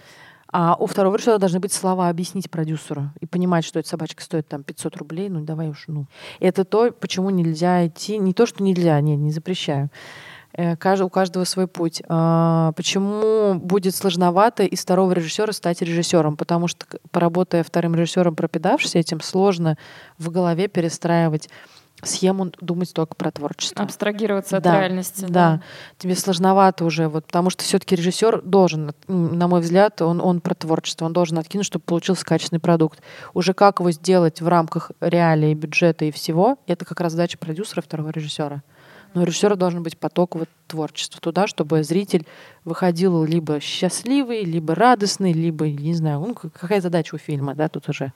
[SPEAKER 1] А у второго режиссера должны быть слова объяснить продюсеру и понимать, что эта собачка стоит там 500 рублей, ну давай уж, ну. Это то, почему нельзя идти, не то, что нельзя, нет, не запрещаю, у каждого свой путь. А, почему будет сложновато из второго режиссера стать режиссером? Потому что, поработая вторым режиссером, пропитавшись этим, сложно в голове перестраивать схему, думать только про творчество.
[SPEAKER 3] Абстрагироваться от
[SPEAKER 1] да,
[SPEAKER 3] реальности.
[SPEAKER 1] Да. да, тебе сложновато уже, вот, потому что все-таки режиссер должен, на мой взгляд, он, он про творчество, он должен откинуть, чтобы получился качественный продукт. Уже как его сделать в рамках реалий, бюджета и всего, это как раз задача продюсера, второго режиссера. Но у режиссера должен быть поток вот творчества туда, чтобы зритель выходил либо счастливый, либо радостный, либо, не знаю, ну, какая задача у фильма, да, тут уже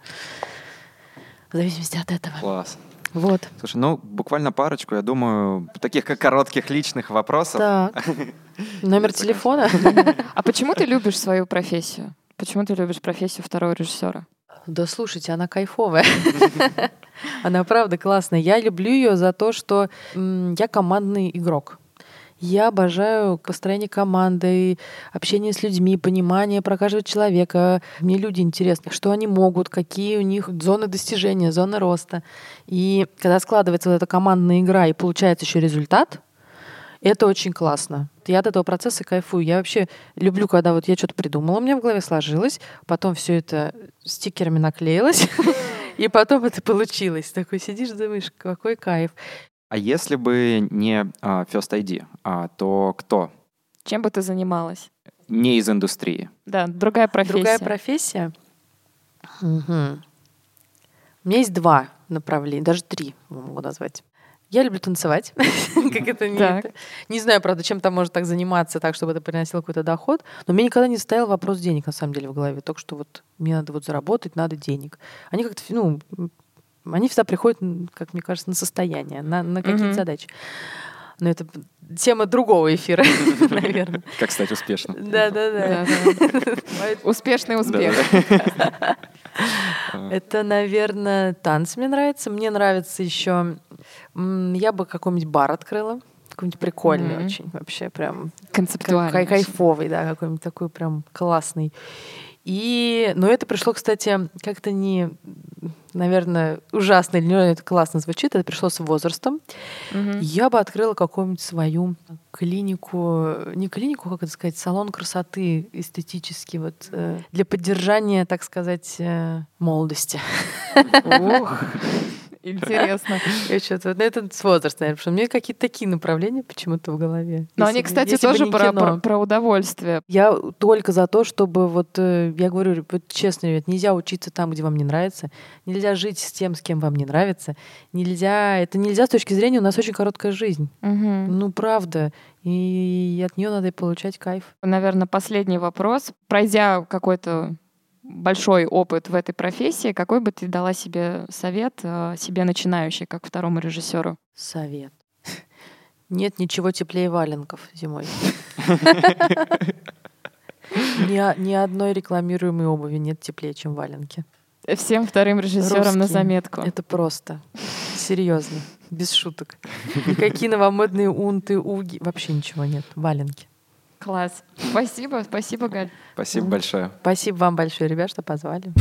[SPEAKER 1] в зависимости от этого.
[SPEAKER 2] Класс.
[SPEAKER 1] Вот.
[SPEAKER 2] Слушай, ну, буквально парочку, я думаю, таких как коротких личных вопросов.
[SPEAKER 1] Так. *laughs* Номер телефона?
[SPEAKER 3] А почему ты любишь свою профессию? Почему ты любишь профессию второго режиссера?
[SPEAKER 1] Да слушайте, она кайфовая. *laughs* Она правда классная. Я люблю ее за то, что я командный игрок. Я обожаю построение команды, общение с людьми, понимание про каждого человека. Мне люди интересны, что они могут, какие у них зоны достижения, зоны роста. И когда складывается вот эта командная игра и получается еще результат, это очень классно. Я от этого процесса кайфую. Я вообще люблю, когда вот я что-то придумала, у меня в голове сложилось, потом все это стикерами наклеилось, *laughs* и потом это получилось. Такой сидишь, думаешь, какой кайф.
[SPEAKER 2] А если бы не uh, First ID, uh, то кто?
[SPEAKER 3] Чем бы ты занималась?
[SPEAKER 2] Не из индустрии.
[SPEAKER 3] Да, другая профессия.
[SPEAKER 1] Другая профессия? Угу. У меня есть два направления, даже три могу назвать. Я люблю танцевать, *laughs* как это не Не знаю, правда, чем там может так заниматься, так, чтобы это приносило какой-то доход. Но мне никогда не стоял вопрос денег, на самом деле, в голове. Только что вот мне надо вот заработать, надо денег. Они как-то, ну, они всегда приходят, как мне кажется, на состояние, на, на какие-то задачи. Но это тема другого эфира, *laughs* наверное.
[SPEAKER 2] Как стать успешным.
[SPEAKER 1] Да-да-да.
[SPEAKER 3] Успешный успех.
[SPEAKER 1] Это, наверное, танцы мне нравятся. Мне нравится еще... Я бы какой-нибудь бар открыла. Какой-нибудь прикольный mm-hmm. очень. Вообще прям...
[SPEAKER 3] Концептуальный.
[SPEAKER 1] Кайфовый, да, какой-нибудь такой прям классный. И, но это пришло, кстати, как-то не, наверное, ужасно или не это классно звучит, это пришло с возрастом.
[SPEAKER 3] Угу.
[SPEAKER 1] Я бы открыла какую-нибудь свою клинику, не клинику, как это сказать, салон красоты эстетический, вот, э, для поддержания, так сказать, э, молодости.
[SPEAKER 3] Интересно. *laughs*
[SPEAKER 1] Я что-то, ну, это с возраста, наверное, потому что у меня какие-то такие направления почему-то в голове.
[SPEAKER 3] Но
[SPEAKER 1] Если
[SPEAKER 3] они, кстати, тоже про, про, про удовольствие.
[SPEAKER 1] Я только за то, чтобы вот, э, я говорю, вот честно, ребят, нельзя учиться там, где вам не нравится, нельзя жить с тем, с кем вам не нравится, нельзя, это нельзя с точки зрения, у нас очень короткая жизнь. Ну, правда. И от нее надо и получать кайф.
[SPEAKER 3] Наверное, последний вопрос. Пройдя какой-то большой опыт в этой профессии, какой бы ты дала себе совет э, себе начинающей, как второму режиссеру?
[SPEAKER 1] Совет. Нет ничего теплее валенков зимой. Ни, ни одной рекламируемой обуви нет теплее, чем валенки.
[SPEAKER 3] Всем вторым режиссерам на заметку.
[SPEAKER 1] Это просто. Серьезно. Без шуток. Никакие новомодные унты, уги. Вообще ничего нет. Валенки.
[SPEAKER 3] Класс. Спасибо, спасибо, Галь.
[SPEAKER 2] Спасибо большое.
[SPEAKER 1] Спасибо вам большое, ребят, что позвали.